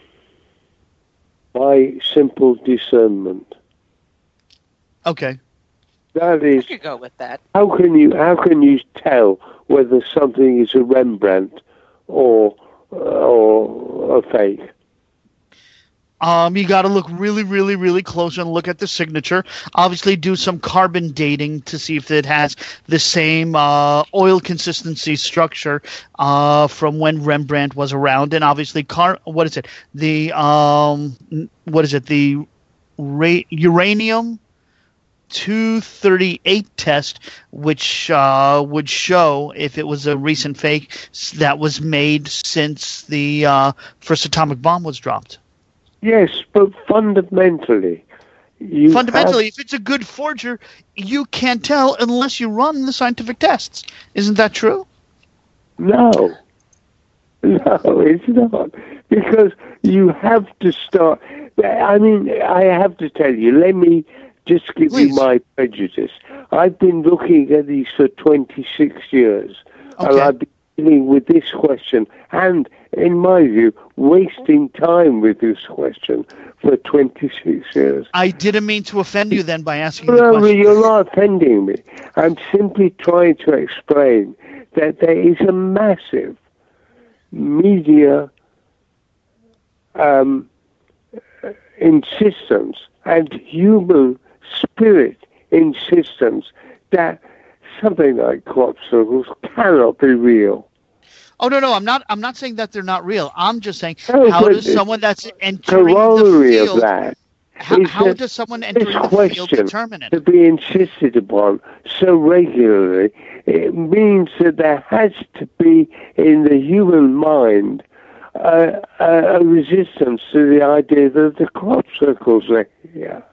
by simple discernment, Okay. that I could go with that. How can you how can you tell whether something is a Rembrandt or or a fake? Um, you got to look really, really, really close and look at the signature. Obviously, do some carbon dating to see if it has the same uh, oil consistency structure uh, from when Rembrandt was around. And obviously, car what is it? The um, what is it? The ra- uranium 238 test, which uh, would show if it was a recent fake that was made since the uh, first atomic bomb was dropped. Yes, but fundamentally, you Fundamentally, have- if it's a good forger, you can't tell unless you run the scientific tests. Isn't that true? no, no, it's not because you have to start. I mean, I have to tell you. Let me just give you my prejudice. I've been looking at these for 26 years, and I've been dealing with this question, and in my view, wasting time with this question for 26 years. I didn't mean to offend you then by asking the No, question. you're not offending me. I'm simply trying to explain that there is a massive media um, insistence and human spirit insistence that something like crop circles cannot be real. Oh no, no, I'm not. I'm not saying that they're not real. I'm just saying No, how does someone that's entering the Corollary of that How, how does someone entering the field question determine it? to be insisted upon so regularly, it means that there has to be in the human mind uh, a, a resistance to the idea that the crop circles are here.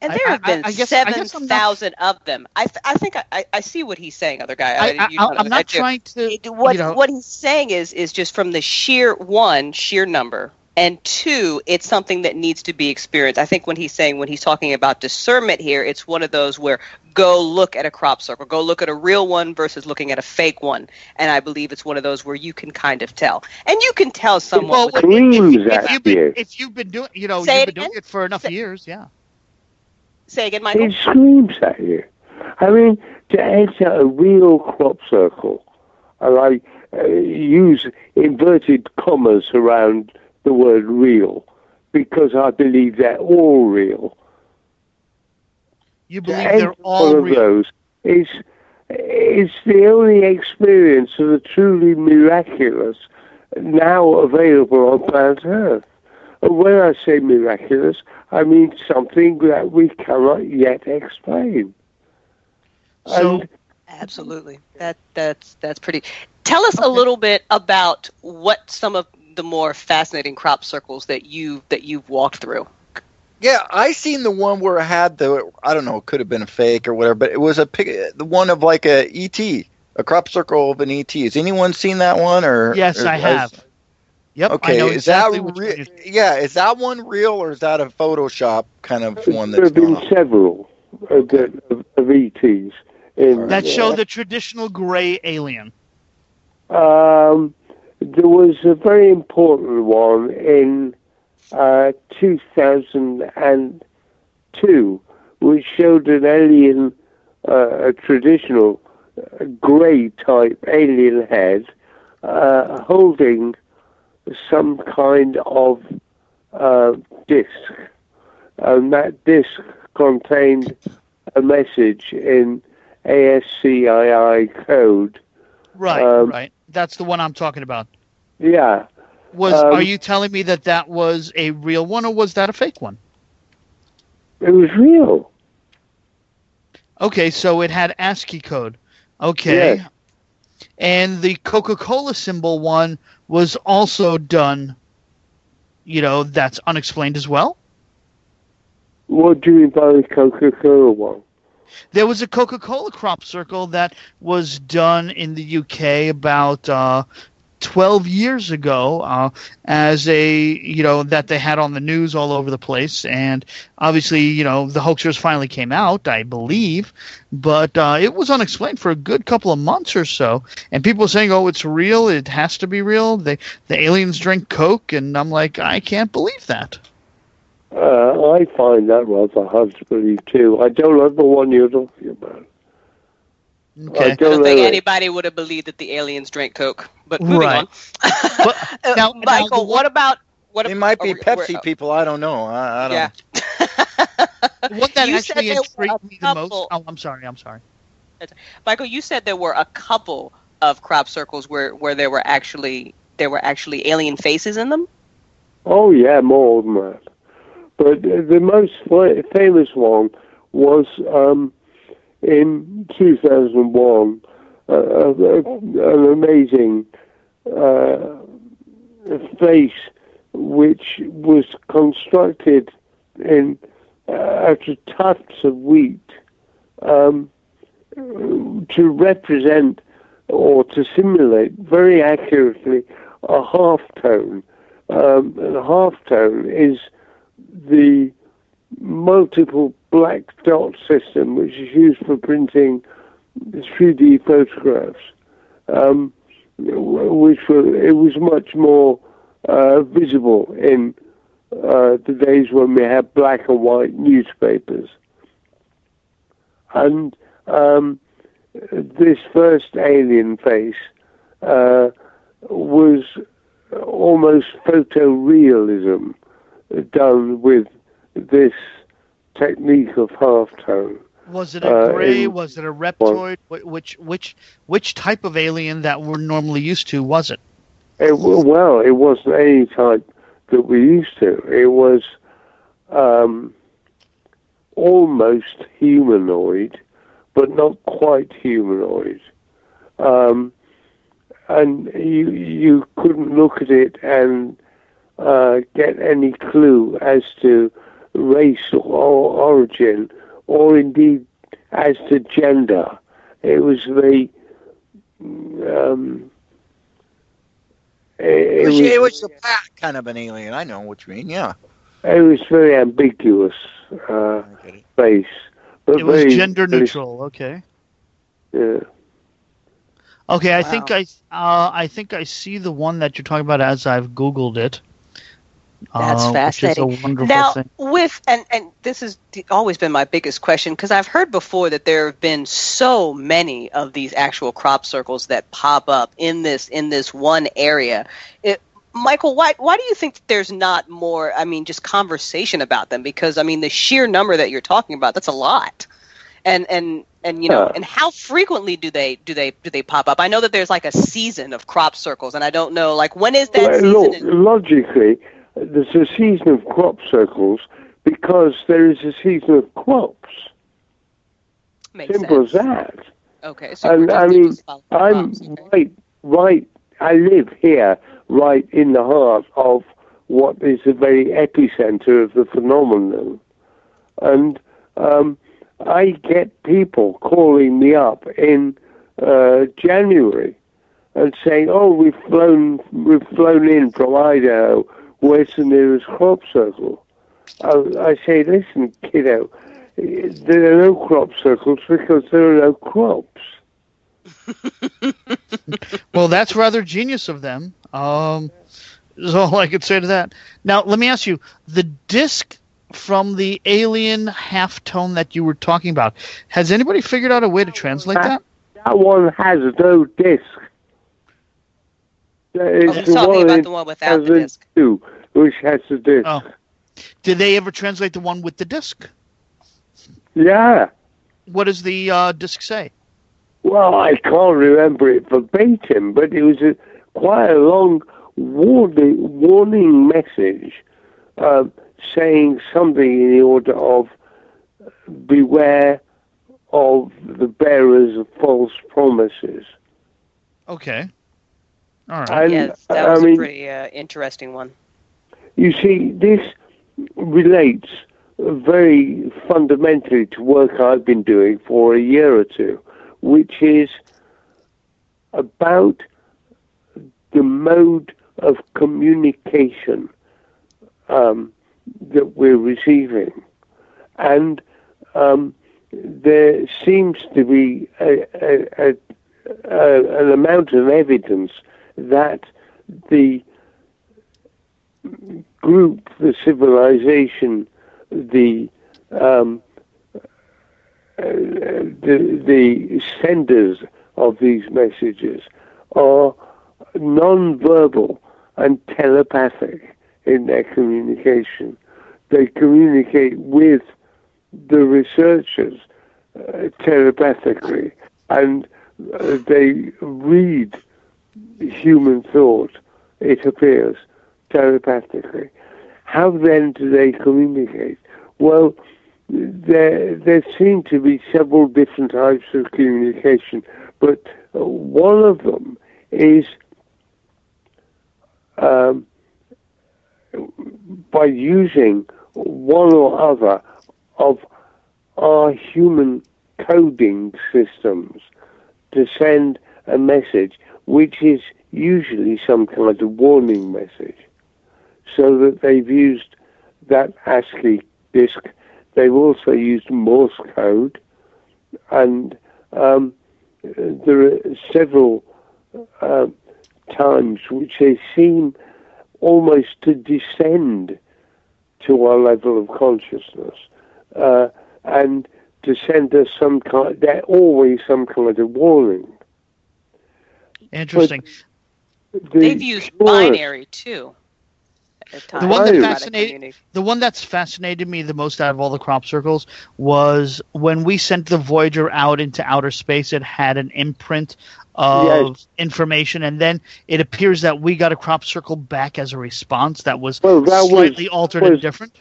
And there have I- I- been I guess- I guess seven thousand of them. I, th- I think I- I, see what he's saying, other guy. I- I- you know, I'm not trying to, What you know- what he's saying is is just from the sheer one sheer number, and two, it's something that needs to be experienced. I think when he's saying when he's talking about discernment here, it's one of those where go look at a crop circle, go look at a real one versus looking at a fake one, and I believe it's one of those where you can kind of tell, and you can tell someone. Well, if, if, if you've been if you've been doing, you know, Say you've it been doing again? it for enough Say- years, yeah. Say again, Michael. It screams at you. I mean, to enter a real crop circle, and I uh, use inverted commas around the word real because I believe they're all real. You believe enter they're all one of real. those is is the only experience of the truly miraculous now available on planet Earth. And when I say miraculous, I mean something that we cannot yet explain. So, And Absolutely. That that's that's pretty. Tell us a little bit about what some of the more fascinating crop circles that you that you've walked through. Yeah, I seen the one where I had the I don't know, it could have been a fake or whatever, but it was a pic, the one of like a ET, a crop circle of an ET. Has anyone seen that one or? Yes, or I has- have. Yep. Okay, I know is that which re- yeah? Is that one real or is that a Photoshop kind of one there have been on? several of, the, of, of ETs. In, that show uh, the traditional gray alien. Um, there was a very important one in uh, 2002, which showed an alien, uh, a traditional uh, grey type alien head, uh, holding some kind of uh, disc. And that disc contained a message in ASCII code. Right, Um, right. That's the one I'm talking about. Yeah. Was Um, are you telling me that that was a real one or was that a fake one? It was real. Okay, so it had ASCII code. Okay. Yes. And the Coca-Cola symbol one was also done you know, that's unexplained as well. What do you mean by the Coca-Cola one? There was a Coca-Cola crop circle that was done in the UK about uh, 12 years ago uh, as a, you know, that they had on the news all over the place. And obviously, you know, the hoaxers finally came out, I believe, but uh, it was unexplained for a good couple of months or so. And people were saying, oh, it's real, it has to be real. They, the aliens drink Coke. And I'm like, I can't believe that. Uh, I find that rather hard to believe too. I don't know the one you're talking about. Okay. I I don't don't think anybody would have believed that the aliens drank Coke. But moving Right. on. Uh, now- Michael, now what about what? They might be oh, Pepsi we're- people. I don't know. I, I don't. Yeah. What that You said actually intrigued me the most. Oh, I'm sorry. I'm sorry. Michael, you said there were a couple of crop circles where where there were actually there were actually alien faces in them. Oh yeah, more than that. But uh, the most famous one was um, in 2001. Uh, an amazing uh, face which was constructed in uh, out of tufts of wheat um, to represent or to simulate very accurately a half tone. Um, and a half tone is the multiple black dot system which is used for printing 3D photographs, um, which were, it was much more uh, visible in uh, the days when we had black and white newspapers. And um, this first alien face uh, was almost photorealism done with this technique of halftone. Was it a Uh, gray? in- was it a reptoid? Wh- Which which which type of alien that we're normally used to was it? It, well, it wasn't any type that we used to. It was um, almost humanoid, but not quite humanoid. Um, and you you couldn't look at it and uh, get any clue as to race or origin, or indeed as to gender. It was the um, it, It it was, was, it was a pack kind of an alien. I know what you mean. Yeah. it was very ambiguous uh, face. But It was very- gender very- neutral. Okay. Yeah. Okay, I think I uh, I think I see the one that you're talking about as I've googled it. That's uh, fascinating. Which is a wonderful now, thing. with and and this has always been my biggest question because I've heard before that there have been so many of these actual crop circles that pop up in this in this one area. It, Michael, why why do you think that there's not more? I mean, just conversation about them because I mean the sheer number that you're talking about that's a lot, and and and you know Yeah. and how frequently do they do they do they pop up? I know that there's like a season of crop circles, and I don't know like when is that Well, season? look, logically, there's a season of crop circles because there is a season of crops. Makes Simple sense. as that. Okay, so And I mean, I'm crops, okay. right, right. I live here, right in the heart of what is the very epicenter of the phenomenon, and um, I get people calling me up in uh, January and saying, "Oh, we've flown, we've flown in from Idaho. Where's the nearest crop circle?" I, I say, "Listen, kiddo, there are no crop circles because there are no crops." Well, that's rather genius of them. Um, is all I could say to that. Now, let me ask you: the disc from the alien halftone that you were talking about. Has anybody figured out a way to translate that? That one has no disc. It's he's talking about the one without the disc. Two, which has the disc. Oh. Did they ever translate the one with the disc? Yeah. What does the uh, disc say? Well, I can't remember it verbatim, but it was a, quite a long warning, warning message uh, saying something in the order of beware of the bearers of false promises. Okay. All right. And, yes, that I was mean- a pretty uh, interesting one. You see, this relates very fundamentally to work I've been doing for a year or two, which is about the mode of communication um, that we're receiving. And um, there seems to be a, a, a, a, an amount of evidence that the group, the civilization, the um, uh, the, the senders of these messages are non-verbal and telepathic in their communication. They communicate with the researchers uh, telepathically, and uh, they read human thought, it appears, telepathically. How then do they communicate? Well, there, there seem to be several different types of communication, but one of them is um, by using one or other of our human coding systems to send a message, which is usually some kind of warning message. So that they've used that ASCII disk. They've also used Morse code, and um, there are several uh, times which they seem almost to descend to our level of consciousness. Uh, and to send us some kind. They're always some kind of warning. Interesting. The They've used florist- binary too. The one that to try to fascinated the one that's fascinated me the most out of all the crop circles was when we sent the Voyager out into outer space. It had an imprint of Yes. information, and then it appears that we got a crop circle back as a response that was Well, that was- slightly altered was- and different.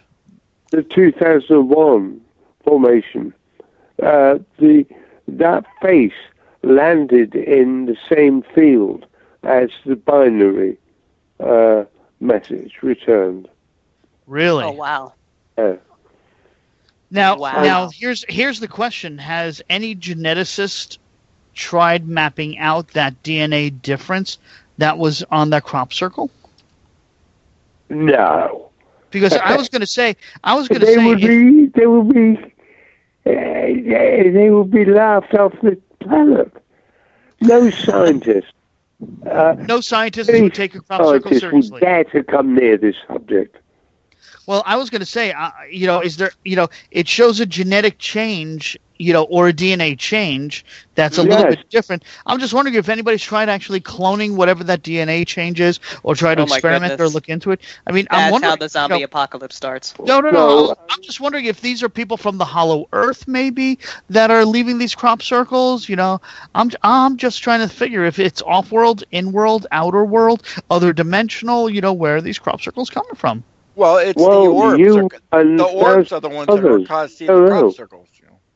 the 2001 formation, uh, the that face landed in the same field as the binary uh, message returned. Really? Oh wow. Uh, Now, Wow. now here's here's the question: Has any geneticist tried mapping out that DNA difference that was on that crop circle? no, Because I was going to say, I was going to they say, would if- be they would be uh, they would be laughed off the planet. No scientist. Uh, no scientists would take a crop seriously. would dare to come near this subject. Well, I was going to say, uh, you know, is there, you know, it shows a genetic change, you know, or a DNA change that's a little bit different. I'm just wondering if anybody's tried actually cloning whatever that DNA change is, or try to Oh experiment or look into it. I mean, I'm That's wondering how the zombie you know, apocalypse starts. No, no, no. Well, I'm- I'm just wondering if these are people from the Hollow Earth, maybe, that are leaving these crop circles. You know, I'm I'm just trying to figure if it's off-world, in-world, outer world, other dimensional. You know, where are these crop circles coming from? Well, it's Well, the orbs. you are, the orbs are the ones that are others causing the circles.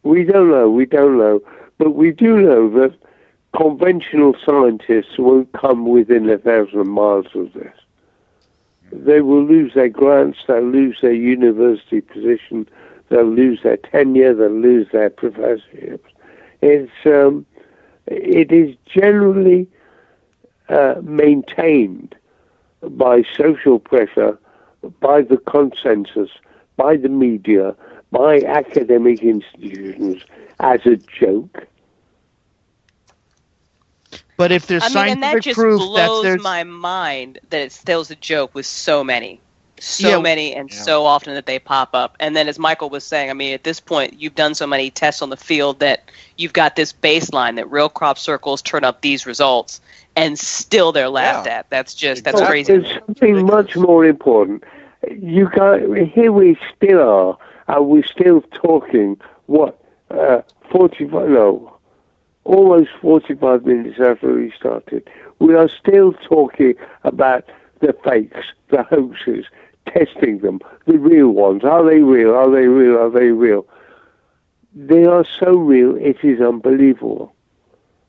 We don't know. We don't know. But we do know that conventional scientists won't come within a thousand miles of this. They will lose their grants, they'll lose their university position, they'll lose their tenure, they'll lose their professorships. It's, um, it is generally uh, maintained by social pressure, by the consensus, by the media, by academic institutions as a joke. But if there's I mean, and that scientific just proof that blows there's my mind that it still's a joke with so many, so Yeah. many, and so often that they pop up. And then, as Michael was saying, I mean, at this point, you've done so many tests on the field that you've got this baseline that real crop circles turn up these results, and still they're laughed at. That's just that's But crazy. There's something much more important. You got here. We still are, and we're still talking. What? Uh, Forty-five? No, almost forty-five minutes after we started. We are still talking about the fakes, the hoaxes, testing them, the real ones. Are they real? Are they real? Are they real? They are so real. It is unbelievable.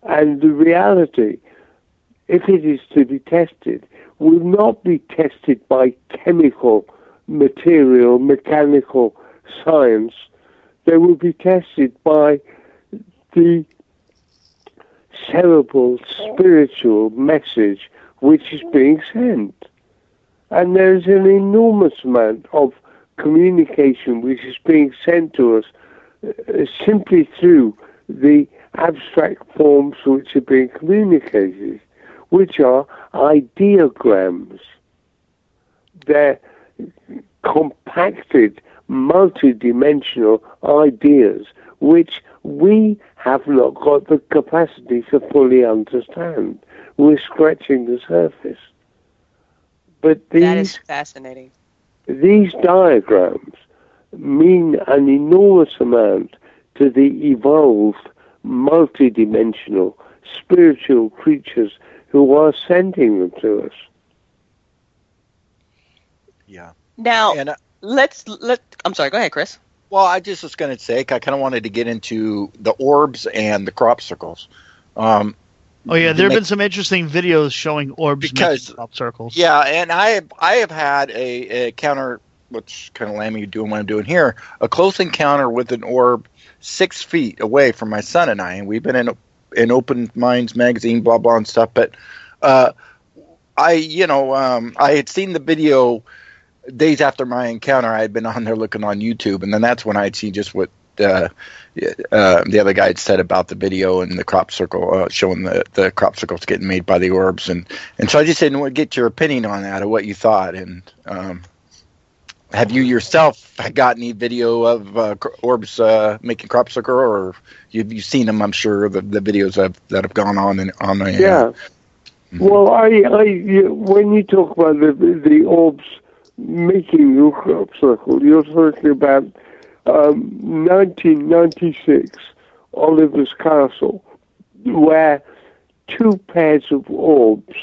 And the reality if it is to be tested, will not be tested by chemical, material, mechanical science. They will be tested by the cerebral, spiritual message which is being sent. And there is an enormous amount of communication which is being sent to us uh, simply through the abstract forms which are being communicated, which are ideograms. They're compacted, multidimensional ideas which we have not got the capacity to fully understand. We're scratching the surface. But these that is fascinating. these diagrams mean an enormous amount to the evolved, multidimensional, spiritual creatures who are sending them to us. Yeah. Now, And, uh, let's let. I'm sorry. Go ahead, Chris. Well, I just was going to say, I kind of wanted to get into the orbs and the crop circles. Um, Oh yeah, there have been some interesting videos showing orbs Because- circles. Yeah, and I have I have had a, a encounter, which kind of land me doing what I'm doing here, a close encounter with an orb six feet away from my son and I, and we've been in in Open Minds magazine, blah blah and stuff. But uh, I, you know, um, I had seen the video days after my encounter. I had been on there looking on YouTube, and then that's when I had seen just what. Uh, uh, the other guy had said about the video and the crop circle uh, showing the, the crop circles getting made by the orbs and, and so I just didn't want to get your opinion on that or what you thought and um, have you yourself got any video of uh, orbs uh, making crop circle, or you've you seen them? I'm sure the, the videos have, that have gone on and on. The, Yeah. Well, I, I, when you talk about the the orbs making the crop circle, you're talking about um, 1996 Oliver's Castle, where two pairs of orbs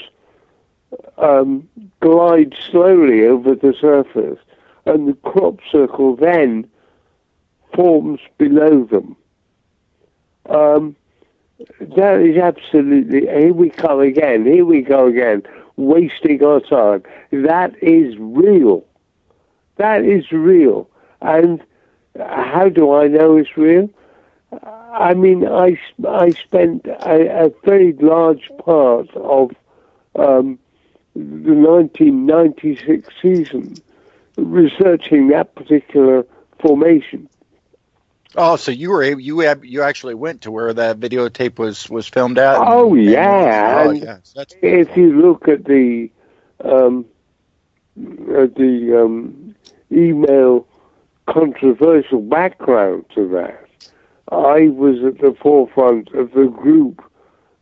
um, glide slowly over the surface, and the crop circle then forms below them. Um, that is absolutely. Here we come again. Here we go again. Wasting our time. That is real. That is real. And how do I know it's real? I mean, I, I spent a, a very large part of um, the 1996 season researching that particular formation. Oh, so you were you have, you actually went to where that videotape was was filmed at? and- Oh and- yeah. oh and yes. That's if you look at the um, at the um, email controversial background to that, I was at the forefront of the group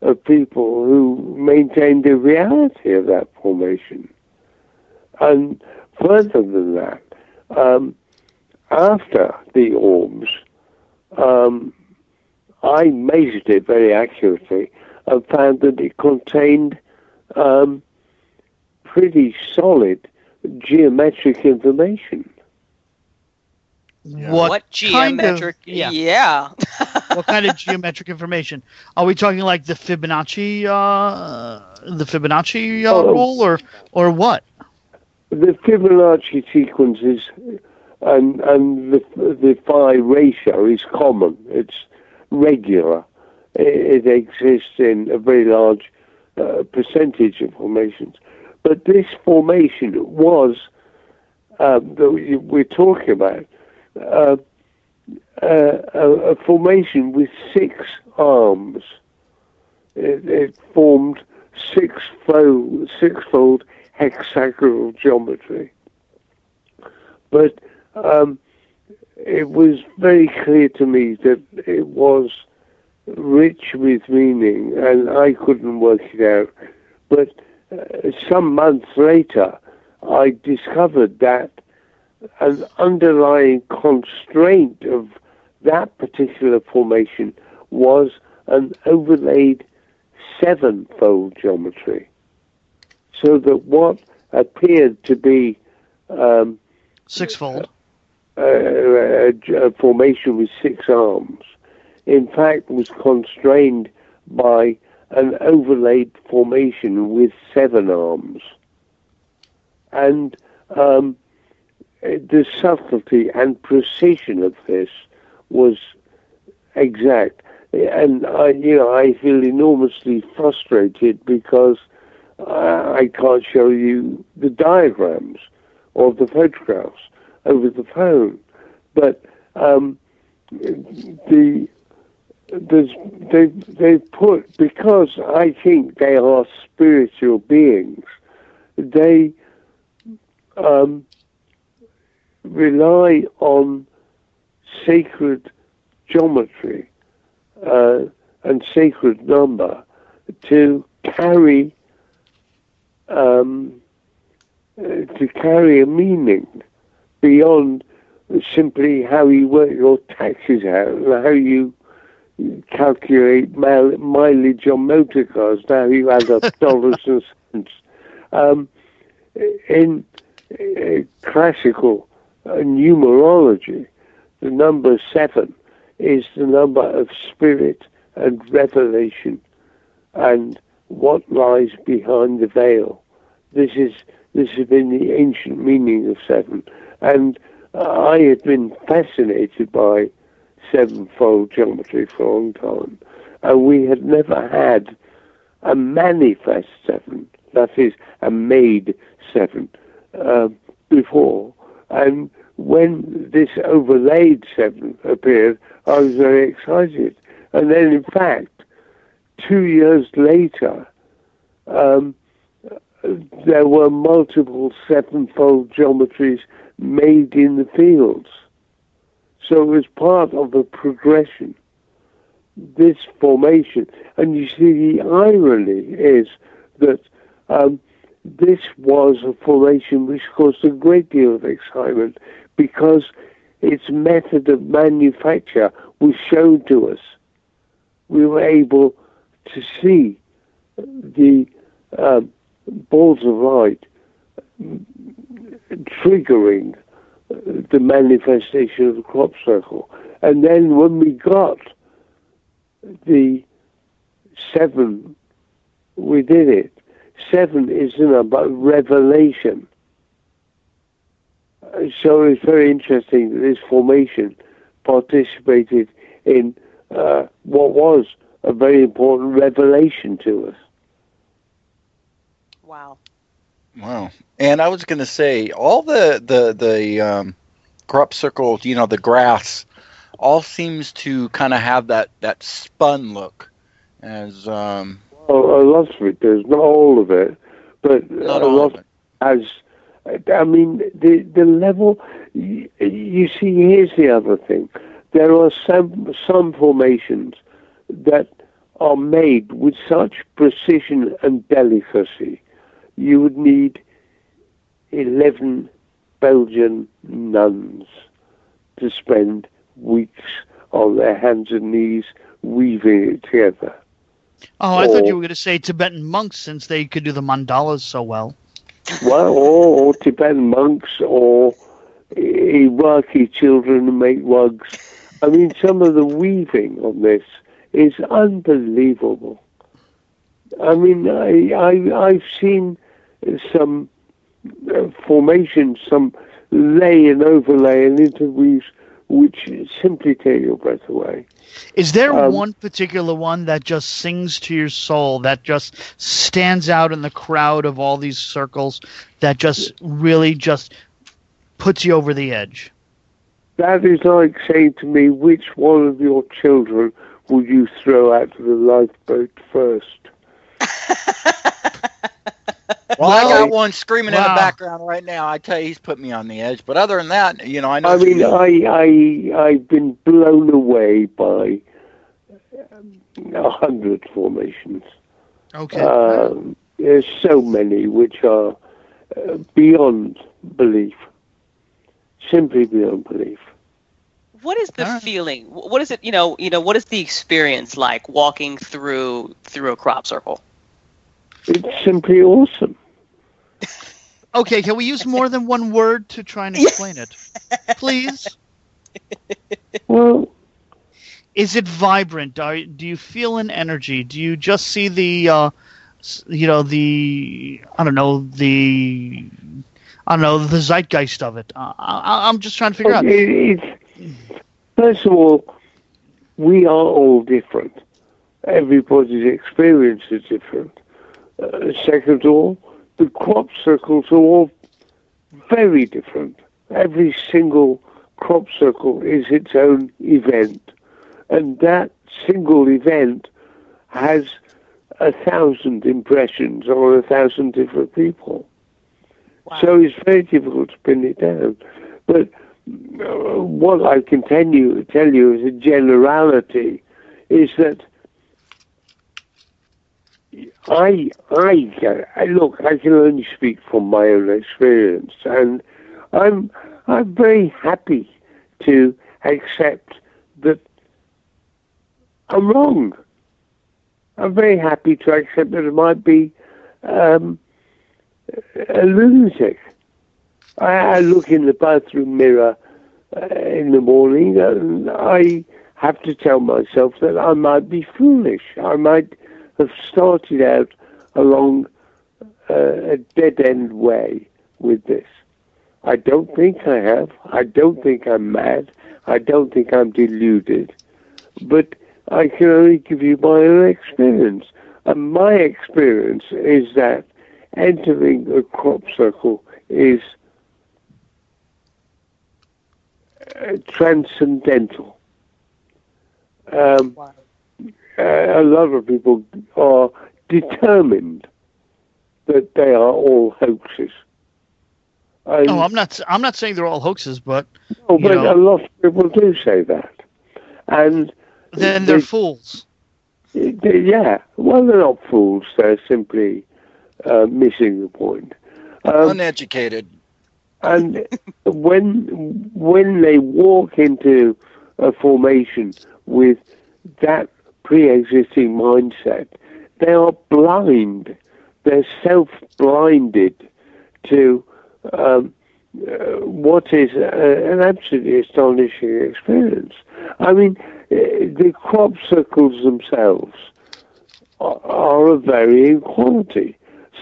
of people who maintained the reality of that formation. And further than that, um, after the orbs, um, I measured it very accurately and found that it contained um, pretty solid geometric information. What, What kind of- geometric? yeah. yeah. what kind of geometric information? Are we talking like the Fibonacci, uh, the Fibonacci uh, Oh. rule, or or what? The Fibonacci sequences and and the the phi ratio is common. It's regular. It, it exists in a very large uh, percentage of formations. But this formation was um, that we- we're talking about a, a formation with six arms. It, it formed six-fold, six-fold hexagonal geometry. But um, it was very clear to me that it was rich with meaning, and I couldn't work it out. But uh, some months later, I discovered that an underlying constraint of that particular formation was an overlaid sevenfold geometry. So that what appeared to be um, Sixfold. a, a, a formation with six arms, in fact, was constrained by an overlaid formation with seven arms. And um, the subtlety and precision of this was exact. And I, you know, I feel enormously frustrated because I, can't show you the diagrams or the photographs over the phone. But um, the they they put because I think they are spiritual beings. They um, rely on sacred geometry uh, and sacred number to carry um, uh, to carry a meaning beyond simply how you work your taxes out and how you calculate mile, mileage on motor cars, how you add up dollars and cents. Um, in uh, classical numerology, the number seven is the number of spirit and revelation and what lies behind the veil. This is this has been the ancient meaning of seven, and I had been fascinated by sevenfold geometry for a long time, and we had never had a manifest seven, that is, a made seven, uh, before. And when this overlaid seven appeared, I was very excited. And then, in fact, two years later, um, there were multiple sevenfold geometries made in the fields. So it was part of a progression, this formation. And you see, the irony is that um, this was a formation which caused a great deal of excitement because its method of manufacture was shown to us. We were able to see the um, balls of light triggering the manifestation of the crop circle. And then when we got the seven within it, seven is a number of revelation. So it's very interesting that this formation participated in uh, what was a very important revelation to us. Wow. Wow. And I was going to say, all the the the um, crop circles, you know, the grass, all seems to kind of have that that spun look. As um, well, a lot of it does, not all of it, but Not a lot has. I mean, the the level. You, you see, here's the other thing. There are some some formations that are made with such precision and delicacy. You would need eleven Belgian nuns to spend weeks on their hands and knees weaving it together. Oh, I thought you were going to say Tibetan monks since they could do the mandalas so well. well, or, or Tibetan monks, or Iraqi children who make rugs. I mean, some of the weaving on this is unbelievable. I mean, I, I I've seen some uh, formations, some lay and overlay and interweaves, which simply take your breath away. Is there Um, one particular one that just sings to your soul, that just stands out in the crowd of all these circles, that just really just puts you over the edge? That is like saying to me, which one of your children would you throw out to the lifeboat first? well, I got one screaming in the background right now. I tell you, he's put me on the edge. But other than that, you know, I know. I mean, I, I, I've been blown away by um, a hundred formations. Okay. Um, there's so many which are uh, beyond belief, simply beyond belief. What is the feeling? What is it? You know, you know, what is the experience like walking through through a crop circle? It's simply awesome. Okay, can we use more than one word to try and explain it? Please? Well, is it vibrant? Are, do you feel an energy? Do you just see the, uh, you know, the I don't know the, I don't know the zeitgeist of it? Uh, I, I'm just trying to figure out. It's- first of all, we are all different. Everybody's experience is different. Uh, second of all, the crop circles are all very different. Every single crop circle is its own event. And that single event has a thousand impressions on a thousand different people. So it's very difficult to pin it down. But uh, what I can tell you, tell you as a generality is that I, I, I look, I can only speak from my own experience, and I'm, I'm very happy to accept that I'm wrong. I'm very happy to accept that it might be um, a lunatic. I, I look in the bathroom mirror uh, in the morning and I have to tell myself that I might be foolish. I might have started out along uh, a dead end way with this. I don't think I have. I don't think I'm mad. I don't think I'm deluded. But I can only give you my own experience. And my experience is that entering a crop circle is uh, transcendental. Um, uh, a lot of people are determined. that they are all hoaxes. And, no, I'm not. I'm not saying they're all hoaxes, but oh, but know, a lot of people do say that, and then they're they- fools. they- yeah, well, they're not fools. They're simply uh, missing the point. Um, Uneducated. and when when they walk into a formation with that pre-existing mindset, they are blind. They're self-blinded to um, uh, what is uh, an absolutely astonishing experience. I mean, uh, the crop circles themselves are, are of varying quality.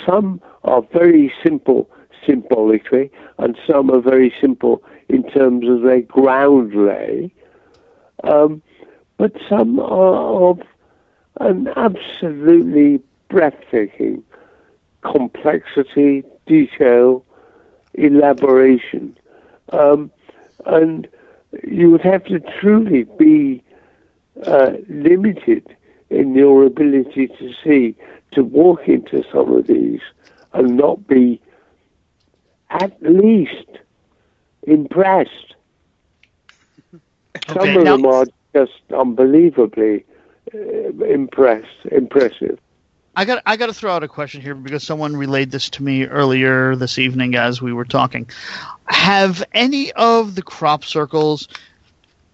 Some are very simple symbolically, and some are very simple in terms of their ground lay. Um, but some are of an absolutely breathtaking complexity, detail, elaboration. Um, and you would have to truly be uh, limited in your ability to see, to walk into some of these and not be at least impressed. Some of now- them are just unbelievably uh, impressed, impressive. I got I got to throw out a question here because someone relayed this to me earlier this evening as we were talking. Have any of the crop circles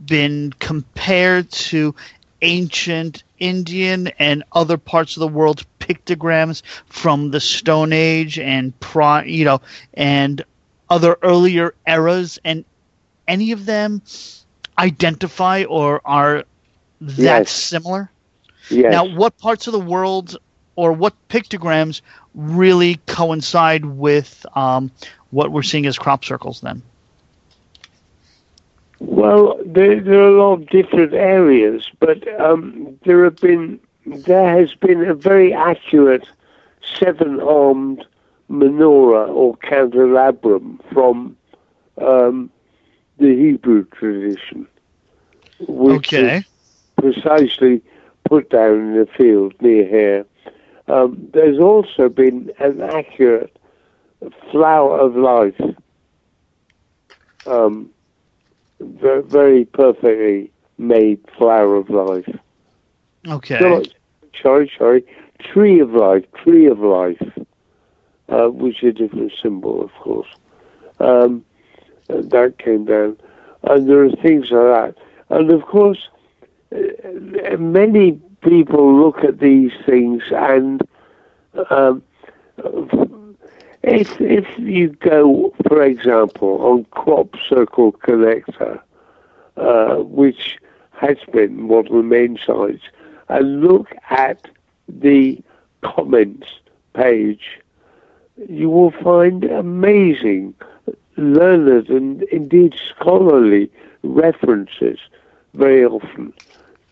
been compared to ancient Indian and other parts of the world pictograms from the Stone Age and pri- you know and other earlier eras and any of them identify or are that Yes. similar? Yes. Now, what parts of the world or what pictograms really coincide with um, what we're seeing as crop circles then? Well, there, there are a lot of different areas, but um, there have been there has been a very accurate seven-armed menorah or candelabrum from um, the Hebrew tradition, which Okay. is precisely put down in the field near here. Um, there's also been an accurate flower of life. Um, very perfectly made flower of life. Okay. Sorry, sorry. Tree of life, tree of life, uh, which is a different symbol, of course. Um, that came down. And there are things like that. And of course, uh, many people look at these things and um, if if you go, for example, on Crop Circle Connector, uh, which has been one of the main sites, and look at the comments page, you will find amazing, learned, and indeed scholarly references very often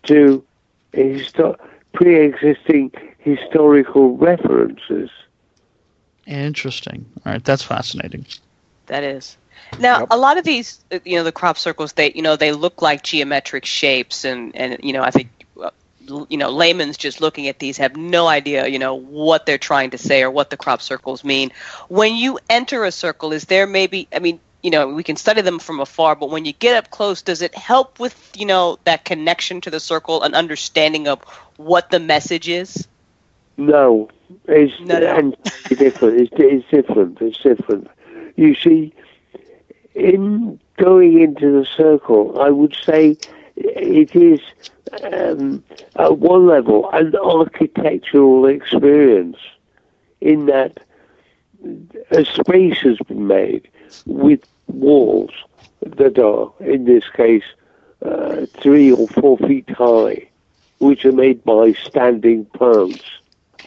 to histo- pre-existing historical references. Interesting. All right, that's fascinating. That is. Now, a lot of these, uh, you know, the crop circles, they, you know, they look like geometric shapes, and and you know, I think, l- you know, layman's just looking at these have no idea, you know, what they're trying to say or what the crop circles mean. When you enter a circle, is there maybe, I mean, you know, we can study them from afar, but when you get up close, does it help with, you know, that connection to the circle, an understanding of what the message is? No, it's No, no. different. It's, it's different. It's different. You see, in going into the circle, I would say it is um, at one level an architectural experience, in that a space has been made with walls that are, in this case, uh, three or four feet high, which are made by standing plants.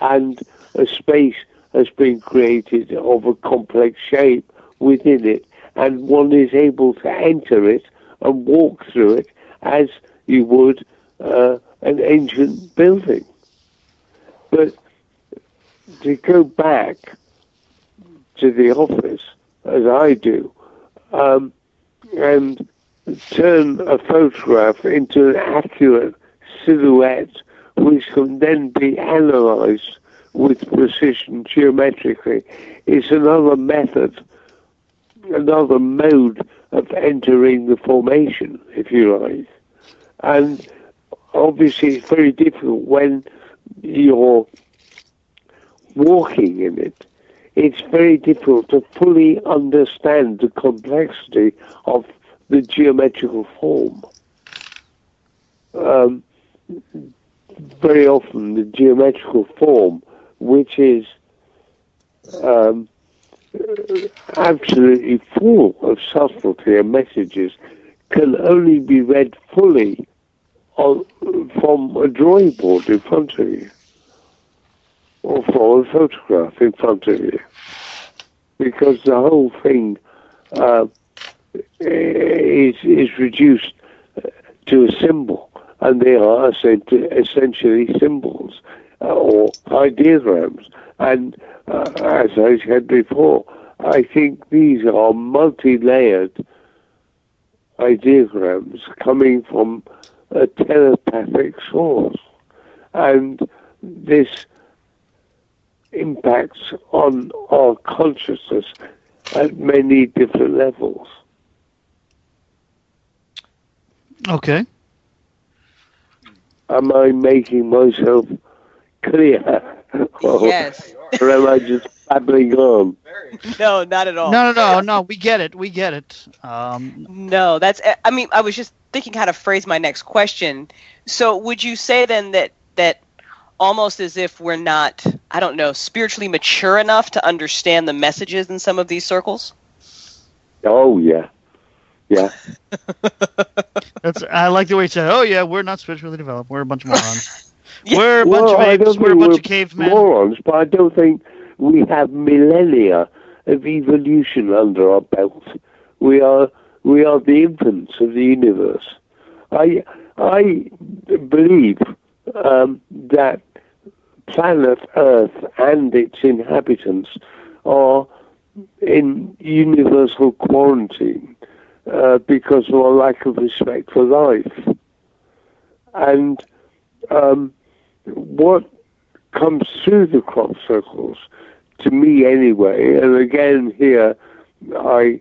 And a space has been created of a complex shape within it, and one is able to enter it and walk through it as you would uh, an ancient building. But to go back to the office, as I do, um, and turn a photograph into an accurate silhouette which can then be analyzed with precision geometrically. is another method, another mode of entering the formation, if you like. And obviously, it's very difficult when you're walking in it. It's very difficult to fully understand the complexity of the geometrical form. Um, very often, the geometrical form, which is um, absolutely full of subtlety and messages, can only be read fully on, from a drawing board in front of you or from a photograph in front of you. Because the whole thing uh, is, is reduced to a symbol, and they are essentially symbols uh, or ideograms. And uh, as I said before, I think these are multi-layered ideograms coming from a telepathic source. And this impacts on our consciousness at many different levels. Okay. Am I making myself clear? or, Yes. Or am I just babbling on? No, not at all. No, no, no, no. We get it. We get it. Um, No, that's. I mean, I was just thinking how to phrase my next question. So, would you say then that that almost as if we're not, I don't know, spiritually mature enough to understand the messages in some of these circles? Oh yeah, yeah. that's. I like the way you said. Oh yeah, we're not spiritually developed. We're a bunch of morons. We're a bunch well, of I apes. We're a bunch we're of cavemen. morons, but I don't think we have millennia of evolution under our belt. We are we are the infants of the universe. I I believe um, that planet Earth and its inhabitants are in universal quarantine uh, because of a lack of respect for life. And um, what comes through the crop circles, to me anyway, and again here I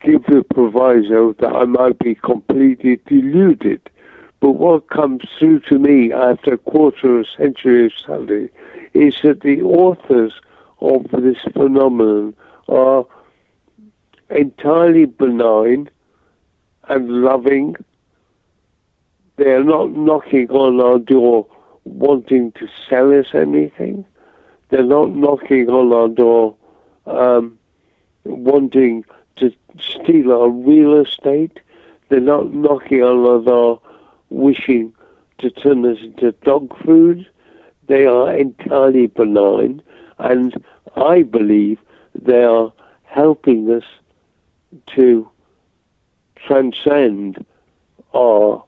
give the proviso that I might be completely deluded, but what comes through to me after a quarter of a century of study is that the authors of this phenomenon are entirely benign and loving. They are not knocking on our door wanting to sell us anything. They're not knocking on our door um, wanting to steal our real estate. They're not knocking on our door wishing to turn us into dog food. They are entirely benign, and I believe they are helping us to transcend our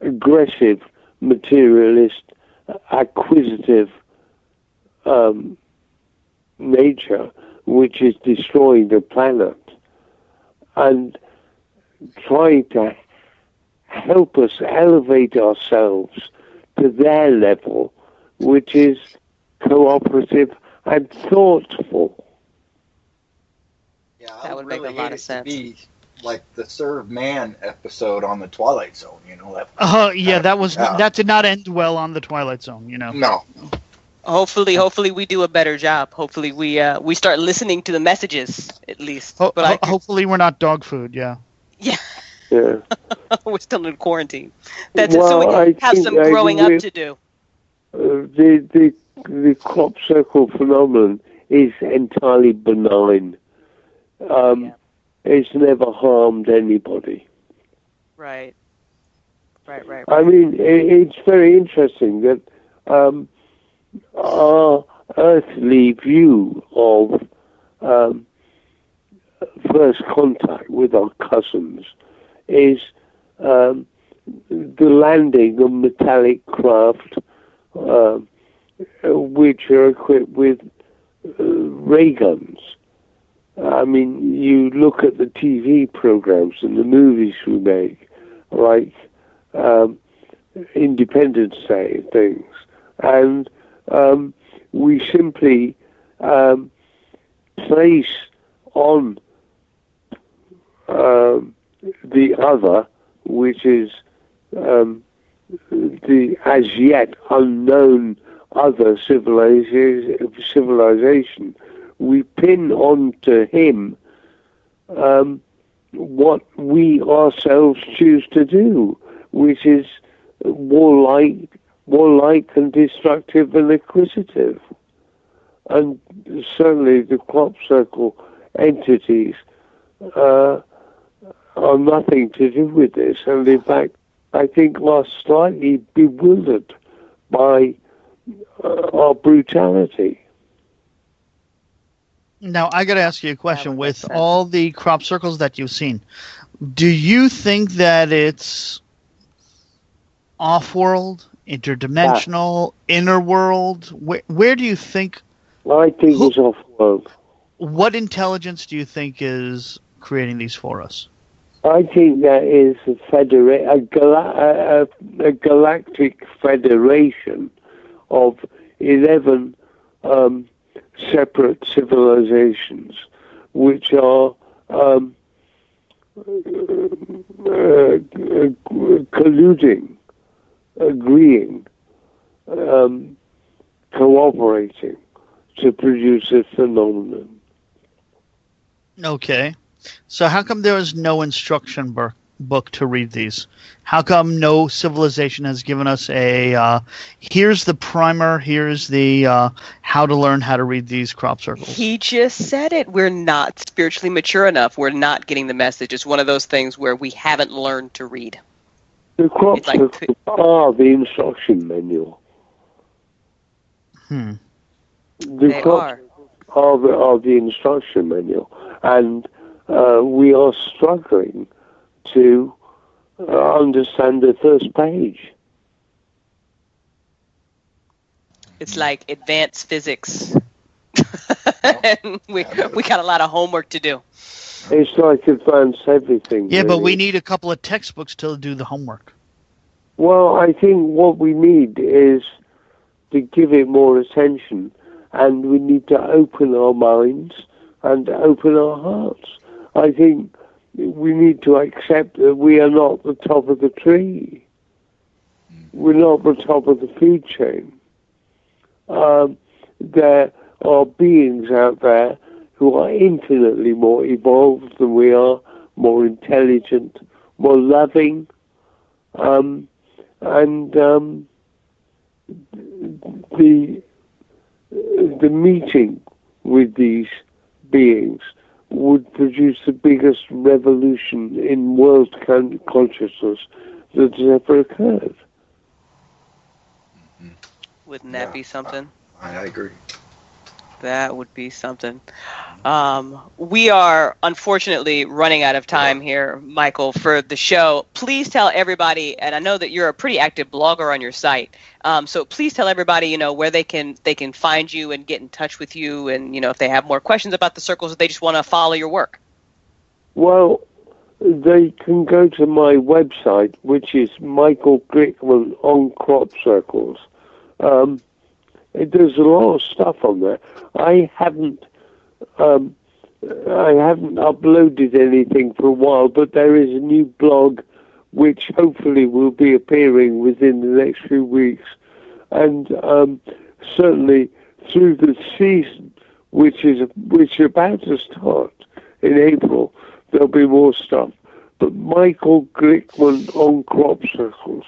aggressive, materialist, acquisitive um, nature, which is destroying the planet, and trying to help us elevate ourselves to their level, which is cooperative and thoughtful. Yeah, That I would really make a lot of sense. Be like the Serve Man episode on the Twilight Zone, you know that. Oh yeah, that was Yeah. that did not end well on the Twilight Zone. You know. No. Hopefully, hopefully we do a better job. Hopefully we uh, we start listening to the messages at least. Ho- but I, ho- hopefully we're not dog food. Yeah. yeah, Yeah. we're still in quarantine. That's Well, so I we have some I growing up to do. Uh, the the the crop circle phenomenon is entirely benign. Um, It's never harmed anybody. Right. Right. Right. I mean, i it's very interesting that um, our earthly view of um, first contact with our cousins is um, the landing of metallic craft, uh, which are equipped with uh, ray guns. I mean, you look at the TV programs and the movies we make, like um, Independence Day things, and um, we simply um, place on um, the other, which is um, the as yet unknown other civilization, we pin onto him um, what we ourselves choose to do, which is warlike, warlike and destructive and acquisitive. And certainly the crop circle entities uh, are nothing to do with this. And in fact, I think are slightly bewildered by uh, our brutality. Now, I got to ask you a question. With all the crop circles that you've seen, do you think that it's off world, interdimensional, inner world? Where, where do you think? I think it's off world. What intelligence do you think is creating these for us? I think that is a, federa- a, gala- a, a galactic federation of 11 um, separate civilizations which are um, uh, colluding, agreeing, um, cooperating to produce a phenomenon. Okay. So how come there was no instruction book book to read these? How come no civilization has given us a uh, here's the primer, here's the uh, how to learn how to read these crop circles? He just said it. We're not spiritually mature enough. We're not getting the message. It's one of those things where we haven't learned to read. The crop It's like circles are the instruction manual. Hmm. The They crop are. are the, are the instruction manual, and uh, we are struggling to uh, understand the first page. It's like advanced physics. and we we got a lot of homework to do. It's like advanced everything. Yeah, but we need a couple of textbooks to do the homework. Well, I think what we need is to give it more attention, and we need to open our minds and open our hearts. I think we need to accept that we are not the top of the tree. We're not the top of the food chain. Um, there are beings out there who are infinitely more evolved than we are, more intelligent, more loving, um, and um, the the meeting with these beings would produce the biggest revolution in world con- consciousness that has ever occurred. Mm-hmm. Wouldn't that be something? I agree. That would be something. Um, we are unfortunately running out of time here, Michael, for the show. Please tell everybody, and I know that you're a pretty active blogger on your site. Um, so please tell everybody, you know, where they can they can find you and get in touch with you, and you know, if they have more questions about the circles, or they just want to follow your work. Well, they can go to my website, which is Michael Glickman on crop circles. Um, there's a lot of stuff on there. I haven't, um, I haven't uploaded anything for a while, but there is a new blog, which hopefully will be appearing within the next few weeks, and um, certainly through the season, which is which about to start in April, there'll be more stuff. But Michael Glickman on crop circles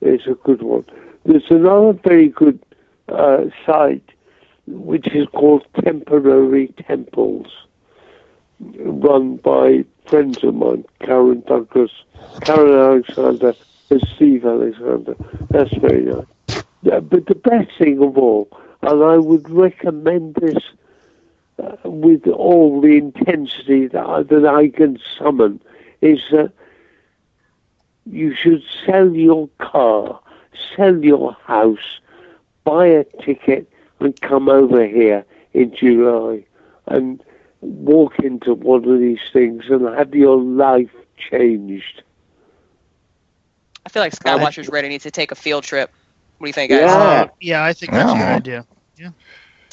is a good one. There's another very good uh, site which is called Temporary Temples, run by friends of mine, Karen Douglas, Karen Alexander, and Steve Alexander. That's very nice. Yeah, but the best thing of all, and I would recommend this uh, with all the intensity that I, that I can summon, is that you should sell your car, sell your house, buy a ticket, and come over here in July and walk into one of these things and have your life changed. I feel like Skywatchers Radio needs to take a field trip. What do you think, guys? Uh, yeah, I think that's a good Yeah. idea.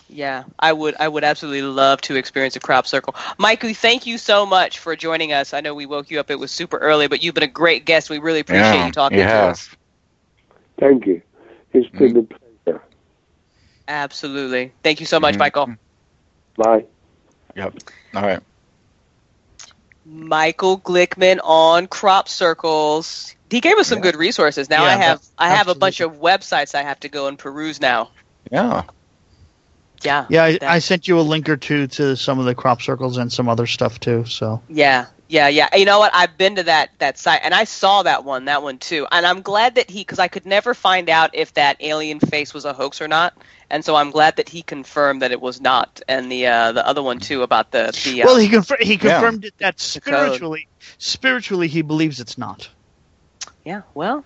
Yeah, I would. I would absolutely love to experience a crop circle. Mikey, thank you so much for joining us. I know we woke you up; it was super early, but you've been a great guest. We really appreciate Yeah, you talking you to us. Thank you. It's been a pleasure. Absolutely. Thank you so much, Mhm. Michael. Bye. Yep. All right. Michael Glickman on crop circles. He gave us some good resources. Now Yeah, I have that- I have a bunch of websites I have to go and peruse now. Yeah. Yeah. Yeah, I, I sent you a link or two to some of the crop circles and some other stuff too. So Yeah, yeah, yeah. You know what? I've been to that that site and I saw that one, that one too. And I'm glad that he, because I could never find out if that alien face was a hoax or not. And so I'm glad that he confirmed that it was not. And the uh, the other one too about the the. Uh, well, he confir- he Yeah. confirmed it that spiritually, spiritually he believes it's not. yeah. Well,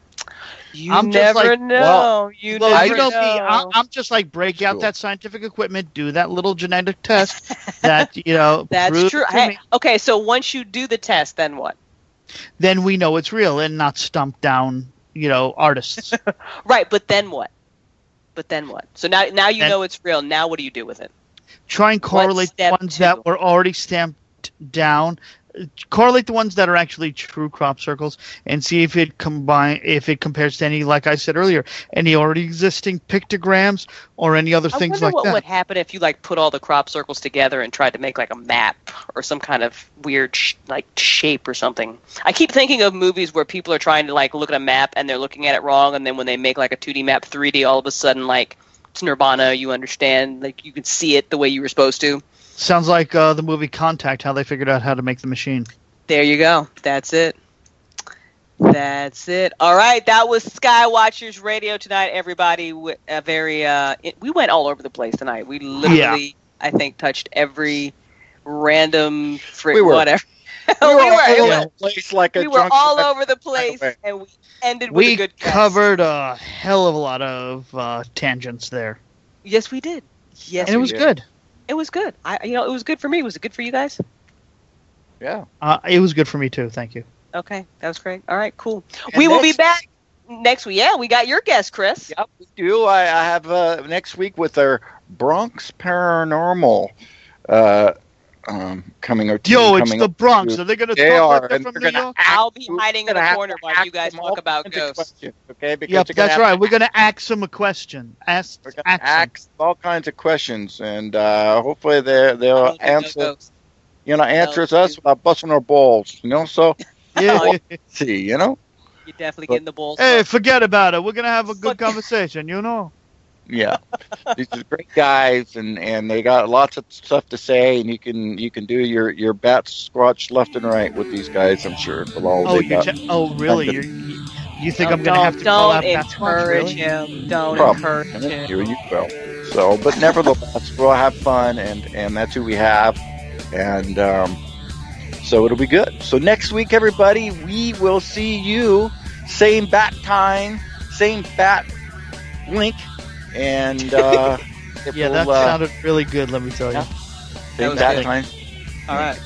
you I'm just never like- know. well, you Well, never you know, me. I, I'm just like break out Cool. that scientific equipment, do that little genetic test. that you know, That's true. Hey, okay, so once you do the test, then what? Then we know it's real and not stump down, you know, artists. Right, but then what? But then what? So now now you Then- know it's real. Now what do you do with it? Try and correlate the ones two? that were already stamped down. Correlate the ones that are actually true crop circles and see if it combine if it compares to any, like I said earlier, any already existing pictograms or any other I things like what that. What would happen if you like put all the crop circles together and tried to make like a map or some kind of weird sh- like shape or something. I keep thinking of movies where people are trying to like look at a map and they're looking at it wrong, and then when they make like a 2D map 3D, all of a sudden like it's Nirvana. You understand, like you can see it the way you were supposed to. Sounds like uh, the movie Contact, how they figured out how to make the machine. There you go. That's it. That's it. All right, that was Skywatchers Radio tonight, everybody. W- A very uh, it, we went all over the place tonight. We literally, I think, touched every random fr- We were. whatever. We were all It over was- the place like a we were all over the place, way. and we ended with a We good. guess. covered a hell of a lot of uh, tangents there, Yes, we did. Yes, and it was did. good. It was good. I, you know, it was good for me. Was it good for you guys? Yeah. Uh, it was good for me too. Thank you. Okay, that was great. All right, cool. And we will be back next week. Yeah, we got your guest, Chris. Yep, we do. I, I have uh, next week with our Bronx Paranormal uh, um, coming. Or team Yo, it's the Bronx. to- Are they going to talk are, like they're from New York? ask- I'll be hiding in gonna a corner while you guys talk about ghosts. Okay, because Yep, they're that's right. to We're going to ask them a question. Ask, We're ask, them. ask all kinds of questions, and uh, hopefully they they'll answer. goes. You know, answers No, us you- without busting our balls. You know, so Yeah. See, you know, You're definitely get in the balls. Hey, forget about it. We're going to have a good conversation. You know. Yeah, these are great guys, and and they got lots of stuff to say, and you can you can do your your bat squatch left and right with these guys. I'm sure. With all Oh, you got. te- oh, really? You're, you you think No, I'm going to have to call don't out that much? encourage Really? him. Don't Probably. encourage him. Here you go. So, but nevertheless, we'll have fun, and and that's who we have, and um, so it'll be good. So next week, everybody, we will see you same bat time, same bat link, and uh, Yeah, will, that uh, sounded really good. Let me tell you. yeah. same was bat good. time. All right.